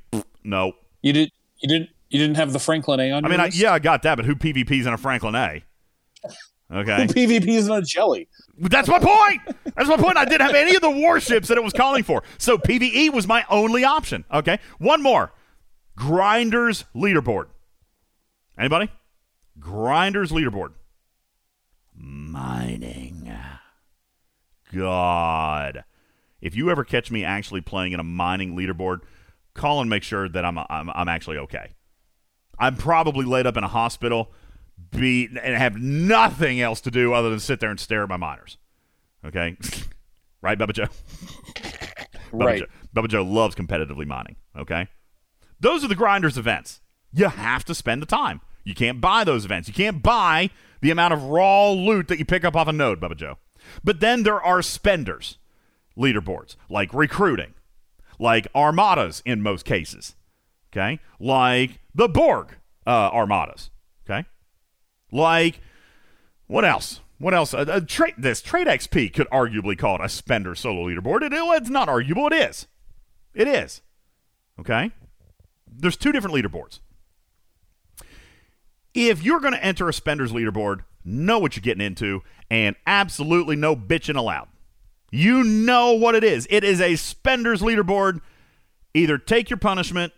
No. You did. You didn't. You didn't have the Franklin A on. I your mean, I, yeah, I got that, but who PvPs in a Franklin A? Okay. PvP is in a jelly. That's my point. That's my point. I didn't have any of the warships that it was calling for. So PvE was my only option. Okay. One more. Grinders leaderboard. Anybody? Grinders leaderboard. Mining. God. If you ever catch me actually playing in a mining leaderboard, call and make sure that I'm I'm, I'm actually okay. I'm probably laid up in a hospital, be and have nothing else to do other than sit there and stare at my miners. Okay, right, Bubba Joe. Bubba Right. Joe. Bubba Joe loves competitively mining. Okay, those are the grinders events. You have to spend the time. You can't buy those events. You can't buy the amount of raw loot that you pick up off a node, Bubba Joe. But then there are spenders leaderboards, like recruiting, like armadas in most cases. Okay, like the Borg uh, armadas. Like what else? What else? Uh, uh, trade this trade XP could arguably call it a spender solo leaderboard. It, it's not arguable. It is. It is. Okay. There's two different leaderboards. If you're going to enter a spenders leaderboard, know what you're getting into, and absolutely no bitching allowed. You know what it is. It is a spenders leaderboard. Either take your punishment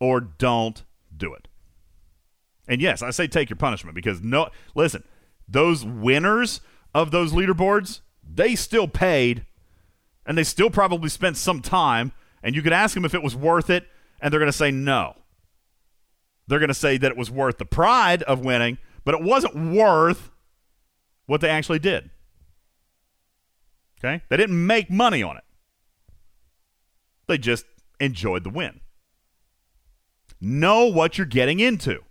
or don't do it. And yes, I say take your punishment because no, listen, those winners of those leaderboards, they still paid and they still probably spent some time. And you could ask them if it was worth it, and they're going to say no. They're going to say that it was worth the pride of winning, but it wasn't worth what they actually did. Okay? They didn't make money on it, they just enjoyed the win. Know what you're getting into.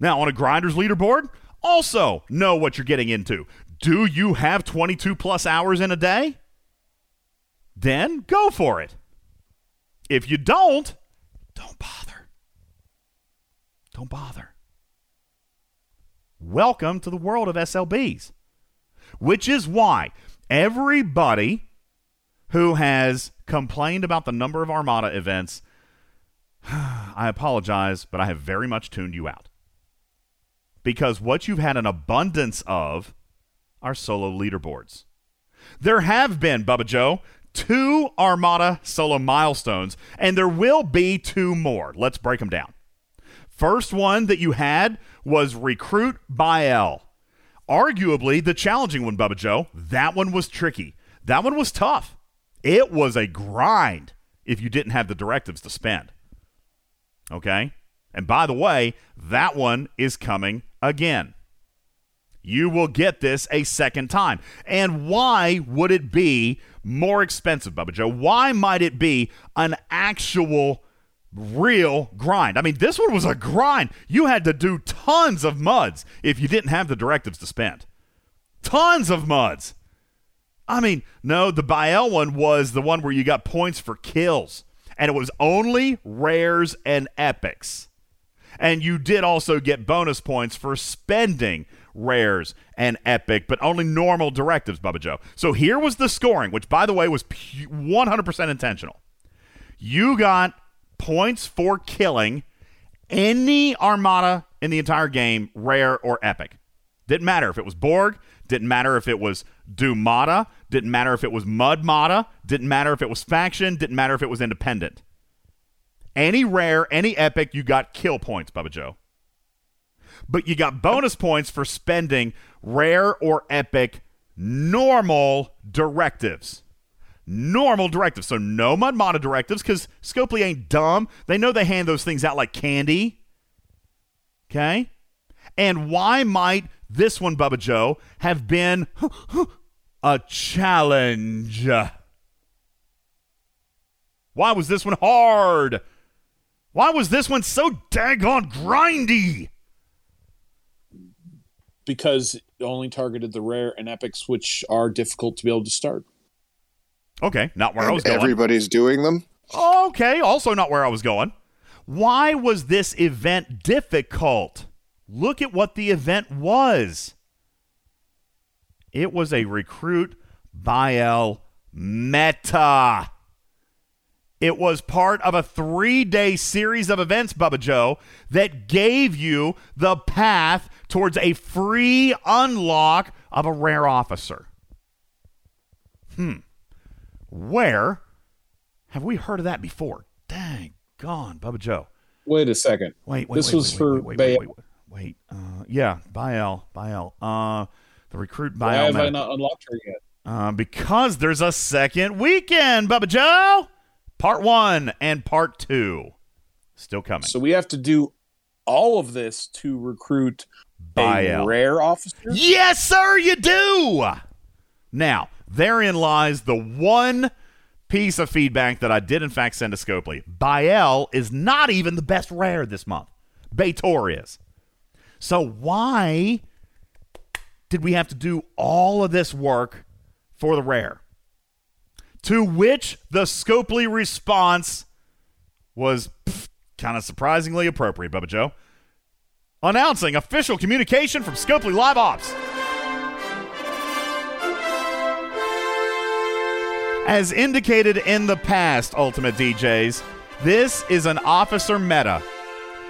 Now, on a grinders leaderboard, also know what you're getting into. Do you have 22 plus hours in a day? Then go for it. If you don't, don't bother. Don't bother. Welcome to the world of SLBs, which is why everybody who has complained about the number of Armada events, I apologize, but I have very much tuned you out. Because what you've had an abundance of are solo leaderboards. There have been, Bubba Joe, two Armada solo milestones, and there will be two more. Let's break them down. First one that you had was Recruit Bael. Arguably the challenging one, Bubba Joe. That one was tricky. That one was tough. It was a grind if you didn't have the directives to spend. Okay? And by the way, that one is coming again. You will get this a second time. And why would it be more expensive, Bubba Joe? Why might it be an actual real grind? I mean, this one was a grind. You had to do tons of muds if you didn't have the directives to spend. Tons of muds. I mean, no, the Bael one was the one where you got points for kills, and it was only rares and epics. And you did also get bonus points for spending rares and epic, but only normal directives, Bubba Joe. So here was the scoring, which, by the way, was 100% intentional. You got points for killing any armada in the entire game, rare or epic. Didn't matter if it was Borg, didn't matter if it was Dumata, didn't matter if it was Mud Mata, didn't matter if it was faction, didn't matter if it was independent. Any rare, any epic, you got kill points, Bubba Joe. But you got bonus points for spending rare or epic normal directives. Normal directives. So no Mud Mata directives because Scopely ain't dumb. They know they hand those things out like candy. Okay? And why might this one, Bubba Joe, have been a challenge? Why was this one hard? Why was this one so daggone grindy? Because it only targeted the rare and epics, which are difficult to be able to start. Okay, not where I was going. everybody's doing them. Okay, also not where I was going. Why was this event difficult? Look at what the event was. It was a recruit L meta. It was part of a three day series of events, Bubba Joe, that gave you the path towards a free unlock of a rare officer. Hmm. Where have we heard of that before? Dang gone, Bubba Joe. Wait a second. Wait, wait, this wait, was wait, for wait, wait, wait, wait. Uh, yeah, Baal, Baal. Uh, the recruit Why Baal. have I not unlocked her yet? Uh, because there's a second weekend, Bubba Joe. Part one and part two still coming. So we have to do all of this to recruit Baal. a rare officer. Yes, sir, you do. Now, therein lies the one piece of feedback that I did, in fact, send to Scopely. Bael is not even the best rare this month. B'Etor is. So why did we have to do all of this work for the rare? To which the Scopely response was kind of surprisingly appropriate, Bubba Joe. Announcing official communication from Scopely Live Ops. As indicated in the past, Ultimate DJs, this is an officer meta.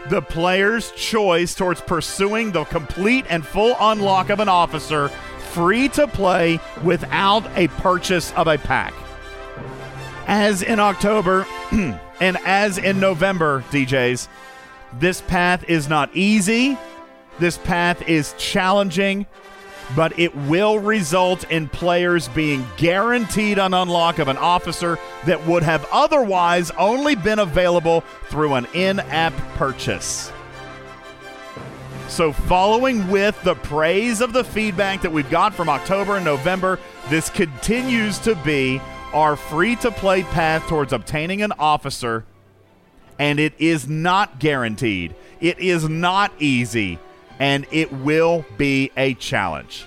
The player's choice towards pursuing the complete and full unlock of an officer free to play without a purchase of a pack. As in October and as in November, DJs, this path is not easy. This path is challenging, but it will result in players being guaranteed an unlock of an officer that would have otherwise only been available through an in app purchase. So, following with the praise of the feedback that we've got from October and November, this continues to be our free to play path towards obtaining an officer, and it is not guaranteed. It is not easy, and it will be a challenge.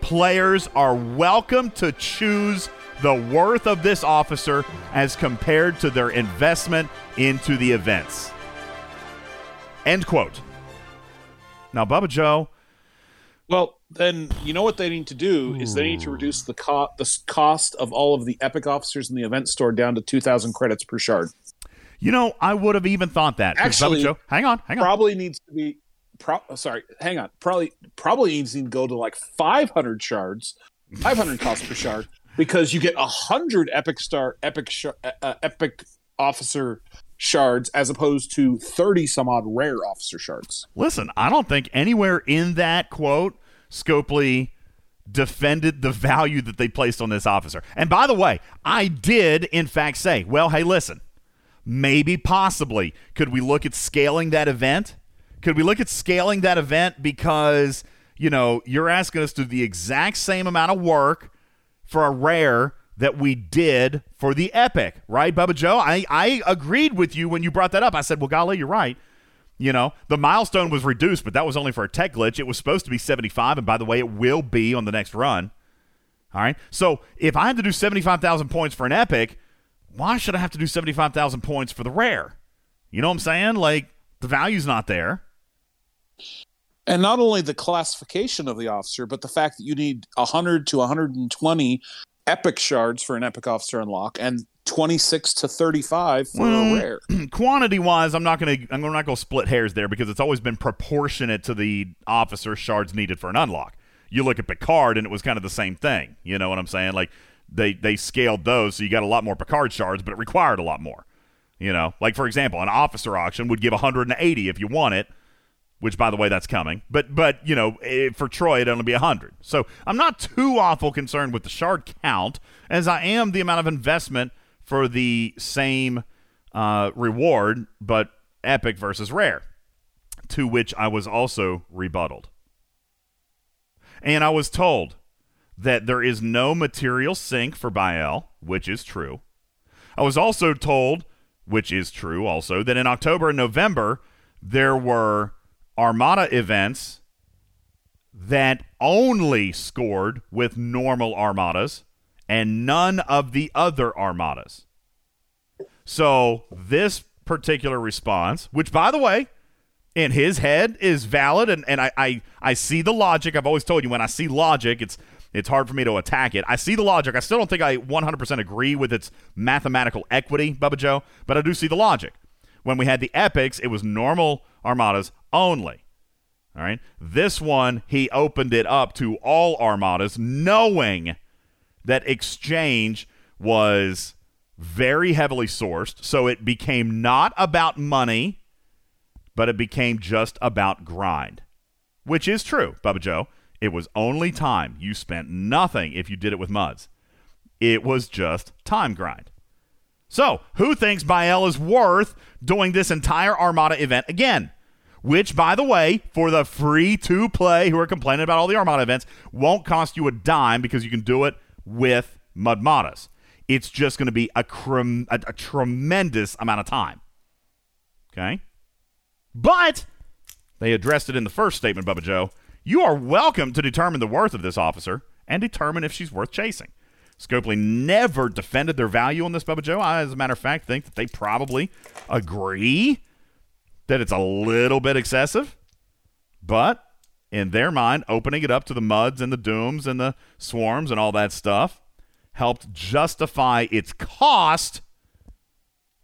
Players are welcome to choose the worth of this officer as compared to their investment into the events. End quote. Now, Bubba Joe. Well, then you know what they need to do is they need to reduce the, co- the cost of all of the epic officers in the event store down to 2,000 credits per shard. You know, I would have even thought that Actually, Joe, hang on, hang on. Probably needs to be. Pro- sorry, hang on. Probably probably needs to go to like 500 shards, 500 cost per shard because you get a hundred epic star epic sh- uh, epic officer shards as opposed to 30 some odd rare officer shards. Listen, I don't think anywhere in that quote Scopely defended the value that they placed on this officer. And by the way, I did in fact say, well, hey, listen, maybe possibly could we look at scaling that event? Could we look at scaling that event because, you know, you're asking us to do the exact same amount of work for a rare that we did for the epic, right, Bubba Joe? I, I agreed with you when you brought that up. I said, well, golly, you're right. You know, the milestone was reduced, but that was only for a tech glitch. It was supposed to be 75, and by the way, it will be on the next run. All right. So if I had to do 75,000 points for an epic, why should I have to do 75,000 points for the rare? You know what I'm saying? Like, the value's not there. And not only the classification of the officer, but the fact that you need 100 to 120 epic shards for an epic officer unlock and 26 to 35 for a rare. quantity wise, I'm not gonna I'm not gonna split hairs there because it's always been proportionate to the officer shards needed for an unlock. You look at Picard and it was kind of the same thing. You know what I'm saying? Like they they scaled those, so you got a lot more Picard shards, but it required a lot more. You know, like for example, an officer auction would give 180 if you want it, which by the way that's coming. But but you know eh, for Troi it'd only be 100. So I'm not too awful concerned with the shard count as I am the amount of investment for the same uh, reward, but epic versus rare. To which I was also rebutted. And I was told that there is no material sink for Bael, which is true. I was also told, which is true also, that in October and November there were Armada events that only scored with normal Armadas and none of the other Armadas. So this particular response, which by the way, in his head is valid and, and I, I, I see the logic. I've always told you when I see logic, it's it's hard for me to attack it. I see the logic. I still don't think I 100% agree with its mathematical equity, Bubba Joe, but I do see the logic. When we had the epics, it was normal armadas only. All right. This one, he opened it up to all armadas, knowing that exchange was very heavily sourced. So it became not about money, but it became just about grind, which is true, Bubba Joe. It was only time. You spent nothing if you did it with muds. It was just time grind. So, who thinks Bael is worth doing this entire Armada event again? Which, by the way, for the free to play who are complaining about all the Armada events, won't cost you a dime because you can do it with Mudmadas. It's just going to be a, crem- a, a tremendous amount of time. Okay? But they addressed it in the first statement, Bubba Joe. You are welcome to determine the worth of this officer and determine if she's worth chasing. Scopely never defended their value on this, Bubba Joe. I, as a matter of fact, think that they probably agree that it's a little bit excessive. But in their mind, opening it up to the muds and the dooms and the swarms and all that stuff helped justify its cost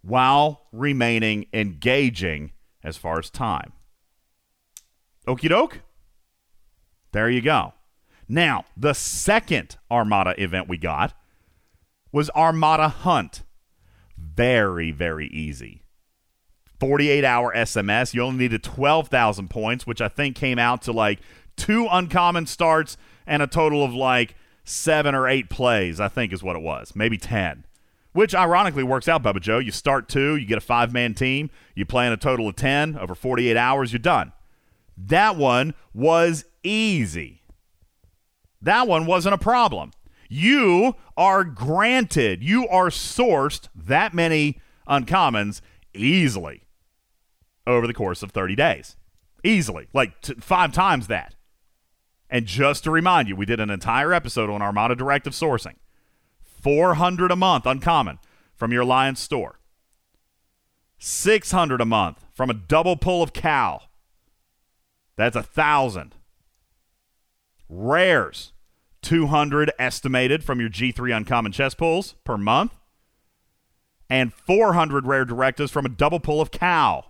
while remaining engaging as far as time. Okie doke? There you go. Now, the second Armada event we got was Armada Hunt. Very, very easy. 48 hour SMS. You only needed 12,000 points, which I think came out to like two uncommon starts and a total of like seven or eight plays, I think is what it was. Maybe 10. Which ironically works out, Bubba Joe. You start two, you get a five man team, you play in a total of 10 over 48 hours, you're done. That one was easy. That one wasn't a problem. You are granted, you are sourced that many uncommons easily over the course of 30 days. Easily, like t- five times that. And just to remind you, we did an entire episode on Armada Directive sourcing. 400 a month uncommon from your Alliance store. 600 a month from a double pull of cow. That's a thousand. Rares, 200 estimated from your G3 uncommon chest pulls per month. And 400 rare directives from a double pull of cow.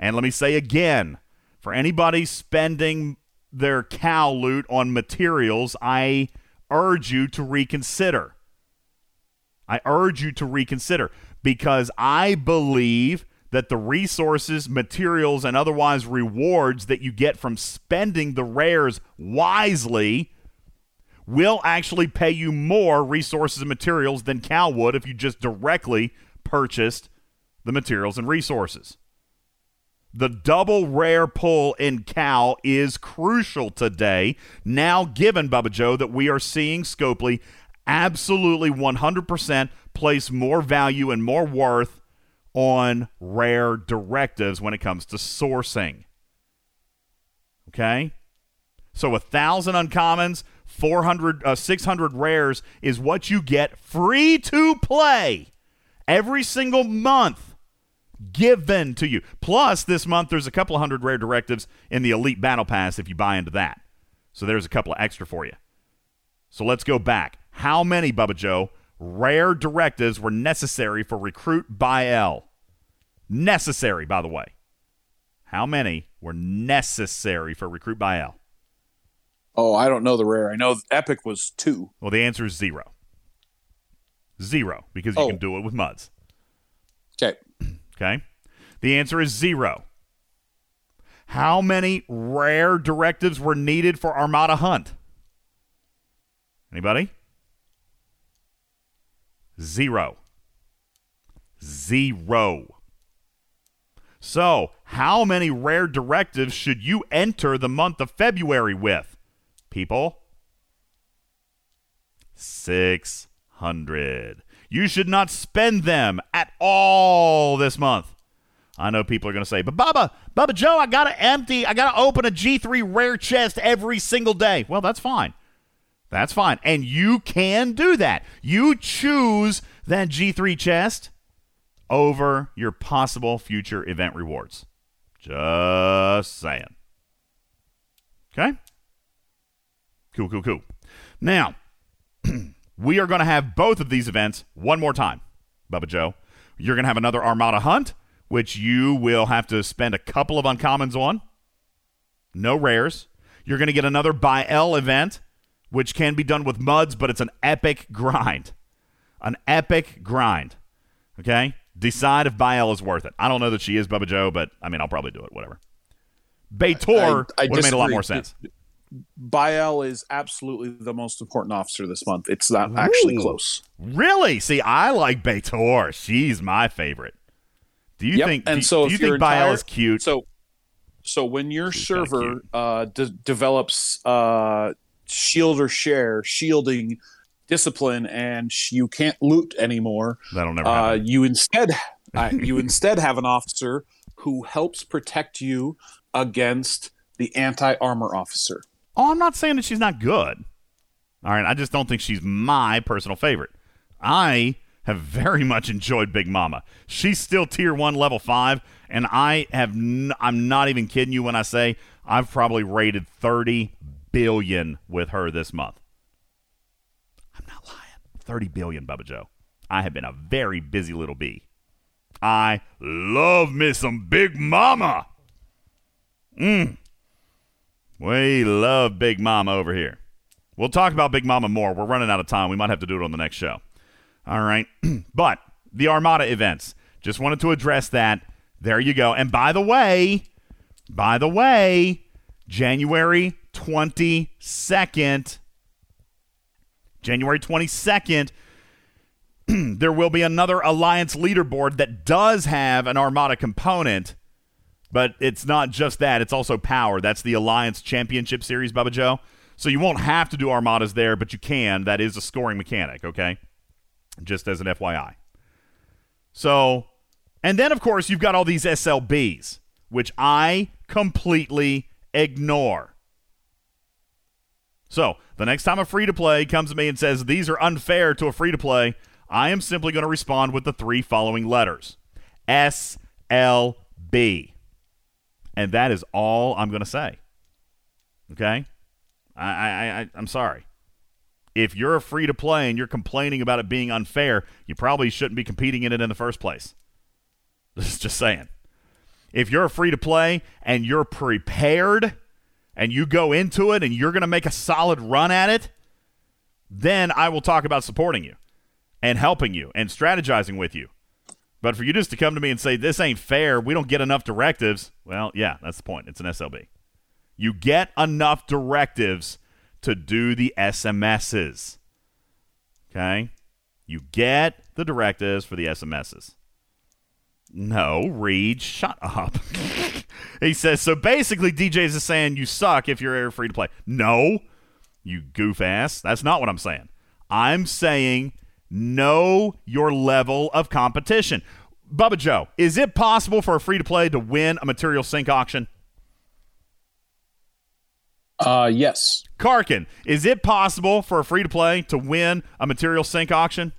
And let me say again, for anybody spending their cow loot on materials, I urge you to reconsider. I urge you to reconsider because I believe that the resources, materials, and otherwise rewards that you get from spending the rares wisely will actually pay you more resources and materials than Cal would if you just directly purchased the materials and resources. The double rare pull in Cal is crucial today. Now, given Bubba Joe that we are seeing Scopely absolutely 100% place more value and more worth on rare directives when it comes to sourcing. Okay? So a thousand uncommons, 400, uh, 600 rares is what you get free to play every single month given to you. Plus, this month there's a couple hundred rare directives in the Elite Battle Pass if you buy into that. So there's a couple of extra for you. So let's go back. How many, Bubba Joe, rare directives were necessary for Recruit Bael? Necessary, by the way. How many were necessary for Recruit Bael? Oh, I don't know the rare. I know Epic was two. Well, the answer is zero. Zero, because you Oh. can do it with MUDs. Okay. Okay? The answer is zero. How many rare directives were needed for Armada Hunt? Anybody? Zero. Zero. So, how many rare directives should you enter the month of February with? People? 600. You should not spend them at all this month. I know people are going to say, but Baba, Bubba Joe, I got to empty, I got to open a G3 rare chest every single day. Well, that's fine. That's fine. And you can do that. You choose that G3 chest over your possible future event rewards. Just saying. Okay? Cool, cool, cool. Now, we are going to have both of these events one more time, Bubba Joe. You're going to have another Armada Hunt, which you will have to spend a couple of uncommons on. No rares. You're going to get another Bael event, which can be done with muds, but it's an epic grind. An epic grind. Okay? Decide if Bael is worth it. I don't know that she is, Bubba Joe, but I mean, I'll probably do it. Whatever. I would have made a lot more sense. Bael is absolutely the most important officer this month. It's not actually close. Really? See, I like B'Etor. She's my favorite. Do you Yep, think? And do, so do you think Bael entire- is cute? So, so when your She's server uh, de- develops uh, shield or share, shielding discipline, and sh- you can't loot anymore, That'll never uh, you instead uh, you instead have an officer who helps protect you against the anti armor officer. Oh, I'm not saying that she's not good. All right, I just don't think she's my personal favorite. I have very much enjoyed Big Mama. She's still tier one, level five, and I have. N- I'm not even kidding you when I say I've probably rated 30 billion with her this month. I'm not lying. 30 billion, Bubba Joe. I have been a very busy little bee. I love me some Big Mama. Mmm. We love Big Mama over here. We'll talk about Big Mama more. We're running out of time. We might have to do it on the next show. All right. but the Armada events. Just wanted to address that. There you go. And by the way, by the way, January 22nd, January 22nd, there will be another Alliance leaderboard that does have an Armada component, but it's not just that. It's also power. That's the Alliance Championship Series, Bubba Joe. So you won't have to do Armadas there, but you can. That is a scoring mechanic, okay? Just as an FYI. So, and then, of course, you've got all these SLBs, which I completely ignore. So, the next time a free to play comes to me and says these are unfair to a free to play, I am simply going to respond with the three following letters SLB. And that is all I'm going to say. Okay? I, I, I, I'm sorry. If you're a free to play and you're complaining about it being unfair, you probably shouldn't be competing in it in the first place. This is just saying. If you're a free to play and you're prepared and you go into it and you're going to make a solid run at it, then I will talk about supporting you and helping you and strategizing with you. But for you just to come to me and say, this ain't fair, we don't get enough directives, well, yeah, that's the point. It's an SLB. You get enough directives to do the SMSs. Okay? You get the directives for the SMSs. No, Reed, shut up. he says, so basically, DJs is saying you suck if you're air free to play. No, you goof ass. That's not what I'm saying. I'm saying know your level of competition. Bubba Joe, is it possible for a free to play to win a material sink auction? Uh, yes. Karkin, is it possible for a free to play to win a material sink auction?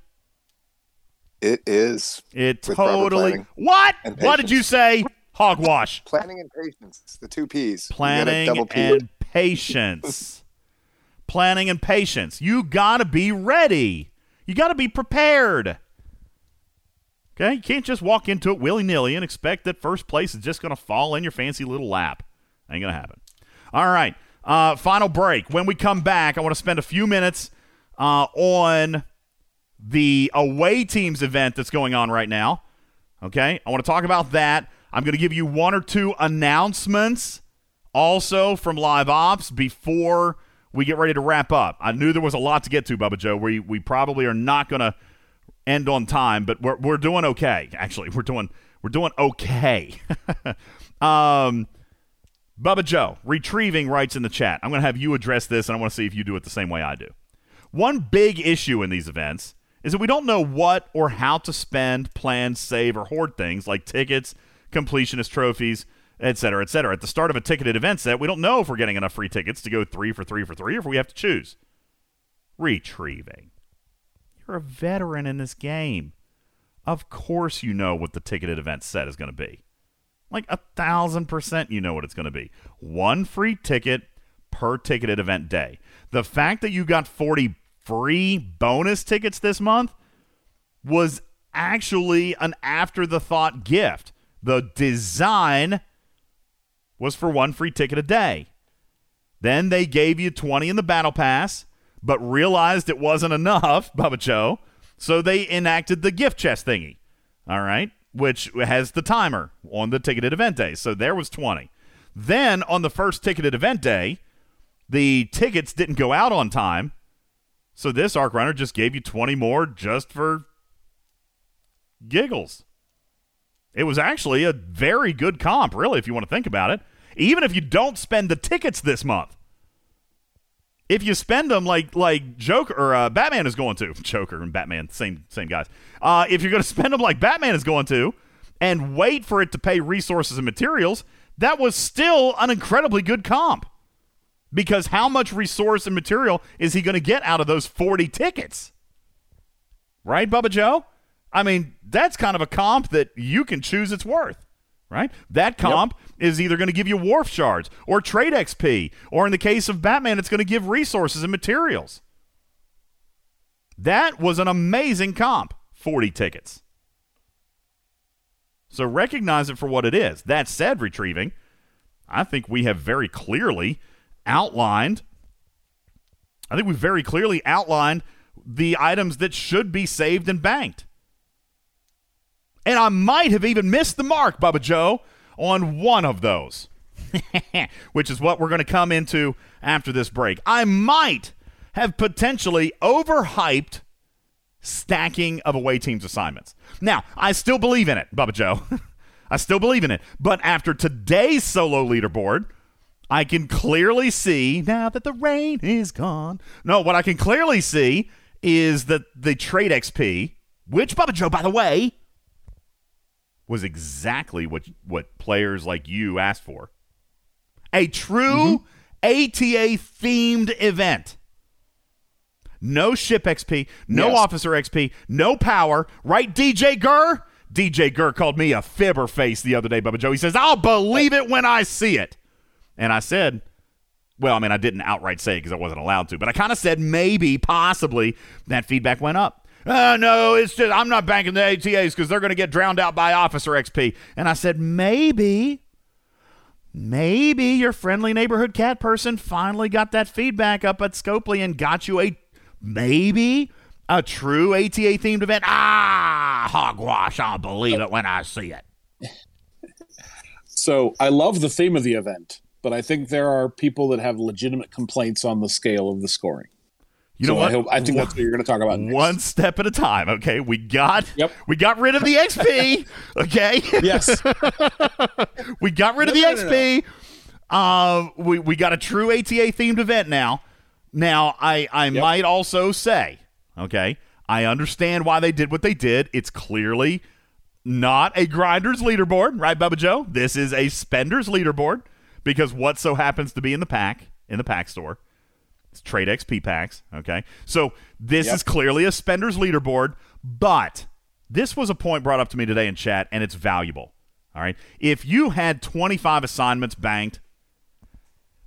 It is. It totally. What? What did you say? Hogwash. Planning and patience, the two P's. Planning double P and it. patience. Planning and patience. You got to be ready. You got to be prepared. Okay? You can't just walk into it willy nilly and expect that first place is just going to fall in your fancy little lap. Ain't going to happen. All right. Uh, final break. When we come back, I want to spend a few minutes uh, on the away teams event that's going on right now. Okay? I want to talk about that. I'm going to give you one or two announcements also from live ops before we get ready to wrap up. I knew there was a lot to get to, Bubba Joe. We, we probably are not going to end on time, but we're, we're doing okay. Actually, we're doing we're doing okay. um, Bubba Joe, retrieving writes in the chat. I'm going to have you address this, and I want to see if you do it the same way I do. One big issue in these events is that we don't know what or how to spend, plan, save, or hoard things like tickets, completionist trophies, et cetera, et cetera. At the start of a ticketed event set, we don't know if we're getting enough free tickets to go three for three for three, or if we have to choose. Retrieving. You're a veteran in this game. Of course, you know what the ticketed event set is going to be. Like a thousand percent, you know what it's going to be. One free ticket per ticketed event day. The fact that you got 40 free bonus tickets this month was actually an after the thought gift. The design was for one free ticket a day. Then they gave you 20 in the battle pass, but realized it wasn't enough, Bubba Joe, so they enacted the gift chest thingy. All right, which has the timer on the ticketed event day. So there was 20. Then on the first ticketed event day, the tickets didn't go out on time. So this arc runner just gave you 20 more just for giggles. It was actually a very good comp, really, if you want to think about it. Even if you don't spend the tickets this month. If you spend them like like Joker or uh, Batman is going to, Joker and Batman, same same guys. Uh, if you're going to spend them like Batman is going to, and wait for it to pay resources and materials, that was still an incredibly good comp. Because how much resource and material is he going to get out of those 40 tickets? Right, Bubba Joe? I mean, that's kind of a comp that you can choose its worth, right? That comp is either going to give you Worf shards or trade XP, or in the case of Batman, it's going to give resources and materials. That was an amazing comp. 40 tickets. So recognize it for what it is. That said, retrieving, I think we have very clearly outlined. I think we've very clearly outlined the items that should be saved and banked. And I might have even missed the mark, Bubba Joe, on one of those, which is what we're going to come into after this break. I might have potentially overhyped stacking of away teams assignments. Now, I still believe in it, Bubba Joe. I still believe in it. But after today's solo leaderboard, I can clearly see now that the rain is gone. No, what I can clearly see is that the trade XP, which Bubba Joe, by the way, was exactly what what players like you asked for. A true mm-hmm. ATA themed event. No ship XP, no Yes. officer XP, no power. Right, DJ Gurr? DJ Gurr called me a fibber face the other day, Bubba Joe. He says, I'll believe it when I see it. And I said, well, I mean, I didn't outright say it because I wasn't allowed to, but I kind of said maybe, possibly, that feedback went up. Uh, no, it's just, I'm not banking the ATAs because they're going to get drowned out by officer XP. And I said, maybe, maybe your friendly neighborhood cat person finally got that feedback up at Scopely and got you a maybe a true ATA themed event. Ah, hogwash! I'll believe it when I see it. So I love the theme of the event, but I think there are people that have legitimate complaints on the scale of the scoring. You know So what? I, hope, I think that's what you're going to talk about. next. One step at a time. Okay, we got yep. we got rid of the XP. Okay. Yes. we got rid of the No, no, no, XP. Um, we we got a true ATA themed event now. Now I I might also say, okay, I understand why they did what they did. It's clearly not a grinders leaderboard, right, Bubba Joe? This is a spenders leaderboard because what so happens to be in the pack in the pack store. It's trade XP packs. Okay. So this Yep. is clearly a spender's leaderboard, but this was a point brought up to me today in chat, and it's valuable. All right. If you had 25 assignments banked,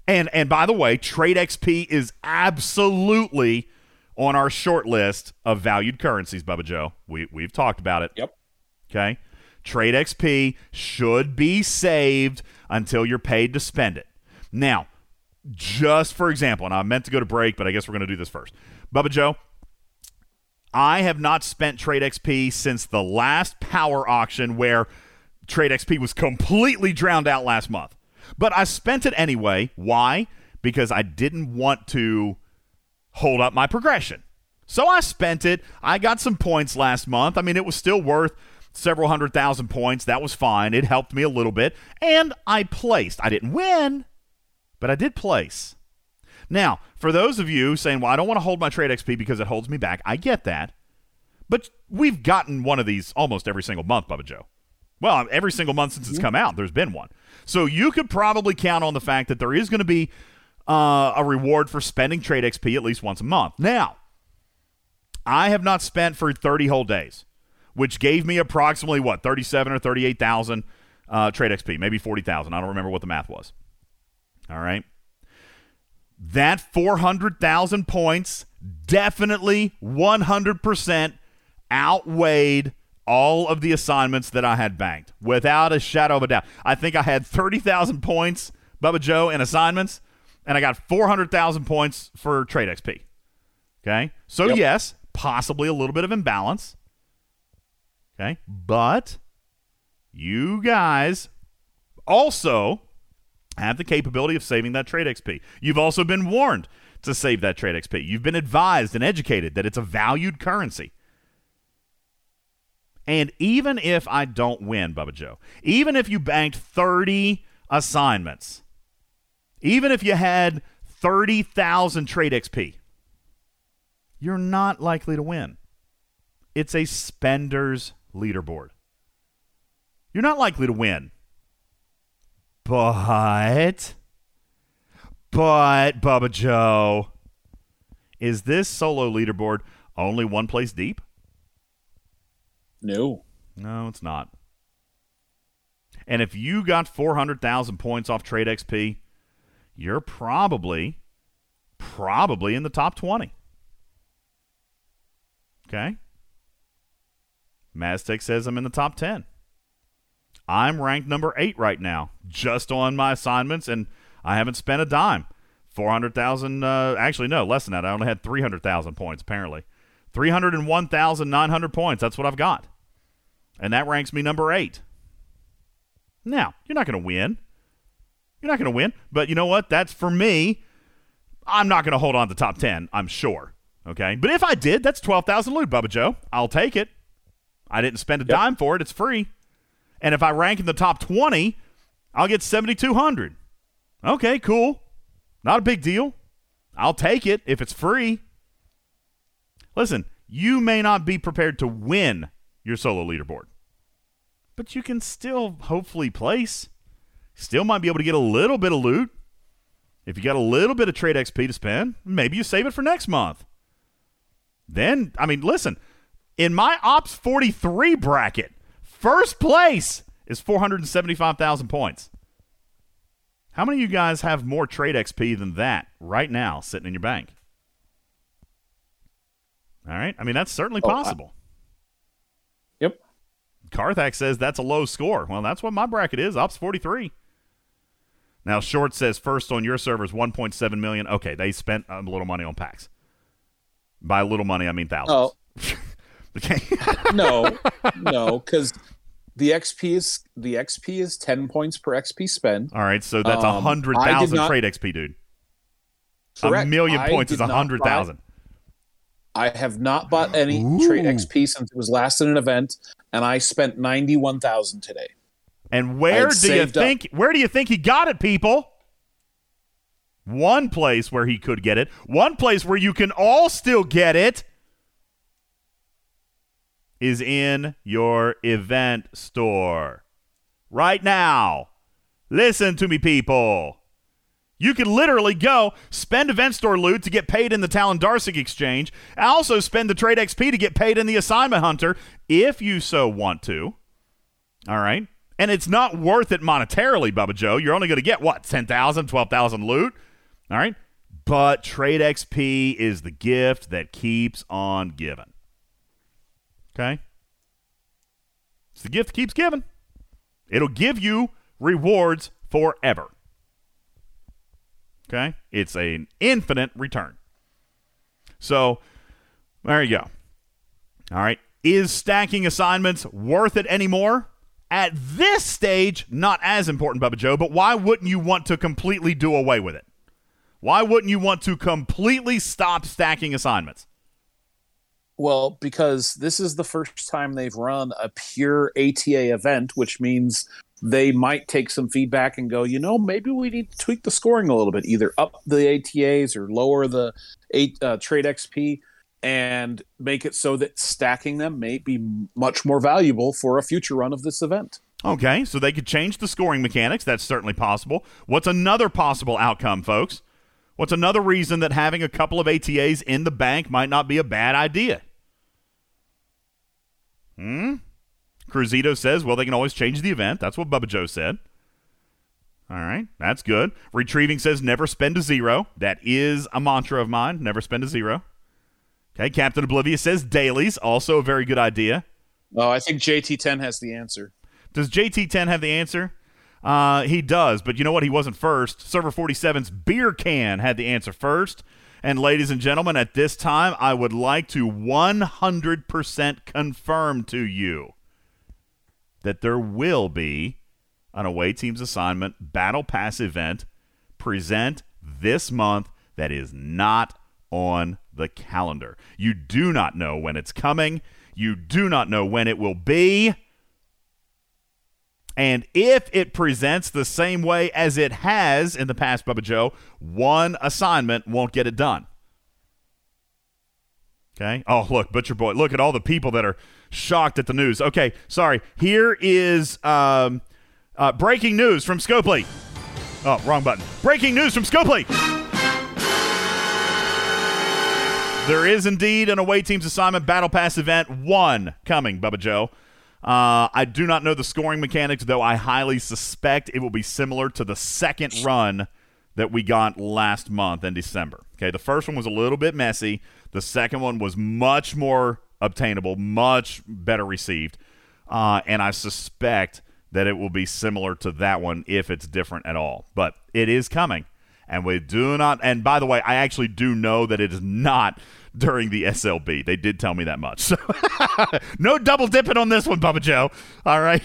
and and by the way, trade XP is absolutely on our short list of valued currencies, Bubba Joe. We we've talked about it. Yep. Okay. Trade XP should be saved until you're paid to spend it. Now, just for example, and I meant to go to break, but I guess we're going to do this first. Bubba Joe, I have not spent Trade XP since the last power auction where Trade XP was completely drowned out last month. But I spent it anyway. Why? Because I didn't want to hold up my progression. So I spent it. I got some points last month. I mean, it was still worth several hundred thousand points. That was fine. It helped me a little bit. And I placed. I didn't win, but I did place. Now, for those of you saying, well, I don't want to hold my trade XP because it holds me back, I get that. But we've gotten one of these almost every single month, Bubba Joe. Well, every single month since it's come out, there's been one. So you could probably count on the fact that there is going to be uh, a reward for spending trade XP at least once a month. Now, I have not spent for 30 whole days, which gave me approximately what 37 or 38,000 uh, trade XP, maybe 40,000. I don't remember what the math was. All right. That 400,000 points definitely 100% outweighed all of the assignments that I had banked without a shadow of a doubt. I think I had 30,000 points, Bubba Joe, in assignments, and I got 400,000 points for trade XP. Okay. So, Yep. yes, possibly a little bit of imbalance. Okay. But you guys also have the capability of saving that trade XP. You've also been warned to save that trade XP. You've been advised and educated that it's a valued currency. And even if I don't win, Bubba Joe, even if you banked 30 assignments, even if you had 30,000 trade XP, you're not likely to win. It's a spender's leaderboard. You're not likely to win. But, but, Bubba Joe, is this solo leaderboard only one place deep? No. No, it's not. And if you got 400,000 points off Trade XP, you're probably, probably in the top 20. Okay. Maztec says I'm in the top 10. I'm ranked number eight right now, just on my assignments, and I haven't spent a dime. 400,000, uh, actually, no, less than that. I only had 300,000 points, apparently. 301,900 points. That's what I've got. And that ranks me number eight. Now, you're not going to win. You're not going to win. But you know what? That's for me. I'm not going to hold on to top 10, I'm sure. Okay. But if I did, that's 12,000 loot, Bubba Joe. I'll take it. I didn't spend a dime for it. It's free. And if I rank in the top 20, I'll get 7,200. Okay, cool. Not a big deal. I'll take it if it's free. Listen, you may not be prepared to win your solo leaderboard, but you can still hopefully place. Still might be able to get a little bit of loot. If you got a little bit of trade XP to spend, maybe you save it for next month. Then, I mean, listen, in my Ops 43 bracket, first place is 475,000 points. How many of you guys have more trade XP than that right now sitting in your bank? All right. I mean, that's certainly Oh, I- possible. Yep. Carthax says that's a low score. Well, that's what my bracket is. Ops 43. Now, Short says first on your servers, 1.7 million. Okay, they spent a little money on packs. By little money, I mean thousands. Oh. okay. no, no, because the XP is the XP is ten points per XP spend. All right, so that's a Um, hundred thousand not- trade XP, dude. Correct. A million points is a hundred thousand. I have not bought any trade XP since it was last in an event, and I spent ninety one thousand today. And where do you saved up. think? Where do you think he got it, people? One place where he could get it. One place where you can all still get it is in your event store right now. Listen to me, people. You can literally go spend event store loot to get paid in the Talon Darsic exchange, also spend the trade XP to get paid in the assignment hunter if you so want to. All right. And it's not worth it monetarily, Bubba Joe. You're only going to get what, 10,000, 12,000 loot? All right. But trade XP is the gift that keeps on giving. Okay. It's the gift that keeps giving. It'll give you rewards forever. Okay? It's an infinite return. So, there you go. All right. Is stacking assignments worth it anymore? At this stage, not as important, Bubba Joe, but why wouldn't you want to completely do away with it? Why wouldn't you want to completely stop stacking assignments? Well, because this is the first time they've run a pure ATA event, which means they might take some feedback and go, you know, maybe we need to tweak the scoring a little bit, either up the ATAs or lower the eight, uh, trade XP and make it so that stacking them may be much more valuable for a future run of this event. Okay, so they could change the scoring mechanics. That's certainly possible. What's another possible outcome, folks? What's another reason that having a couple of ATAs in the bank might not be a bad idea? Hmm? Cruzito says, well, they can always change the event. That's what Bubba Joe said. All right, that's good. Retrieving says, never spend a zero. That is a mantra of mine. Never spend a zero. Okay, Captain Oblivious says, dailies. Also a very good idea. Oh, I think JT10 has the answer. Does JT10 have the answer? Uh, he does, but you know what? He wasn't first. Server 47's beer can had the answer first. And ladies and gentlemen, at this time, I would like to 100% confirm to you that there will be an away team's assignment battle pass event present this month that is not on the calendar. You do not know when it's coming. You do not know when it will be. And if it presents the same way as it has in the past, Bubba Joe, one assignment won't get it done. Okay. Oh, look, Butcher Boy. Look at all the people that are shocked at the news. Okay, sorry. Here is um, uh, breaking news from Scopely. Oh, wrong button. Breaking news from Scopely. There is indeed an away team's assignment battle pass event one coming, Bubba Joe. Uh, I do not know the scoring mechanics, though I highly suspect it will be similar to the second run that we got last month in December. Okay, the first one was a little bit messy. The second one was much more obtainable, much better received, uh, and I suspect that it will be similar to that one if it's different at all. But it is coming, and we do not. And by the way, I actually do know that it is not during the SLB. They did tell me that much. So no double dipping on this one, Bubba Joe. All right,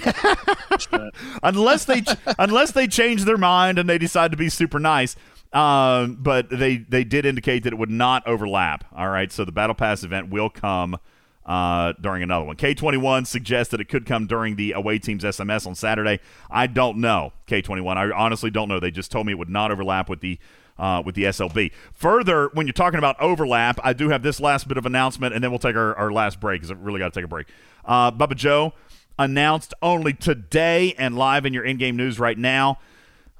unless they unless they change their mind and they decide to be super nice. Um, but they they did indicate that it would not overlap. All right, so the Battle Pass event will come uh, during another one. K21 suggests that it could come during the away team's SMS on Saturday. I don't know, K21. I honestly don't know. They just told me it would not overlap with the uh, with the SLB. Further, when you're talking about overlap, I do have this last bit of announcement, and then we'll take our, our last break because I really got to take a break. Uh, Bubba Joe announced only today and live in your in-game news right now.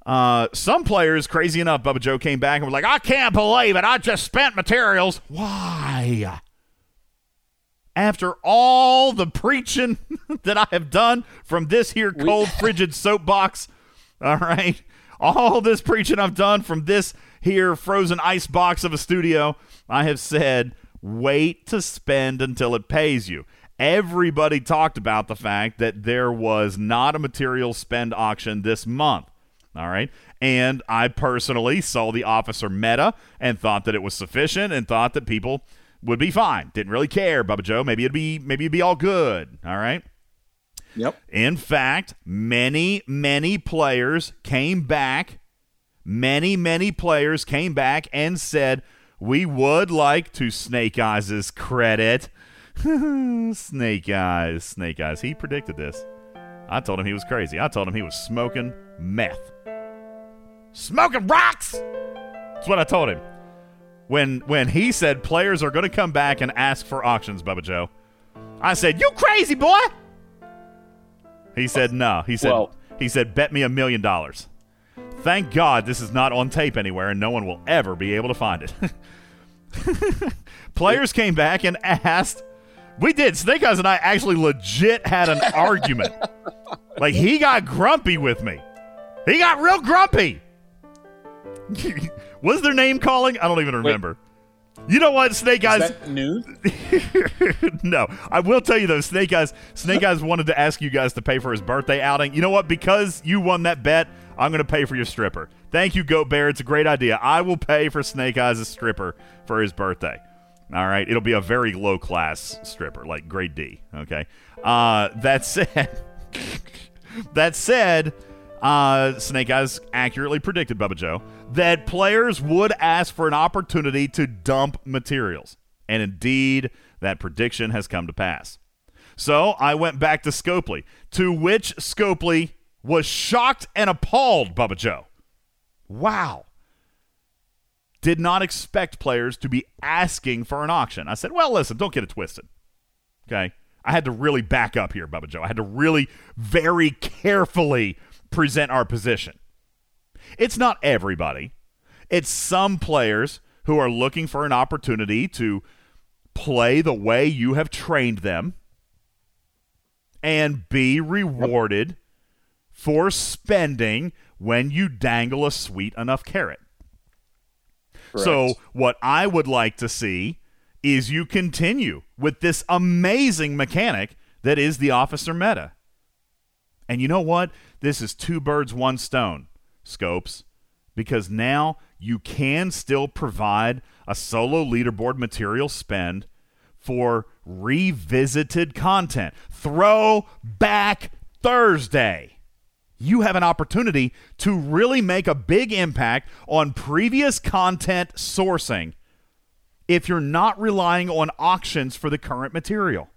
Uh, some players, crazy enough, Bubba Joe came back and was like, I can't believe it. I just spent materials. Why? After all the preaching that I have done from this here cold, frigid soapbox, all right, all this preaching I've done from this here frozen ice box of a studio, I have said, wait to spend until it pays you. Everybody talked about the fact that there was not a material spend auction this month. All right. And I personally saw the officer meta and thought that it was sufficient and thought that people would be fine. Didn't really care, Bubba Joe. Maybe it'd be maybe it'd be all good. All right. Yep. In fact, many, many players came back. Many, many players came back and said, We would like to Snake Eyes' credit. snake Eyes, Snake Eyes. He predicted this. I told him he was crazy. I told him he was smoking meth. Smoking rocks! That's what I told him. When when he said players are going to come back and ask for auctions, Bubba Joe, I said, "You crazy boy!" He said, "No." He said, Well- "He said, bet me a million dollars." Thank God this is not on tape anywhere, and no one will ever be able to find it. Players came back and asked. We did. Snake Eyes and I actually legit had an argument. Like he got grumpy with me. He got real grumpy. Was their name calling? I don't even remember. You know what, Snake Eyes? news? no, I will tell you though, Snake Eyes. Snake Eyes wanted to ask you guys to pay for his birthday outing. You know what? Because you won that bet, I'm going to pay for your stripper. Thank you, Goat Bear. It's a great idea. I will pay for Snake Eyes' stripper for his birthday. All right, it'll be a very low class stripper, like grade D. Okay. Uh, that said, that said, uh, Snake Eyes accurately predicted, Bubba Joe, that players would ask for an opportunity to dump materials. And indeed, that prediction has come to pass. So I went back to Scopely, to which Scopely was shocked and appalled, Bubba Joe. Wow. Did not expect players to be asking for an auction. I said, well, listen, don't get it twisted. Okay. I had to really back up here, Bubba Joe. I had to really very carefully present our position. It's not everybody, it's some players who are looking for an opportunity to play the way you have trained them and be rewarded for spending when you dangle a sweet enough carrot. So, what I would like to see is you continue with this amazing mechanic that is the officer meta. And you know what? This is two birds, one stone, Scopes, because now you can still provide a solo leaderboard material spend for revisited content. Throwback Thursday you have an opportunity to really make a big impact on previous content sourcing if you're not relying on auctions for the current material.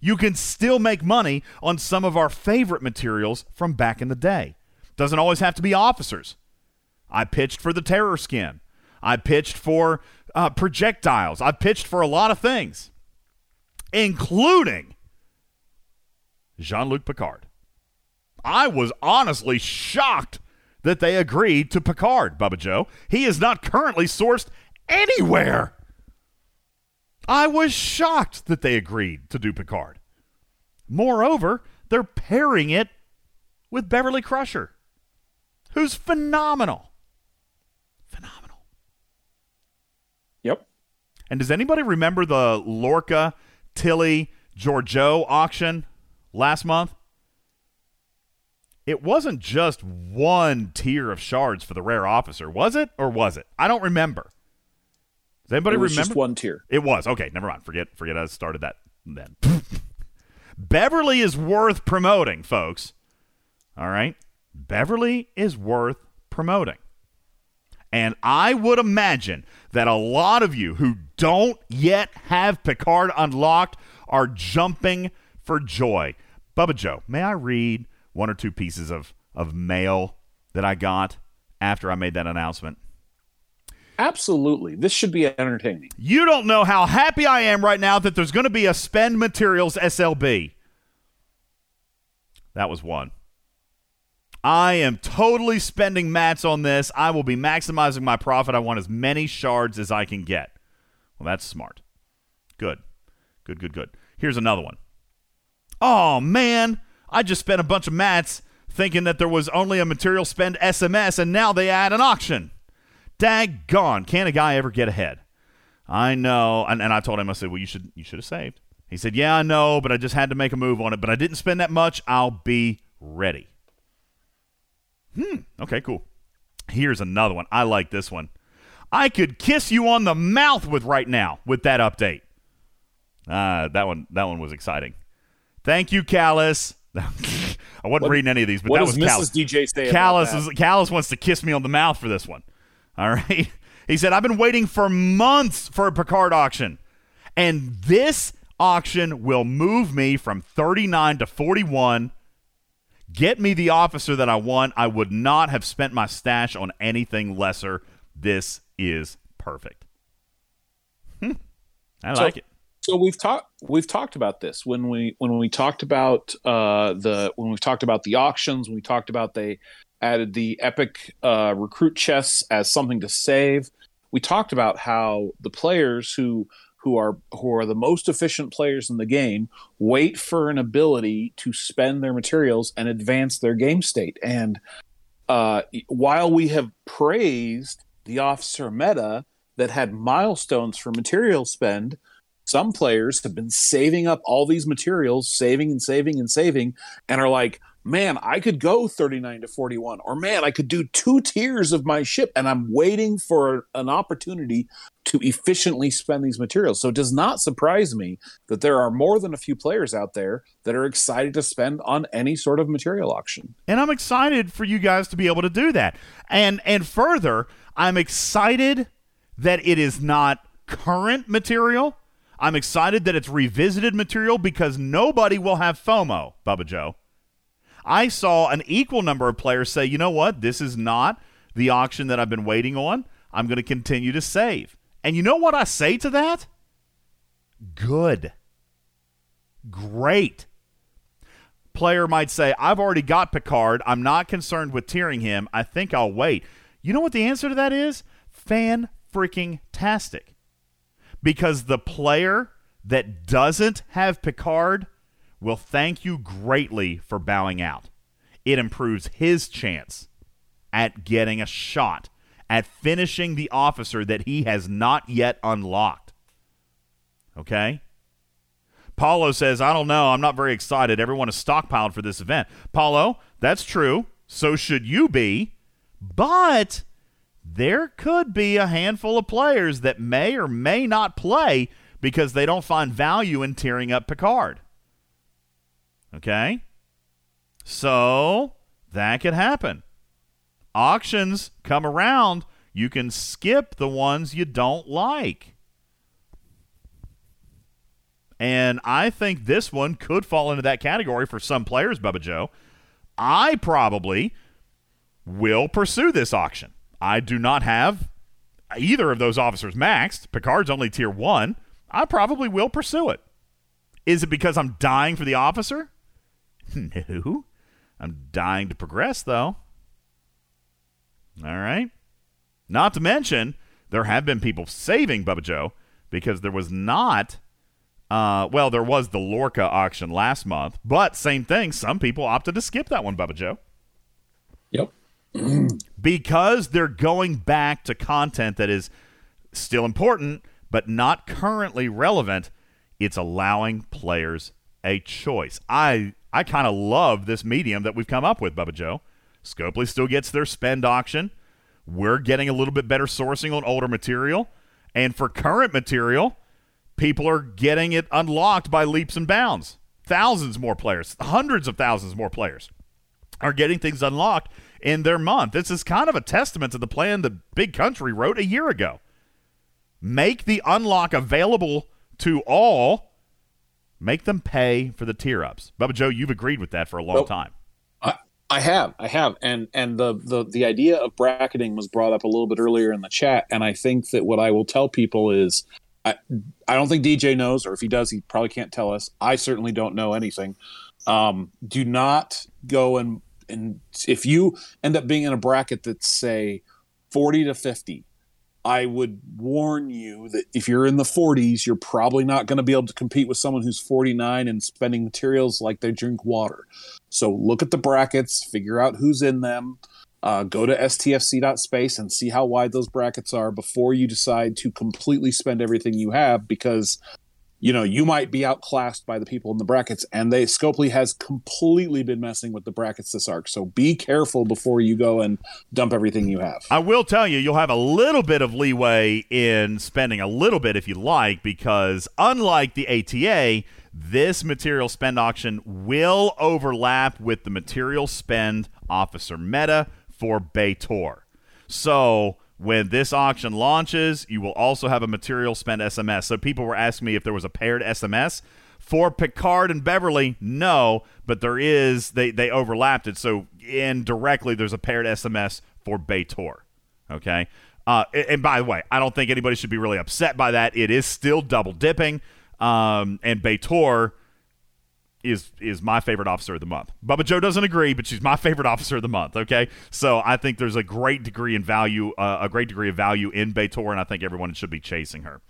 You can still make money on some of our favorite materials from back in the day. Doesn't always have to be officers. I pitched for the terror skin. I pitched for uh, projectiles. I pitched for a lot of things, including Jean Luc Picard. I was honestly shocked that they agreed to Picard, Bubba Joe. He is not currently sourced anywhere. I was shocked that they agreed to do Picard. Moreover, they're pairing it with Beverly Crusher, who's phenomenal. Phenomenal. Yep. And does anybody remember the Lorca Tilly Georgiou auction last month, it wasn't just one tier of shards for the rare officer, was it? Or was it? I don't remember. Does anybody It was remember? just one tier. It was. Okay, never mind. Forget forget I started that then. Beverly is worth promoting, folks. All right? Beverly is worth promoting. And I would imagine that a lot of you who don't yet have Picard unlocked are jumping for joy. Bubba Joe, may I read one or two pieces of, of mail that I got after I made that announcement? Absolutely. This should be entertaining. You don't know how happy I am right now that there's going to be a spend materials SLB. That was one. I am totally spending mats on this. I will be maximizing my profit. I want as many shards as I can get. Well, that's smart. Good. Good, good, good. Here's another one. Oh, man. I just spent a bunch of mats thinking that there was only a material spend SMS, and now they add an auction. Daggone. Can a guy ever get ahead? I know. And, and I told him, I said, well, you should, you should have saved. He said, yeah, I know, but I just had to make a move on it. But I didn't spend that much. I'll be ready. Hmm. Okay, cool. Here's another one. I like this one. I could kiss you on the mouth with right now with that update. Uh, that one that one was exciting. Thank you, Callus. I wasn't What- reading any of these, but that was Mrs. Callus. DJ say about Callus, that? is, Callus wants to kiss me on the mouth for this one. All right. He said, I've been waiting for months for a Picard auction, and this auction will move me from 39 to 41. Get me the officer that I want. I would not have spent my stash on anything lesser. This is perfect. Hmm. I So- like it. So we've talked we've talked about this when we when we talked about uh, the when we talked about the auctions when we talked about they added the epic uh, recruit chests as something to save. We talked about how the players who who are who are the most efficient players in the game wait for an ability to spend their materials and advance their game state. And uh, while we have praised the officer meta that had milestones for material spend, some players have been saving up all these materials, saving and saving and saving, and are like, man, I could go 39 to 41, or man, I could do two tiers of my ship, and I'm waiting for an opportunity to efficiently spend these materials. So it does not surprise me that there are more than a few players out there that are excited to spend on any sort of material auction. and I'm excited for you guys to be able to do that. And and further, I'm excited that it is not current material. I'm excited that it's revisited material because nobody will have FOMO, Bubba Joe. I saw an equal number of players say, "You know what? This is not the auction that I've been waiting on. I'm going to continue to save." And you know what I say to that? Good. Great player might say, I've already got Picard. I'm not concerned with tiering him. I think I'll wait. You know what the answer to that is? Fan freaking tastic. Because the player that doesn't have Picard will thank you greatly for bowing out. It improves his chance at getting a shot at finishing the officer that he has not yet unlocked. Okay? Paulo says, I don't know. I'm not very excited. Everyone is stockpiled for this event. Paulo, that's true. So should you be. But there could be a handful of players that may or may not play because they don't find value in tearing up Picard. Okay? So that could happen. Auctions come around. You can skip the ones you don't like. And I think this one could fall into that category for some players, Bubba Joe. I probably will pursue this auction. I do not have either of those officers maxed. Picard's only tier one. I probably will pursue it. Is it because I'm dying for the officer? No. I'm dying to progress, though. All right. Not to mention, there have been people saving Bubba Joe because there was not uh, well, there was the Lorca auction last month, but same thing. Some people opted to skip that one, Bubba Joe. Yep. Because they're going back to content that is still important, but not currently relevant It's allowing players a choice. I I kind of love this medium that we've come up with, Bubba Joe. Scopely still gets their spend auction. We're getting a little bit better sourcing on older material. And for current material, people are getting it unlocked by leaps and bounds. Thousands more players, hundreds of thousands more players are getting things unlocked in their month. This is kind of a testament to the plan the Big Country wrote a year ago. Make the unlock available to all. Make them pay for the tier ups. Bubba Joe, you've agreed with that for a long Nope. time. I, I have, I have, and and the, the the idea of bracketing was brought up a little bit earlier in the chat, and I think that what I will tell people is, I I don't think DJ knows, or if he does, he probably can't tell us. I certainly don't know anything. Um, do not go and and if you end up being in a bracket that's say forty to fifty, I would warn you that if you're in the 40s, you're probably not going to be able to compete with someone who's 49 and spending materials like they drink water. So look at the brackets, figure out who's in them, uh, go to stfc.space and see how wide those brackets are before you decide to completely spend everything you have because you know you might be outclassed by the people in the brackets and they scopely has completely been messing with the brackets this arc so be careful before you go and dump everything you have I will tell you, you'll have a little bit of leeway in spending a little bit if you like, because unlike the ATA, this material spend auction will overlap with the material spend officer meta for B'Etor. So when this auction launches, you will also have a material spend SMS. So people were asking me if there was a paired SMS. For Picard and Beverly, no, but there is they they overlapped it. So indirectly there's a paired SMS for B'Etor. Okay. Uh, and, and by the way, I don't think anybody should be really upset by that. It is still double dipping. Um, and B'Etor is is my favorite officer of the month. Bubba Joe doesn't agree, but she's my favorite officer of the month. Okay, so I think there's a great degree in value, uh, a great degree of value in B'Etor, and I think everyone should be chasing her.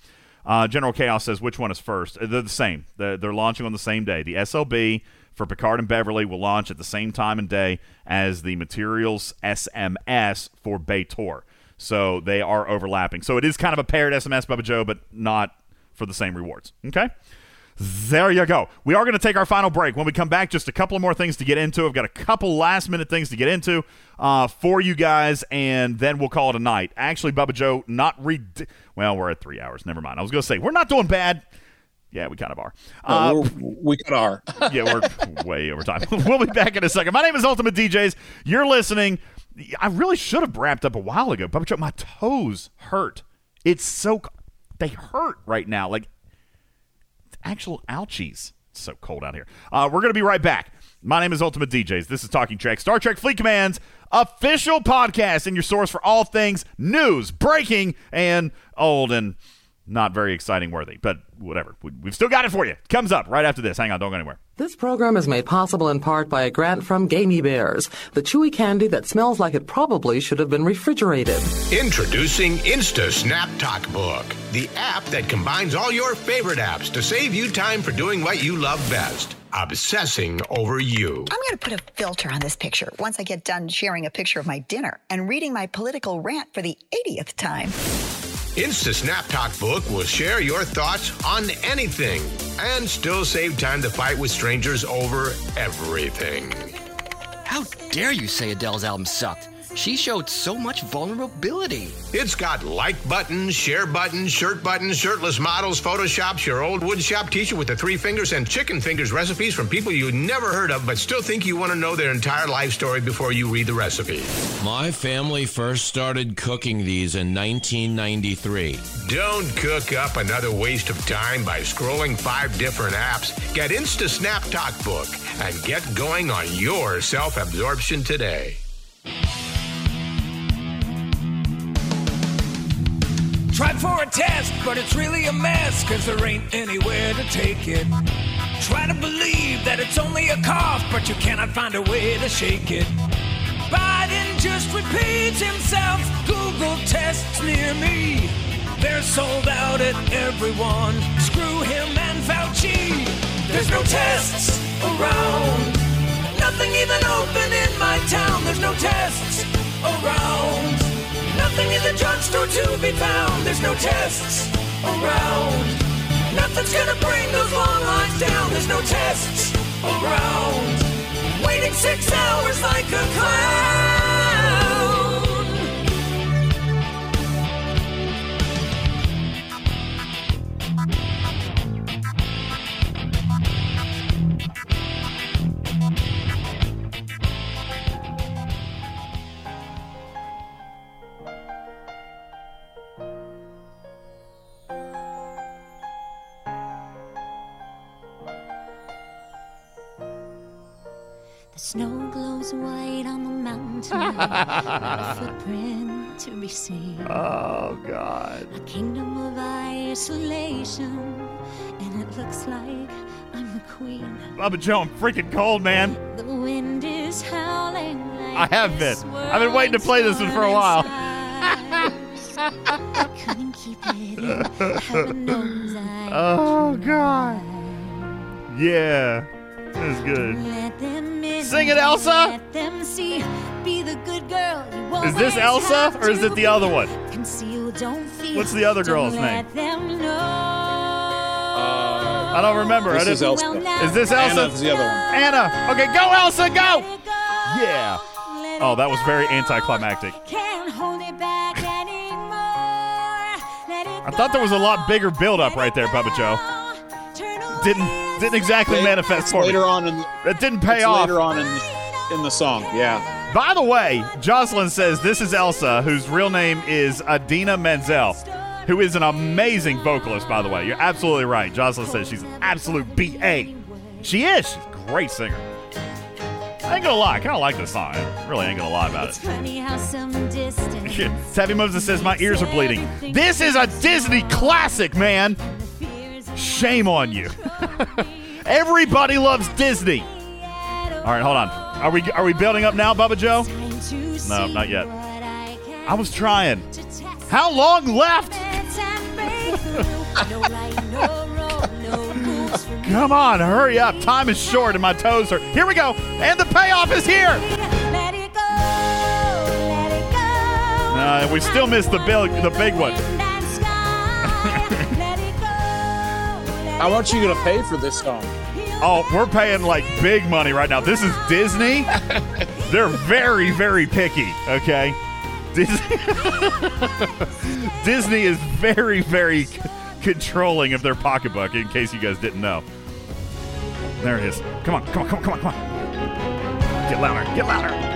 Uh, General Chaos says which one is first? Uh, They're the same. They're, they're launching on the same day. The SLB for Picard and Beverly will launch at the same time and day as the Materials SMS for B'Etor. So they are overlapping. So it is kind of a paired SMS, Bubba Joe, but not for the same rewards. Okay. There you go. We are going to take our final break. When we come back, just a couple more things to get into. I've got a couple last minute things to get into uh, for you guys, and then we'll call it a night. Actually, Bubba Joe, not re. Well, we're at three hours. Never mind. I was going to say, we're not doing bad. Yeah, we kind of are. Uh, No, we kind of are. yeah, we're way over time. we'll be back in a second. My name is Ultimate DJs. You're listening. I really should have wrapped up a while ago. Bubba Joe, my toes hurt. It's so they hurt right now. Like actual ouchies. It's so cold out here. Uh, we're going to be right back. My name is Ultimate DJs. This is Talking Trek, Star Trek Fleet Command's official podcast and your source for all things news, breaking, and old and not very exciting worthy. But whatever. We- We've still got it for you. Comes up right after this. Hang on. Don't go anywhere. This program is made possible in part by a grant from Gamey Bears, the chewy candy that smells like it probably should have been refrigerated. Introducing Insta Snap Talk Book, the app that combines all your favorite apps to save you time for doing what you love best obsessing over you. I'm going to put a filter on this picture once I get done sharing a picture of my dinner and reading my political rant for the 80th time. Insta Snap Talk Book will share your thoughts on anything and still save time to fight with strangers over everything. How dare you say Adele's album sucked? She showed so much vulnerability. It's got like buttons, share buttons, shirt buttons, shirtless models, photoshops, your old woodshop t-shirt with the three fingers and chicken fingers recipes from people you never heard of but still think you want to know their entire life story before you read the recipe. My family first started cooking these in 1993. Don't cook up another waste of time by scrolling five different apps. Get Insta Snap Talk Book and get going on your self-absorption today. Tried for a test, but it's really a mess, cause there ain't anywhere to take it. Try to believe that it's only a cough, but you cannot find a way to shake it. Biden just repeats himself, Google tests near me. They're sold out at everyone. Screw him and Fauci. There's no tests around. Nothing even open in my town. There's no tests around. Nothing in the drugstore to be found. There's no tests around. Nothing's gonna bring those long lines down. There's no tests around. Waiting six hours like a clown. Footprint to be seen. Oh God. A kingdom of isolation, and it looks like I'm the queen. Bubba Joe, I'm freaking cold, man. The wind is howling I have been. I've been waiting to play this one for a while. I couldn't keep it in. Knows I Oh God. Yeah. That's good. let them in. Sing it, Elsa. Let them see. Be the good girl you Is this Elsa or is it the other one? Conceal, don't feel. What's the other Don't girl's let name? them know. I don't remember. This I is didn't- Elsa. Is this Elsa? Anna's the other one. Anna. Okay, go Elsa, go. Yeah. Oh, that was very anticlimactic. Can't hold it back anymore. Let it I thought there was a lot bigger build up right there, Bubba Joe. Didn't didn't exactly manifest it's for me. later on in It didn't pay it's off. later on in in the song. Yeah. By the way, Jocelyn says this is Elsa, whose real name is Idina Menzel, who is an amazing vocalist, by the way. You're absolutely right. Jocelyn says she's an absolute BA. She is. She's a great singer. I ain't gonna lie, I kind of like this song. I really ain't gonna lie about It's it. funny how some distance. Savvy Moses says my ears are bleeding. This is a Disney classic, man. Shame on you. Everybody loves Disney. All right, hold on. Are we are we building up now, Bubba Joe? No, not yet. I was trying. How long left? Come on, hurry up. Time is short and my toes are. Here we go. And the payoff is here. Uh, we still missed the big, the big one. How much are you gonna pay for this song? Oh, we're paying like big money right now. This is Disney. They're very, very picky. Okay, Disney, Disney is very, very c- controlling of their pocketbook. In case you guys didn't know, there it is. Come on, come on, come on, come on, come on. Get louder, get louder.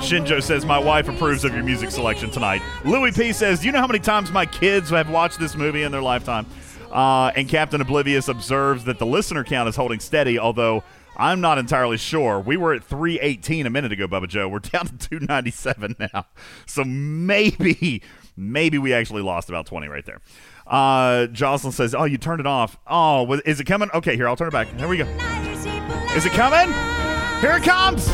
Shinjo says, My wife approves of your music selection tonight. Louis P says, Do you know how many times my kids have watched this movie in their lifetime? Uh, and Captain Oblivious observes that the listener count is holding steady, although I'm not entirely sure. We were at 318 a minute ago, Bubba Joe. We're down to 297 now. So maybe, maybe we actually lost about 20 right there. Uh, Jocelyn says, Oh, you turned it off. Oh, is it coming? Okay, here, I'll turn it back. Here we go. Is it coming? Here it comes.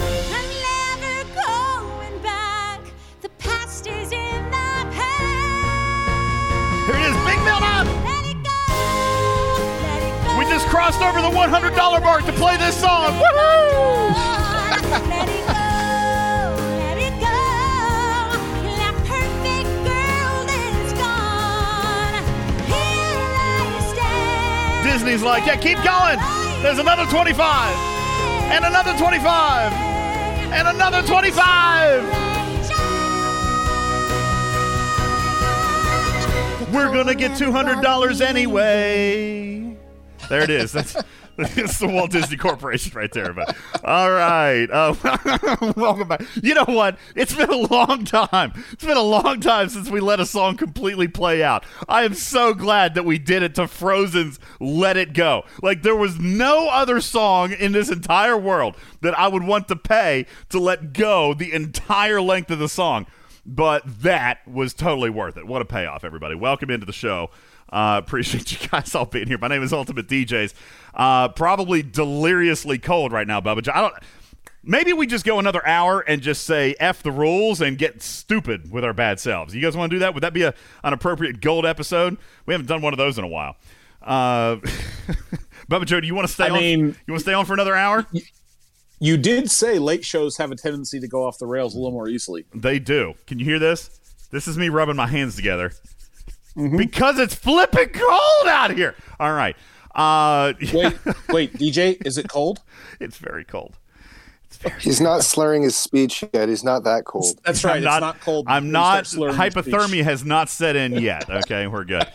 Just crossed over the $100 mark to play this song. Woohoo! Disney's like, yeah, keep going. There's another 25. And another 25. And another 25. We're going to get $200 anyway. There it is. That's, that's the Walt Disney Corporation right there. But all right, uh, welcome back. You know what? It's been a long time. It's been a long time since we let a song completely play out. I am so glad that we did it to Frozen's "Let It Go." Like there was no other song in this entire world that I would want to pay to let go the entire length of the song. But that was totally worth it. What a payoff, everybody. Welcome into the show. Uh, appreciate you guys all being here. My name is Ultimate DJs. Uh, probably deliriously cold right now, Bubba. I don't. Maybe we just go another hour and just say f the rules and get stupid with our bad selves. You guys want to do that? Would that be a, an appropriate gold episode? We haven't done one of those in a while. Uh, Bubba Joe, do you want to stay I on? mean- you want to stay on for another hour? You did say late shows have a tendency to go off the rails a little more easily. They do. Can you hear this? This is me rubbing my hands together. Because it's flipping cold out here. All right. Uh, wait, wait, DJ, is it cold? It's very cold. He's not slurring his speech yet. He's not that cold. That's right. I'm it's not, not cold. I'm Please not. stop slurring your speech. Hypothermia has not set in yet. Okay, we're good.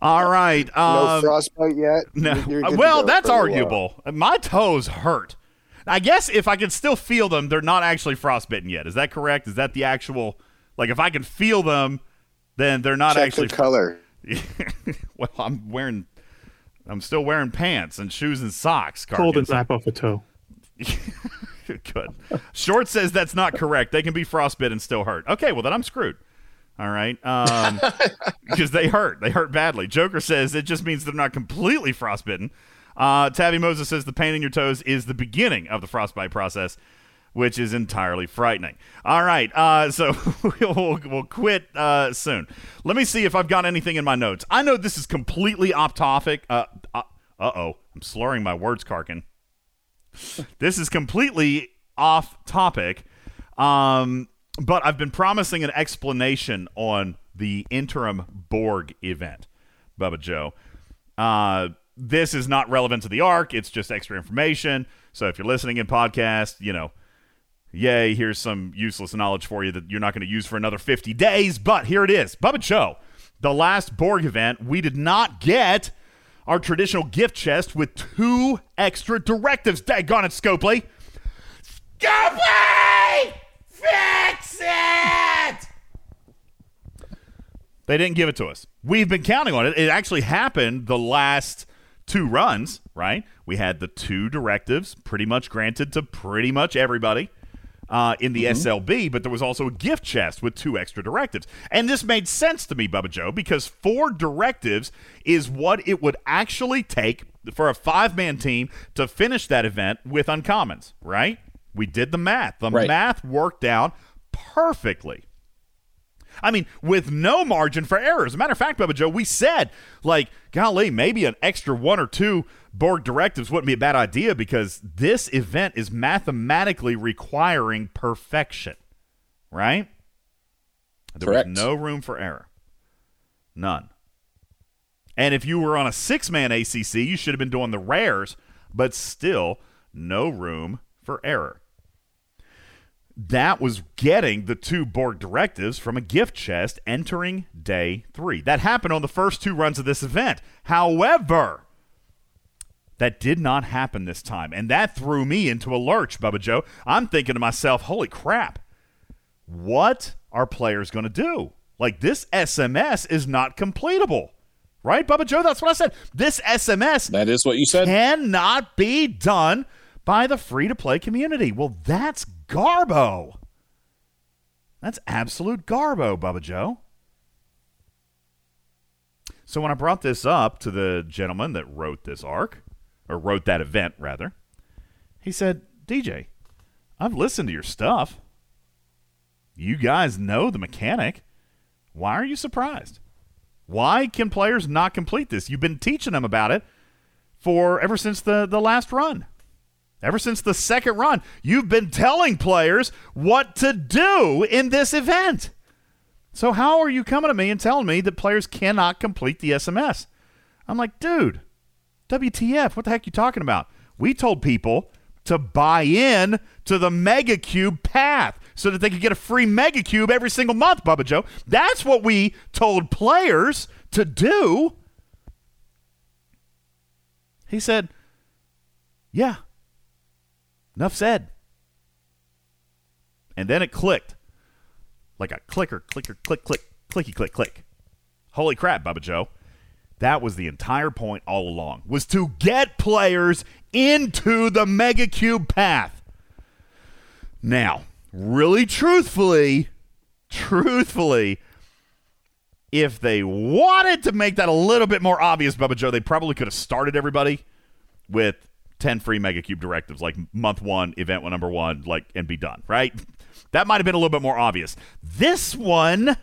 All right. no Um, frostbite yet. no. You're- you're good to well, that's for a while. arguable. My toes hurt. I guess if I can still feel them, they're not actually frostbitten yet. Is that correct? Is that the actual? Like, if I can feel them, then they're not Check actually the color. well, I'm wearing. I'm still wearing pants and shoes and socks. Cold and Carkins. zap off a toe. Good. Short says that's not correct. They can be frostbitten and still hurt. Okay, well then I'm screwed. All right, um, because they hurt. They hurt badly. Joker says it just means they're not completely frostbitten. Uh, Tabby Moses says the pain in your toes is the beginning of the frostbite process, which is entirely frightening. All right, uh, so we'll, we'll quit uh, soon. Let me see if I've got anything in my notes. I know this is completely off topic. Uh oh, I'm slurring my words, Karkin this is completely off topic. Um, but I've been promising an explanation on the interim Borg event, Bubba Joe. Uh, this is not relevant to the arc. It's just extra information. So if you're listening in podcast, you know, yay, here's some useless knowledge for you that you're not going to use for another 50 days. But here it is. Bubba Joe, the last Borg event, we did not get our traditional gift chest with two extra directives. Daggone it, Scopely. Scopely! Fix it! They didn't give it to us. We've been counting on it. It actually happened the last two runs, right? We had the two directives pretty much granted to pretty much everybody uh, in the SLB, but there was also a gift chest with two extra directives. And this made sense to me, Bubba Joe, because four directives is what it would actually take for a five man team to finish that event with uncommons, right? We did the math. The Right. math worked out perfectly. I mean, with no margin for error. As a matter of fact, Bubba Joe, we said, like, golly, maybe an extra one or two Borg directives wouldn't be a bad idea because this event is mathematically requiring perfection, right? There Correct. was no room for error. None. And if you were on a six man ACC, you should have been doing the rares, but still no room for error that was getting the two Borg directives from a gift chest entering day three. That happened on the first two runs of this event. However, that did not happen this time. And that threw me into a lurch, Bubba Joe. I'm thinking to myself, holy crap, what are players going to do? Like, this SMS is not completable. Right, Bubba Joe? That's what I said. This SMS That is what you said. cannot be done by the free to play community. Well, that's Garbo. That's absolute Garbo, Bubba Joe. So when I brought this up to the gentleman that wrote this arc, or wrote that event rather, he said, DJ, I've listened to your stuff. You guys know the mechanic. Why are you surprised? Why can players not complete this? You've been teaching them about it for ever since the, the last run. Ever since the second run, you've been telling players what to do in this event. So how are you coming to me and telling me that players cannot complete the SMS? I'm like, dude, WTF? What the heck are you talking about? We told people to buy in to the Mega Cube path so that they could get a free Mega Cube every single month, Bubba Joe. That's what we told players to do. He said, Yeah. Enough said. And then it clicked. Like a clicker, clicker, click, click, clicky, click, click. Holy crap, Bubba Joe. That was the entire point all along, was to get players into the Mega Cube path. Now, really truthfully, truthfully, if they wanted to make that a little bit more obvious, Bubba Joe, they probably could have started everybody with 10 free Mega Cube directives, like month one, event one, number one, like, and be done, right? That might have been a little bit more obvious. This one,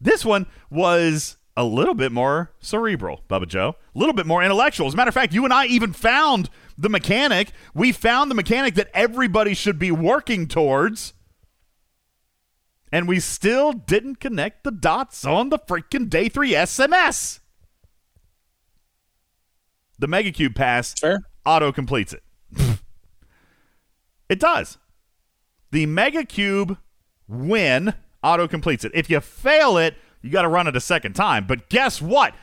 this one was a little bit more cerebral, Bubba Joe. A little bit more intellectual. As a matter of fact, you and I even found the mechanic. We found the mechanic that everybody should be working towards. And we still didn't connect the dots on the freaking day three SMS. The Mega Cube pass auto completes it. it does. The Mega Cube win auto completes it. If you fail it, you got to run it a second time. But guess what?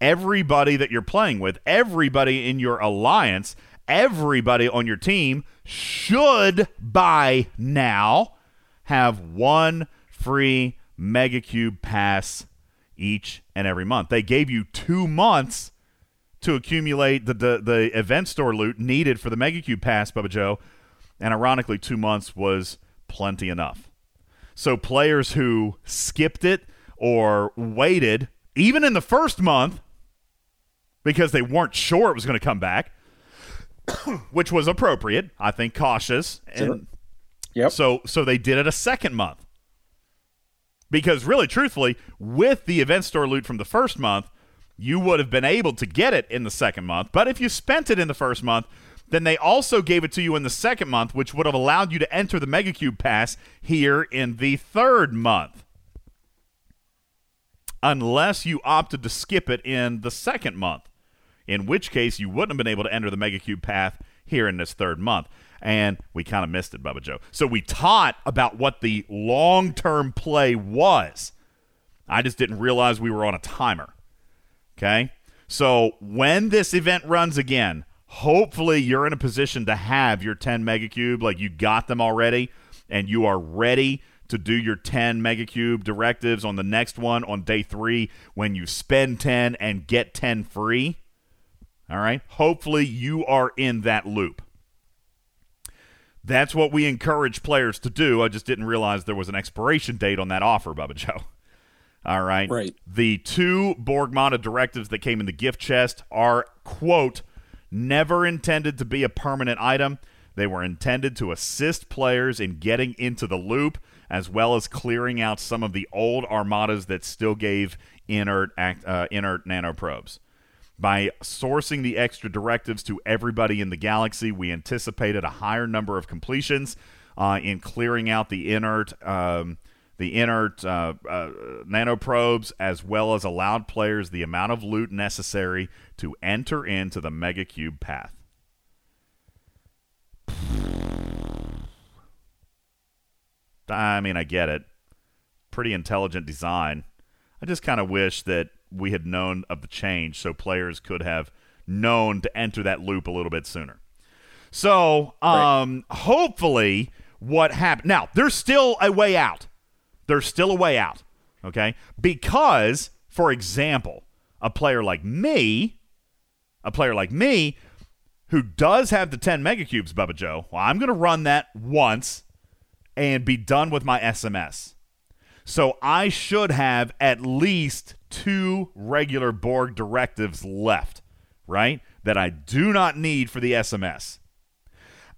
Everybody that you're playing with, everybody in your alliance, everybody on your team should by now have one free Mega Cube pass each and every month. They gave you two months to accumulate the, the, the event store loot needed for the Mega Cube pass, Bubba Joe. And ironically, two months was plenty enough. So players who skipped it or waited, even in the first month, because they weren't sure it was going to come back, which was appropriate, I think, cautious. And Yep. So so they did it a second month. Because really, truthfully, with the event store loot from the first month, you would have been able to get it in the second month. But if you spent it in the first month, then they also gave it to you in the second month, which would have allowed you to enter the Mega Cube Pass here in the third month. Unless you opted to skip it in the second month, in which case you wouldn't have been able to enter the Mega Cube path here in this third month. And we kind of missed it, Bubba Joe. So we taught about what the long term play was. I just didn't realize we were on a timer. Okay? So when this event runs again, hopefully you're in a position to have your 10 mega cube like you got them already and you are ready to do your 10 mega cube directives on the next one on day 3 when you spend 10 and get 10 free. All right? Hopefully you are in that loop. That's what we encourage players to do. I just didn't realize there was an expiration date on that offer, Bubba Joe. All right. Right. The two Borg Armada directives that came in the gift chest are, quote, never intended to be a permanent item. They were intended to assist players in getting into the loop, as well as clearing out some of the old armadas that still gave inert act, uh, inert nanoprobes. By sourcing the extra directives to everybody in the galaxy, we anticipated a higher number of completions uh, in clearing out the inert. Um, the inert uh, uh, nanoprobes, as well as allowed players the amount of loot necessary to enter into the Mega Cube path. I mean, I get it. Pretty intelligent design. I just kind of wish that we had known of the change so players could have known to enter that loop a little bit sooner. So, um, hopefully, what happened. Now, there's still a way out. There's still a way out. Okay? Because, for example, a player like me, a player like me, who does have the 10 megacubes, Bubba Joe, well, I'm going to run that once and be done with my SMS. So I should have at least two regular Borg directives left, right? That I do not need for the SMS.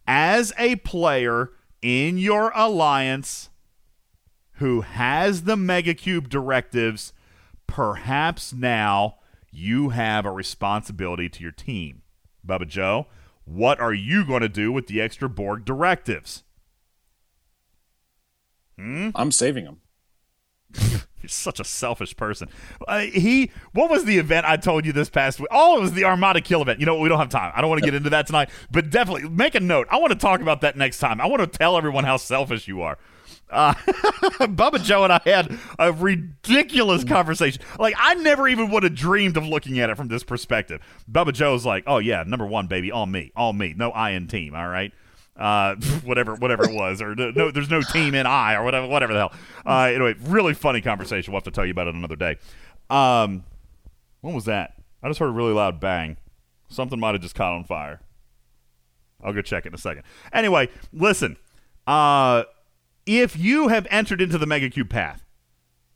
As a player in your alliance who has the Megacube directives, perhaps now you have a responsibility to your team. Bubba Joe, what are you going to do with the extra Borg directives? Hmm? I'm saving them. You're such a selfish person. Uh, he, what was the event I told you this past week? Oh, it was the Armada Kill event. You know, what? we don't have time. I don't want to get into that tonight, but definitely make a note. I want to talk about that next time. I want to tell everyone how selfish you are. Uh, Bubba Joe and I had a ridiculous conversation. Like, I never even would have dreamed of looking at it from this perspective. Bubba Joe's like, oh, yeah, number one, baby, all me, all me. No I in team, all right? uh, whatever whatever it was, or no, no, there's no team in I, or whatever whatever the hell. Uh, anyway, really funny conversation. We'll have to tell you about it another day. Um, when was that? I just heard a really loud bang. Something might have just caught on fire. I'll go check it in a second. Anyway, listen. Uh, if you have entered into the Mega Cube path,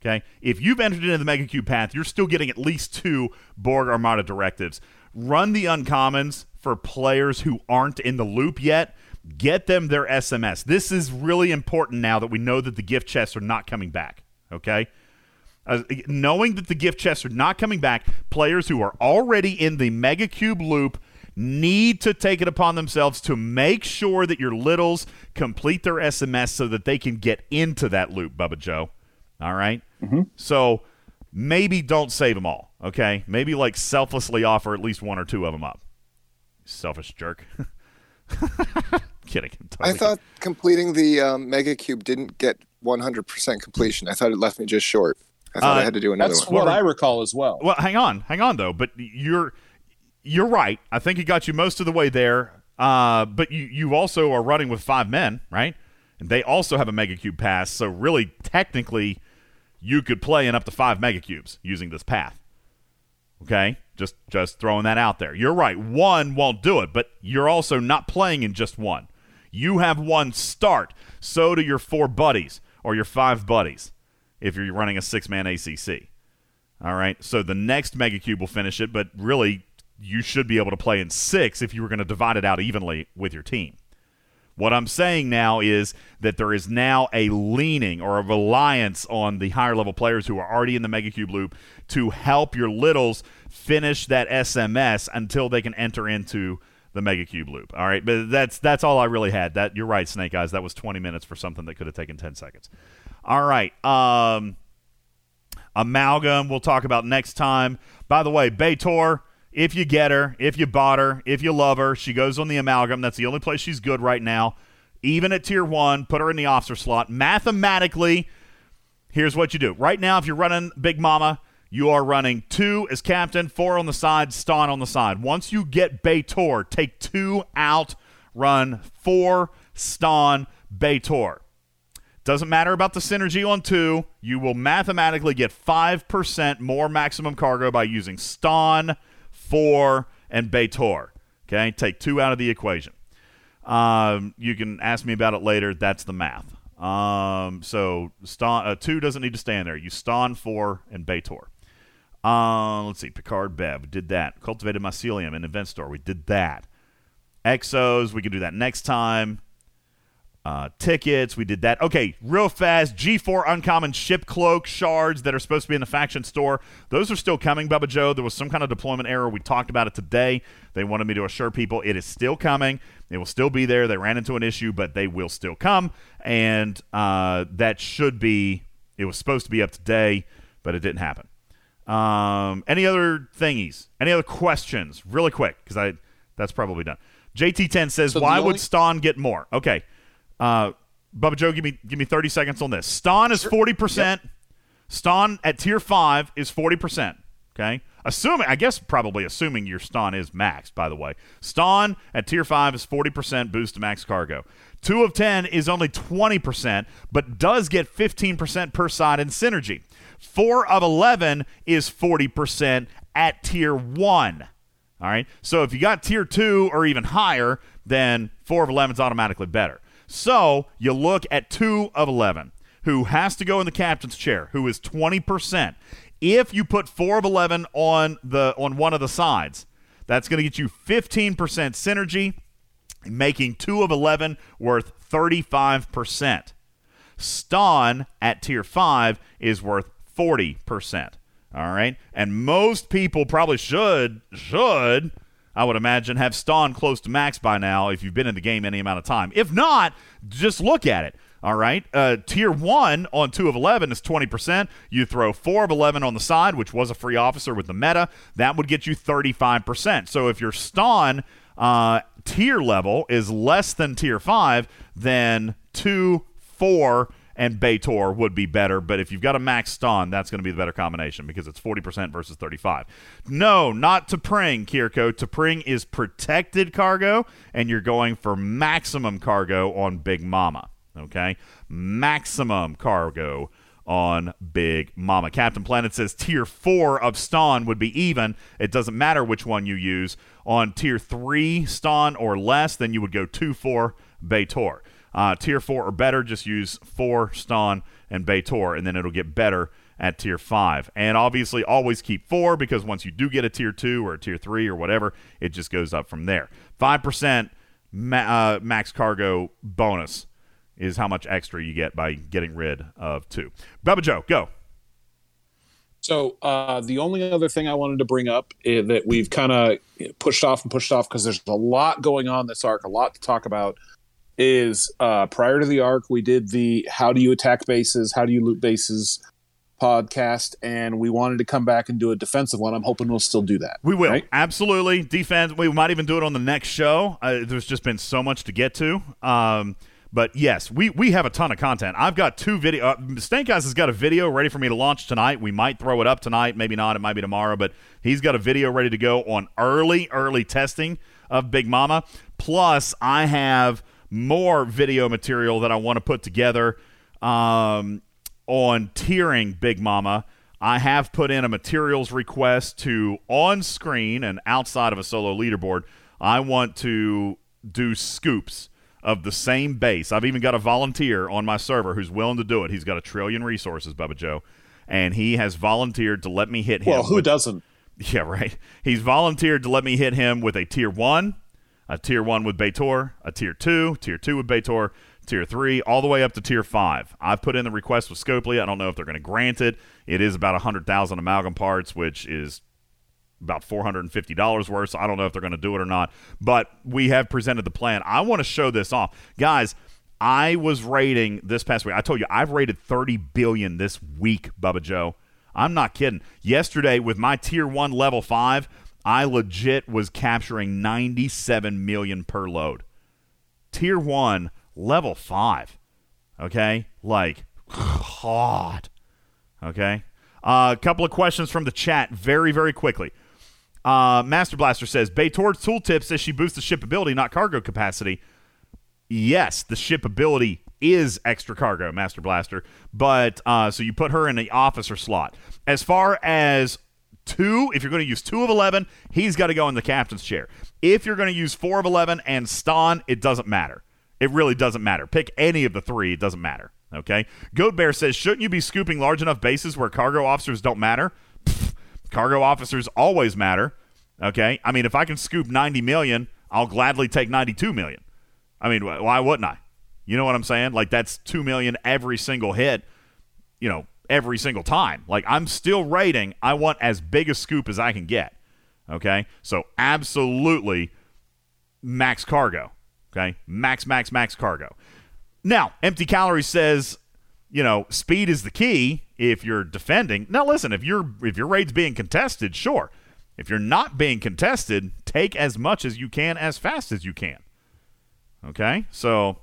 okay, if you've entered into the Mega Cube path, you're still getting at least two Borg Armada directives. Run the uncommons for players who aren't in the loop yet get them their SMS. This is really important now that we know that the gift chests are not coming back. Okay? Uh, knowing that the gift chests are not coming back, players who are already in the Mega Cube loop need to take it upon themselves to make sure that your littles complete their SMS so that they can get into that loop, Bubba Joe. All right? So maybe don't save them all, okay? Maybe like selflessly offer at least one or two of them up. Selfish jerk. Kidding. I'm I totally thought completing the um, Mega Cube didn't get 100% completion. I thought it left me just short. I thought I Uh, had to do another That's one. what I recall as well. Well, hang on, hang on though. But you're you're right. I think he got you most of the way there. Uh, but you you also are running with five men, right? And they also have a mega cube pass. So really, technically, you could play in up to five mega cubes using this path. Okay, just just throwing that out there. You're right. One won't do it, but you're also not playing in just one. You have one start. So do your four buddies or your five buddies if you're running a six man ACC. All right. So the next Mega Cube will finish it, but really, you should be able to play in six if you were going to divide it out evenly with your team. What I'm saying now is that there is now a leaning or a reliance on the higher level players who are already in the Mega Cube loop to help your littles finish that SMS until they can enter into the Mega Cube loop. All right, but that's that's all I really had. That you're right, Snake Eyes. That was 20 minutes for something that could have taken 10 seconds. All right. Um, amalgam we'll talk about next time. By the way, B'Etor, if you get her, if you bought her, if you love her, she goes on the amalgam. That's the only place she's good right now. Even at tier one, put her in the officer slot. Mathematically, here's what you do. Right now, if you're running Big Mama, you are running two as captain, four on the side, Stonn on the side. Once you get B'Etor, take two out, run four, Stonn, B'Etor. Doesn't matter about the synergy on two. You will mathematically get 5% more maximum cargo by using Stonn, 4, and B'Etor. Okay, take two out of the equation. Um, you can ask me about it later. That's the math. Um, so uh, 2 doesn't need to stand there. You Stonn, 4, and B'Etor. Uh, let's see. Picard Bev. Did that. Cultivated Mycelium in Event Store. We did that. Exos. We can do that next time uh, tickets. We did that. Okay, real fast. G4 uncommon ship cloak shards that are supposed to be in the faction store. Those are still coming, Bubba Joe. There was some kind of deployment error. We talked about it today. They wanted me to assure people it is still coming. It will still be there. They ran into an issue, but they will still come. And uh, that should be, it was supposed to be up today, but it didn't happen. Um, any other thingies? Any other questions? Really quick, because I that's probably done. JT10 says, So "Why only- would Stonn get more?" Okay, uh, Bubba Joe, give me give me thirty seconds on this. Stonn is forty percent. Stonn at tier five is forty percent. Okay, assuming I guess probably assuming your Stonn is maxed. By the way, Stonn at tier five is forty percent boost to max cargo. Two of ten is only twenty percent, but does get fifteen percent per side in synergy. Four of eleven is forty percent at tier one. All right. So if you got tier two or even higher, then four of 11 is automatically better. So you look at two of 11, who has to go in the captain's chair, who is 20%. If you put four of 11 on the on one of the sides, that's going to get you 15% synergy, making two of 11 worth 35%. Stonn at tier 5 is worth 40%. All right? And most people probably should should I would imagine have Stonn close to max by now if you've been in the game any amount of time. If not, just look at it. All right. Uh, tier one on two of 11 is 20%. You throw four of 11 on the side, which was a free officer with the meta. That would get you 35%. So if your Stonn uh, tier level is less than tier five, then two, four, and B'Etor would be better. But if you've got a max Stonn, that's going to be the better combination because it's 40% versus 35. No, not T'Pring, Kirko. T'Pring is protected cargo, and you're going for maximum cargo on Big Mama. Okay? Maximum cargo on Big Mama. Captain Planet says tier 4 of Stonn would be even. It doesn't matter which one you use. On tier 3 Stonn or less, then you would go 2 4 B'Etor. Uh, tier 4 or better, just use 4 Stonn and B'Etor, and then it'll get better at tier 5. And obviously, always keep 4 because once you do get a tier 2 or a tier 3 or whatever, it just goes up from there. 5% ma- uh, max cargo bonus is how much extra you get by getting rid of 2. Bubba Joe, go. So uh, the only other thing I wanted to bring up is that we've kind of pushed off and pushed off because there's a lot going on this arc, a lot to talk about. Is uh, prior to the arc, we did the "How do you attack bases? How do you loot bases?" podcast, and we wanted to come back and do a defensive one. I'm hoping we'll still do that. We will right? absolutely defense. We might even do it on the next show. Uh, there's just been so much to get to. Um, but yes, we we have a ton of content. I've got two video. Uh, Stank Guys has got a video ready for me to launch tonight. We might throw it up tonight, maybe not. It might be tomorrow, but he's got a video ready to go on early early testing of Big Mama. Plus, I have more video material that I want to put together um, on tiering Big Mama. I have put in a materials request to on screen and outside of a solo leaderboard. I want to do scoops of the same base. I've even got a volunteer on my server who's willing to do it. He's got a trillion resources, Bubba Joe, and he has volunteered to let me hit him. Well, who with- doesn't? Yeah, right. He's volunteered to let me hit him with a tier one, a tier one with B'Etor, a tier two, tier two with Baitor, tier three, all the way up to tier five. I've put in the request with Scopely. I don't know if they're going to grant it. It is about 100,000 amalgam parts, which is about $450 worth. So I don't know if they're going to do it or not. But we have presented the plan. I want to show this off. Guys, I was rating this past week. I told you I've rated 30 billion this week, Bubba Joe. I'm not kidding. Yesterday with my tier 1 level 5, I legit was capturing 97 million per load. Tier 1 level 5. Okay? Like hot. Okay? A couple of questions from the chat very very quickly. Uh, Master Blaster says B'Etor's tooltip says she boosts the shipability, not cargo capacity. Yes, the shipability is extra cargo, Master Blaster, but uh, so you put her in the officer slot. As far as two, if you're going to use two of eleven, he's got to go in the captain's chair. If you're going to use four of eleven and Stonn, it doesn't matter. It really doesn't matter. Pick any of the three; it doesn't matter. Okay. Goat Bear says, shouldn't you be scooping large enough bases where cargo officers don't matter? Pfft, cargo officers always matter. Okay. I mean, if I can scoop 90 million, I'll gladly take 92 million. I mean, wh- why wouldn't I? You know what I'm saying? Like that's 2 million every single hit, you know, every single time. Like I'm still rating, I want as big a scoop as I can get. Okay? So absolutely max cargo. Okay? Max max max cargo. Now, empty calories says, you know, speed is the key if you're defending. Now listen, if your if your raid's being contested, sure. If you're not being contested, take as much as you can as fast as you can. Okay? So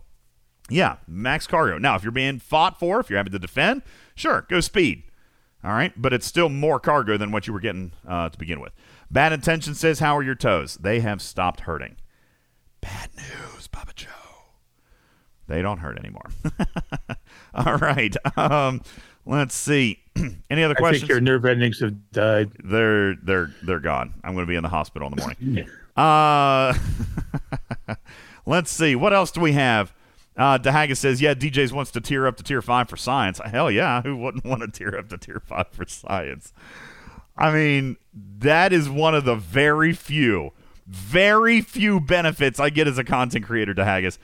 yeah, max cargo. Now, if you're being fought for, if you're having to defend, sure, go speed. All right, but it's still more cargo than what you were getting uh, to begin with. Bad intention says, "How are your toes? They have stopped hurting." Bad news, Bubba Joe. They don't hurt anymore. All right. Um, let's see. Any other I questions? I think your nerve endings have died. They're they're they're gone. I'm going to be in the hospital in the morning. uh, let's see. What else do we have? Uh, DeHaggis says, "Yeah, DJs wants to tear up to tier five for science. Hell yeah, who wouldn't want to tear up to tier five for science? I mean, that is one of the very few, very few benefits I get as a content creator, DeHaggis,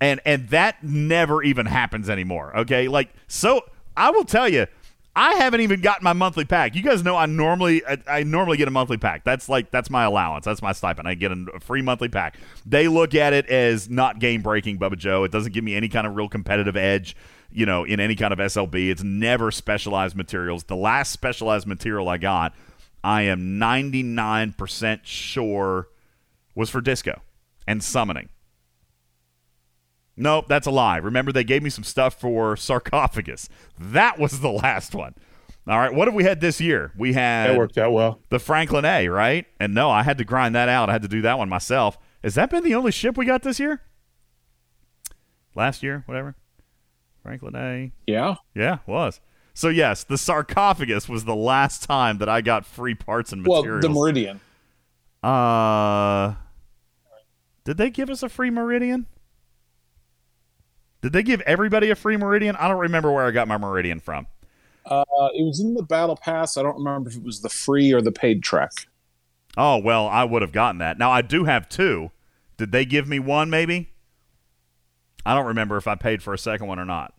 and and that never even happens anymore. Okay, like so, I will tell you, I haven't even gotten my monthly pack. You guys know I normally I, I normally get a monthly pack. That's like that's my allowance. That's my stipend. I get a, free monthly pack. They look at it as not game breaking, Bubba Joe. It doesn't give me any kind of real competitive edge, you know, in any kind of SLB. It's never specialized materials. The last specialized material I got, I am 99% sure was for disco and summoning. Nope, that's a lie. Remember, they gave me some stuff for sarcophagus. That was the last one. All right, what have we had this year? We had That worked out well. the Franklin A, right? And no, I had to grind that out. I had to do that one myself. Has that been the only ship we got this year? Last year, whatever. Franklin A. Yeah. Yeah, was. So yes, the sarcophagus was the last time that I got free parts and materials. Well, the Meridian. Uh, did they give us a free Meridian? Did they give everybody a free Meridian? I don't remember where I got my Meridian from. Uh, it was in the battle pass. I don't remember if it was the free or the paid track. Oh well, I would have gotten that. Now I do have two. Did they give me one? Maybe. I don't remember if I paid for a second one or not.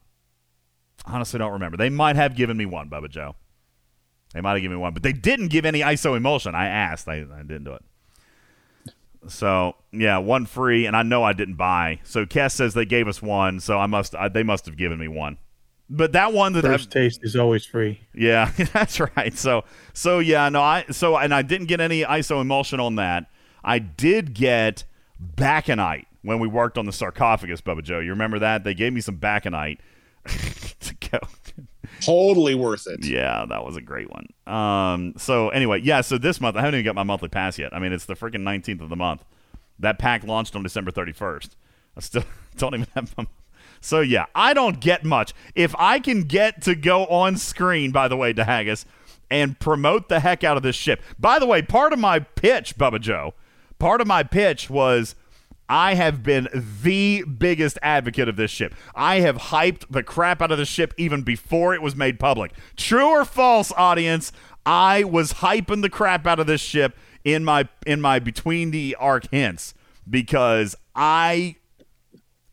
Honestly, don't remember. They might have given me one, Bubba Joe. They might have given me one, but they didn't give any ISO emulsion. I asked. I, I didn't do it. So yeah, one free, and I know I didn't buy. So Kess says they gave us one, so I must. I, they must have given me one. But that one that First taste is always free. yeah, that's right. So so yeah, no, I so and I didn't get any ISO emulsion on that. I did get Baconite when we worked on the sarcophagus, Bubba Joe. You remember that? They gave me some Baconite to go. Totally worth it. Yeah, that was a great one. Um, so anyway, yeah, so this month I haven't even got my monthly pass yet. I mean, it's the freaking 19th of the month. That pack launched on December 31st. I still don't even have my so yeah, I don't get much. If I can get to go on screen, by the way, to Haggis, and promote the heck out of this ship. By the way, part of my pitch, Bubba Joe, part of my pitch was I have been the biggest advocate of this ship. I have hyped the crap out of the ship even before it was made public. True or false, audience? I was hyping the crap out of this ship in my in my between the arc hints because I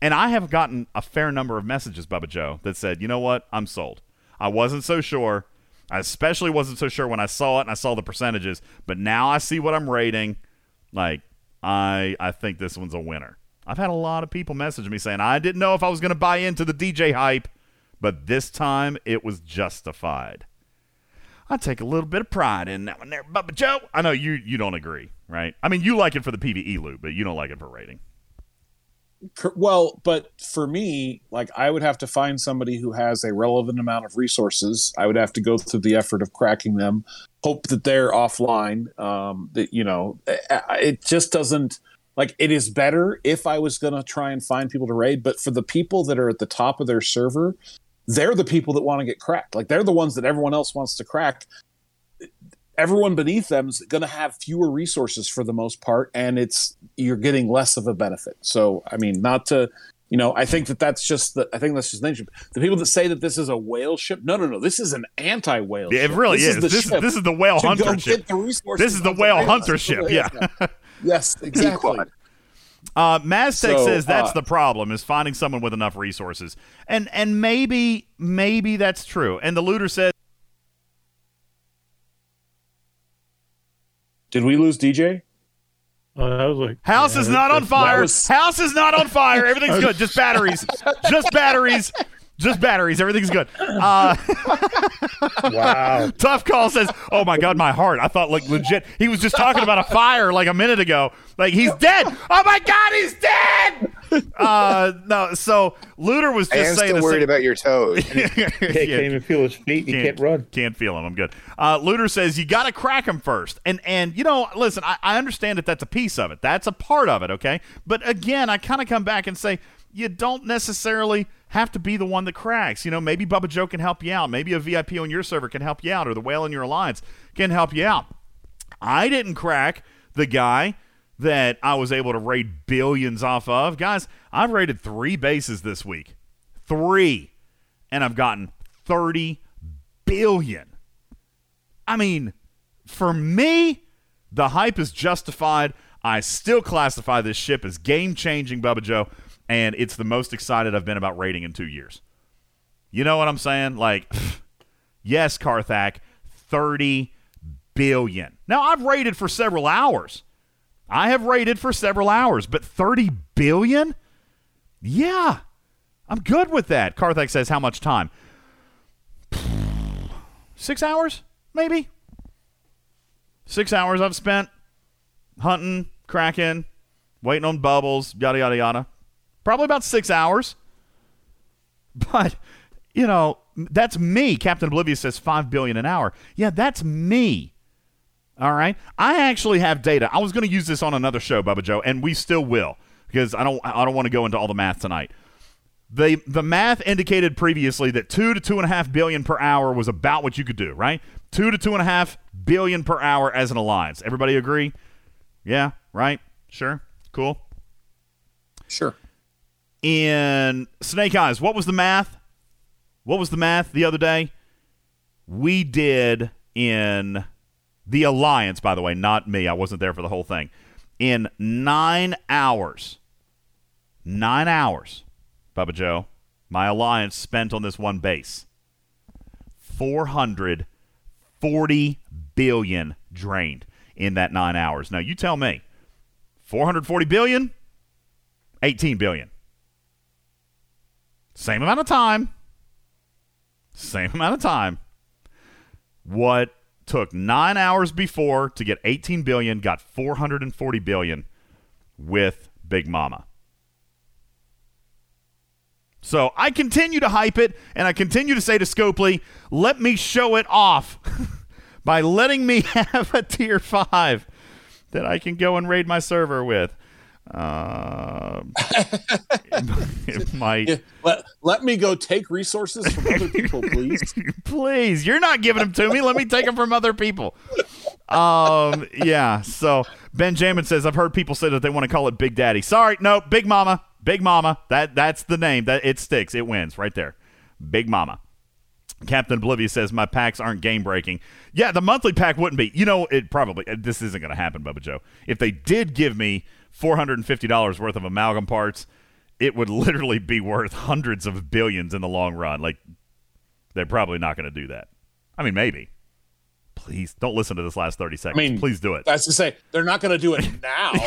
and I have gotten a fair number of messages, Bubba Joe, that said, you know what? I'm sold. I wasn't so sure. I especially wasn't so sure when I saw it and I saw the percentages, but now I see what I'm rating. Like, I I think this one's a winner. I've had a lot of people message me saying I didn't know if I was going to buy into the DJ hype, but this time it was justified. I take a little bit of pride in that one there, Bubba Joe. I know you you don't agree, right? I mean, you like it for the PVE loop, but you don't like it for rating. Well, but for me, like I would have to find somebody who has a relevant amount of resources. I would have to go through the effort of cracking them, hope that they're offline. Um, that you know, it just doesn't like it is better if I was going to try and find people to raid. But for the people that are at the top of their server, they're the people that want to get cracked. Like they're the ones that everyone else wants to crack everyone beneath them is going to have fewer resources for the most part and it's you're getting less of a benefit so i mean not to you know i think that that's just the i think that's just the nature the people that say that this is a whale ship no no no this is an anti-whale Yeah, it really this is. This is- ship this is the whale hunter ship. This is the whale hunter ship, yeah. yes exactly Uh, Maztec So, says that's uh, the problem is finding someone with enough resources, and and maybe maybe that's true. And the looter says did we lose dj Oh, that was like house yeah, is not on fire. was- House is not on fire. Everything's good. Just batteries. Just batteries. Just batteries. Everything's good. Uh, wow. Tough call says, "Oh my god, my heart! I thought like legit. He was just talking about a fire like a minute ago. Like he's dead. Oh my god, he's dead." Uh, no. So Looter was I just am saying still worried same- about your toes. He can't even feel his feet. He can't, run. Can't feel him. I'm good. Uh, Looter says you got to crack him first, and and you know, listen, I, I understand that that's a piece of it. That's a part of it. Okay, but again, I kind of come back and say you don't necessarily have to be the one that cracks. You know, maybe Bubba Joe can help you out. Maybe a VIP on your server can help you out, or the whale in your alliance can help you out. I didn't crack the guy that I was able to raid billions off of. Guys, I've raided three bases this week. Three. And I've gotten 30 billion. I mean, for me, the hype is justified. I still classify this ship as game changing, Bubba Joe, and it's the most excited I've been about raiding in two years. You know what I'm saying? Like, yes, Karthak, 30 billion. Now, I've raided for several hours. I have raided for several hours, but 30 billion? Yeah, I'm good with that. Karthak says, how much time? Six hours, maybe? Six hours I've spent hunting, cracking, waiting on bubbles, yada, yada, yada. Probably about six hours. But, you know, that's me. Captain Oblivious says 5 billion an hour. Yeah, that's me. All right. I actually have data. I was going to use this on another show, Bubba Joe, and we still will because I don't I don't want to go into all the math tonight. The the math indicated previously that two to two and a half billion per hour was about what you could do, right? Two to two and a half billion per hour as an alliance. Everybody agree? Yeah, right? Sure. Cool. Sure. In Snake Eyes, what was the math? What was the math the other day? We did in the Alliance, by the way, not me. I wasn't there for the whole thing. In nine hours, nine hours, Bubba Joe, my Alliance spent on this one base 440 billion drained in that nine hours. Now you tell me, 440 billion, 18 billion. Same amount of time. Same amount of time. What took nine hours before to get 18 billion, got 440 billion with Big Mama. So I continue to hype it, and I continue to say to Scopely, let me show it off by letting me have a tier five that I can go and raid my server with. Uh, it might. Let, let me go take resources from other people, please. Please, you're not giving them to me. Let me take them from other people. Um, yeah. So Benjamin says, I've heard people say that they want to call it Big Daddy. Sorry, no, Big Mama. Big Mama. That that's the name. That it sticks. It wins right there. Big Mama. Captain Oblivious says my packs aren't game breaking. Yeah, the monthly pack wouldn't be. You know, it probably this isn't going to happen, Bubba Joe. If they did give me four hundred and fifty dollars worth of amalgam parts, it would literally be worth hundreds of billions in the long run. Like they're probably not going to do that. I mean, maybe. Please don't listen to this last thirty seconds. I mean, please do it. That's to say, they're not going to do it now.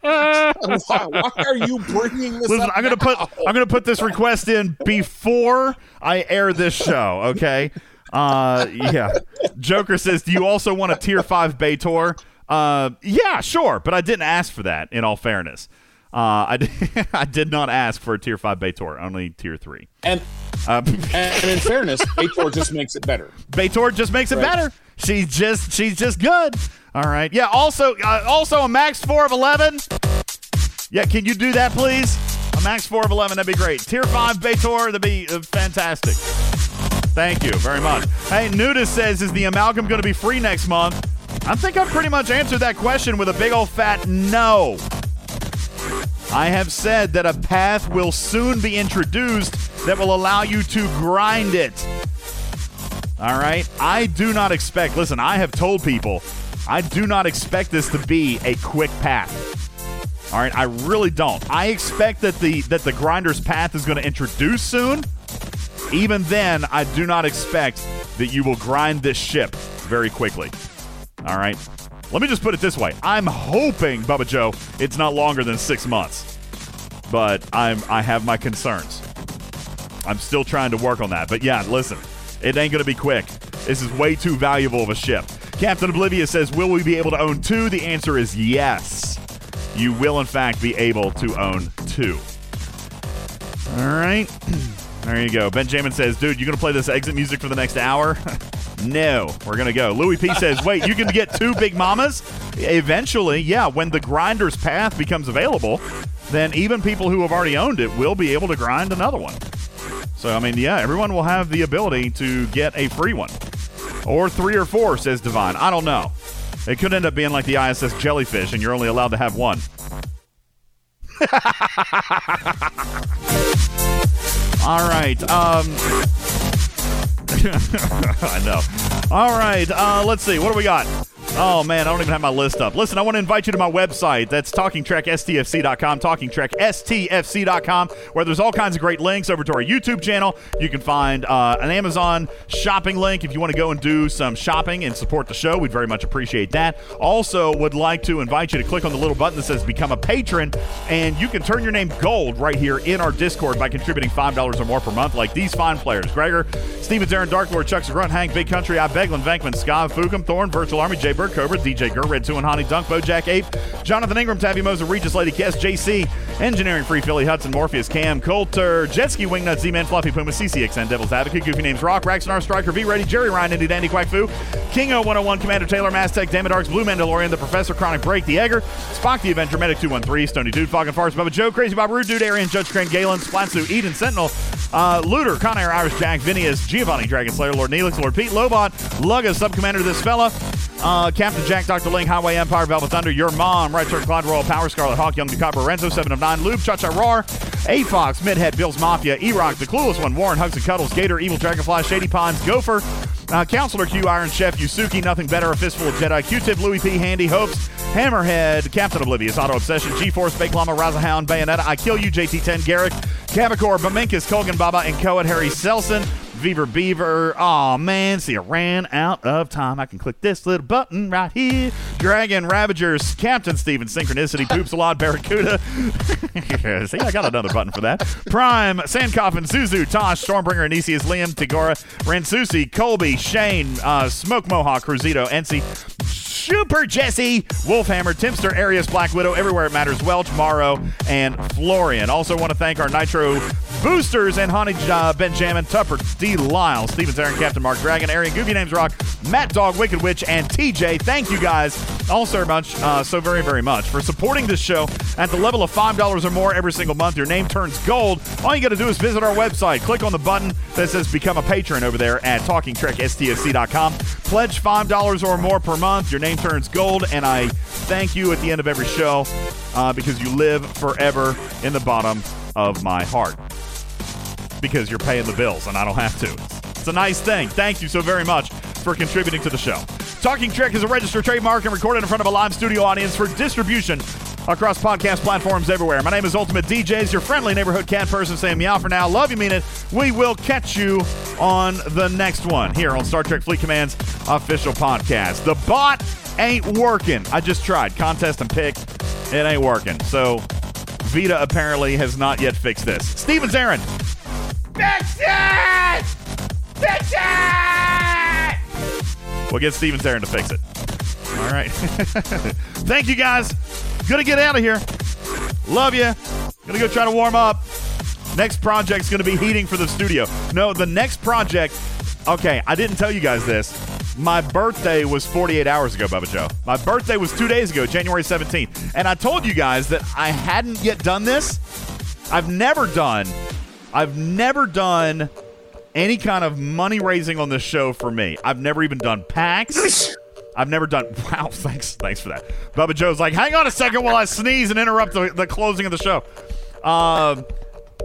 why, why are you bringing this Listen, I'm gonna put? I'm gonna put this request in before I air this show. Okay. Uh, yeah. Joker says, "Do you also want a tier five B'Etor?" Uh, yeah, sure, but I didn't ask for that. In all fairness, uh, I did, I did not ask for a tier five B'Etor, only tier three. And Uh, and in fairness, B'Etor just makes it better. B'Etor just makes it Right. better. She's just she's just good. All right. Yeah. Also, uh, also a max four of eleven. Yeah. Can you do that, please? A max four of eleven. That'd be great. Tier five B'Etor. That'd be uh, fantastic. Thank you very much. Hey, Nudist says, is the amalgam going to be free next month? I think I've pretty much answered that question with a big old fat no. I have said that a path will soon be introduced that will allow you to grind it. All right. I do not expect, listen, I have told people, I do not expect this to be a quick path. All right, I really don't. I expect that the that the grinder's path is going to introduce soon. Even then, I do not expect that you will grind this ship very quickly. All right. Let me just put it this way. I'm hoping, Bubba Joe, it's not longer than six months. But I'm I have my concerns. I'm still trying to work on that. But yeah, listen, it ain't gonna be quick. This is way too valuable of a ship. Captain Oblivious says, Will we be able to own two? The answer is yes. You will in fact be able to own two. All right. There you go. Benjamin says, dude, you going to play this exit music for the next hour? no, we're going to go. Louis P says, wait, you can get two Big Mamas? Eventually, yeah, when the grinder's path becomes available, then even people who have already owned it will be able to grind another one. So, I mean, yeah, everyone will have the ability to get a free one. Or three or four, says Divine. I don't know. It could end up being like the ISS jellyfish, and you're only allowed to have one. All right. Um, I know. All right. Uh, let's see. What do we got? Oh, man, I don't even have my list up. Listen, I want to invite you to my website. That's TalkingTrekSTFC.com, TalkingTrekSTFC.com, where there's all kinds of great links over to our YouTube channel. You can find uh, an Amazon shopping link if you want to go and do some shopping and support the show. We'd very much appreciate that. Also, would like to invite you to click on the little button that says Become a Patron, and you can turn your name gold right here in our Discord by contributing $5 or more per month, like these fine players Gregor, Steven Zarin, Dark Lord, Chuck Grunt, Hank, Big Country, I, Beglin, Venkman, Skav, Fukum, Thorn, Virtual Army, Jay Bird, Cobra, DJ Gur, Red 2 and Honey, Dunk, Bojack Ape, Jonathan Ingram, Tabby Moser, Regis, Lady Kess, JC, Engineering Free Philly, Hudson, Morpheus, Cam, Coulter, Jetski, Wingnut, Z-Man, Fluffy Puma, CCXN, Devil's Advocate, Goofy Names Rock, Raxonar, Striker, V Ready, Jerry Ryan, Indy Dandy, Quack Fu, Kingo 101, Commander Taylor, Mass Tech, Damn Darks, Blue Mandalorian, The Professor, Chronic Break, The Egger, Spock, The Avenger, Medic 213, Stony Dude, Fog and Farce, Bubba Joe, Crazy Bob, Rude Dude, Arian, Judge Crane, Galen, Splatsu, Eden, Sentinel, uh, Looter, Conair, Irish Jack, Vinius, Giovanni, Dragon Slayer, Lord Neelix, Lord Pete, Lobot, Lugga, Sub-Commander, This Fella, uh, Captain Jack, Dr. Ling, Highway Empire, Velvet Thunder, Your Mom, Right Turn, Cloud Royal, Power, Scarlet Hawk, Young DeCopper, Renzo, 7 of 9, Lube, Cha Cha Roar, A Fox, Midhead, Bill's Mafia, E Rock, The Clueless One, Warren, Hugs and Cuddles, Gator, Evil Dragonfly, Shady Ponds, Gopher, uh, Counselor Q, Iron Chef, Yusuki, Nothing Better, A Fistful of Jedi, Q-Tip, Louis P, Handy, Hopes, Hammerhead, Captain Oblivious, Auto Obsession, G-Force, Fake Llama, Raza Hound, Bayonetta, I Kill You, JT10, Garrick, Cavacor, Bamenkus, Colgan Baba, and Coed, Harry Selson, Beaver Beaver. Oh man, see, I ran out of time. I can click this little button right here. Dragon Ravagers, Captain Steven, Synchronicity, Poops a lot, Barracuda. see, I got another button for that. Prime, Sandcoffin, Zuzu, Tosh, Stormbringer, Anisius, Liam, Tigora, Ransusi, Colby, Shane, uh, Smoke Mohawk, Cruzito, Ency, Super Jesse, Wolfhammer, Timster, Arius, Black Widow, Everywhere It Matters, Welch, Morrow, and Florian. Also want to thank our Nitro boosters and Honey uh, Benjamin, Tupper, D. Lyle, Steven Zarin, Captain Mark Dragon, Arian, Goofy Names Rock, Matt Dog, Wicked Witch, and TJ. Thank you guys all so much, uh, so very, very much for supporting this show at the level of $5 or more every single month. Your name turns gold. All you got to do is visit our website, click on the button that says Become a Patron over there at TalkingTrekSTFC.com. Pledge $5 or more per month. Your name turns gold, and I thank you at the end of every show uh, because you live forever in the bottom of my heart because you're paying the bills and I don't have to. It's a nice thing. Thank you so very much for contributing to the show. Talking Trek is a registered trademark and recorded in front of a live studio audience for distribution across podcast platforms everywhere. My name is Ultimate DJs, your friendly neighborhood cat person saying meow for now. Love you, mean it. We will catch you on the next one here on Star Trek Fleet Command's official podcast. The bot ain't working. I just tried. Contest and pick. It ain't working. So Vita apparently has not yet fixed this. Steven Zarin. Fix it! Fix it! We'll get Steven Zarin to fix it. All right. Thank you guys. Gonna get out of here. Love you. Gonna go try to warm up. Next project's gonna be heating for the studio. No, the next project. Okay, I didn't tell you guys this. My birthday was 48 hours ago, Bubba Joe. My birthday was two days ago, January 17th. And I told you guys that I hadn't yet done this. I've never done, I've never done any kind of money raising on this show for me. I've never even done packs. I've never done. Wow, thanks, thanks for that. Bubba Joe's like, hang on a second while I sneeze and interrupt the, the closing of the show. Um,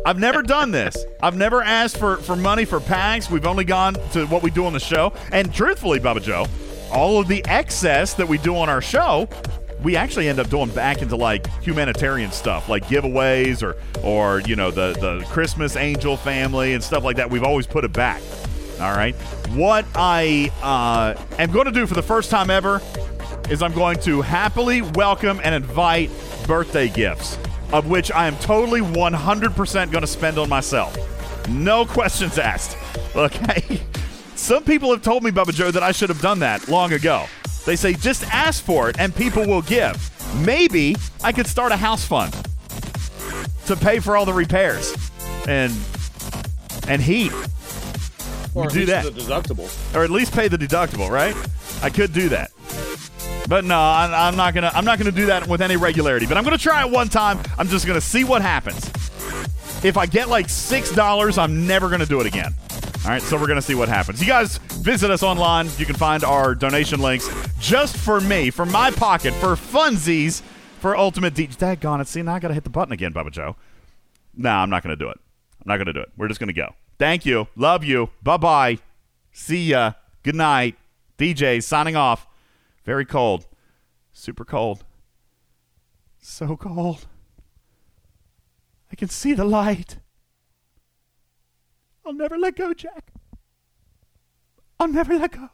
I've never done this. I've never asked for, for money for packs. We've only gone to what we do on the show. And truthfully, Bubba Joe, all of the excess that we do on our show, we actually end up doing back into like humanitarian stuff, like giveaways or or you know the the Christmas angel family and stuff like that. We've always put it back. All right. What I uh, am going to do for the first time ever is I'm going to happily welcome and invite birthday gifts, of which I am totally 100% going to spend on myself. No questions asked. Okay. Some people have told me, Bubba Joe, that I should have done that long ago. They say just ask for it and people will give. Maybe I could start a house fund to pay for all the repairs and and heat. Or do least that. the deductible. or at least pay the deductible, right? I could do that. But no, I, I'm not gonna. I'm not gonna do that with any regularity. But I'm gonna try it one time. I'm just gonna see what happens. If I get like six dollars, I'm never gonna do it again. All right, so we're gonna see what happens. You guys visit us online. You can find our donation links just for me, for my pocket, for funsies, for Ultimate D. Daggone it! See, now I gotta hit the button again, Bubba Joe. No, I'm not gonna do it. I'm not gonna do it. We're just gonna go. Thank you. Love you. Bye bye. See ya. Good night. DJ signing off. Very cold. Super cold. So cold. I can see the light. I'll never let go, Jack. I'll never let go.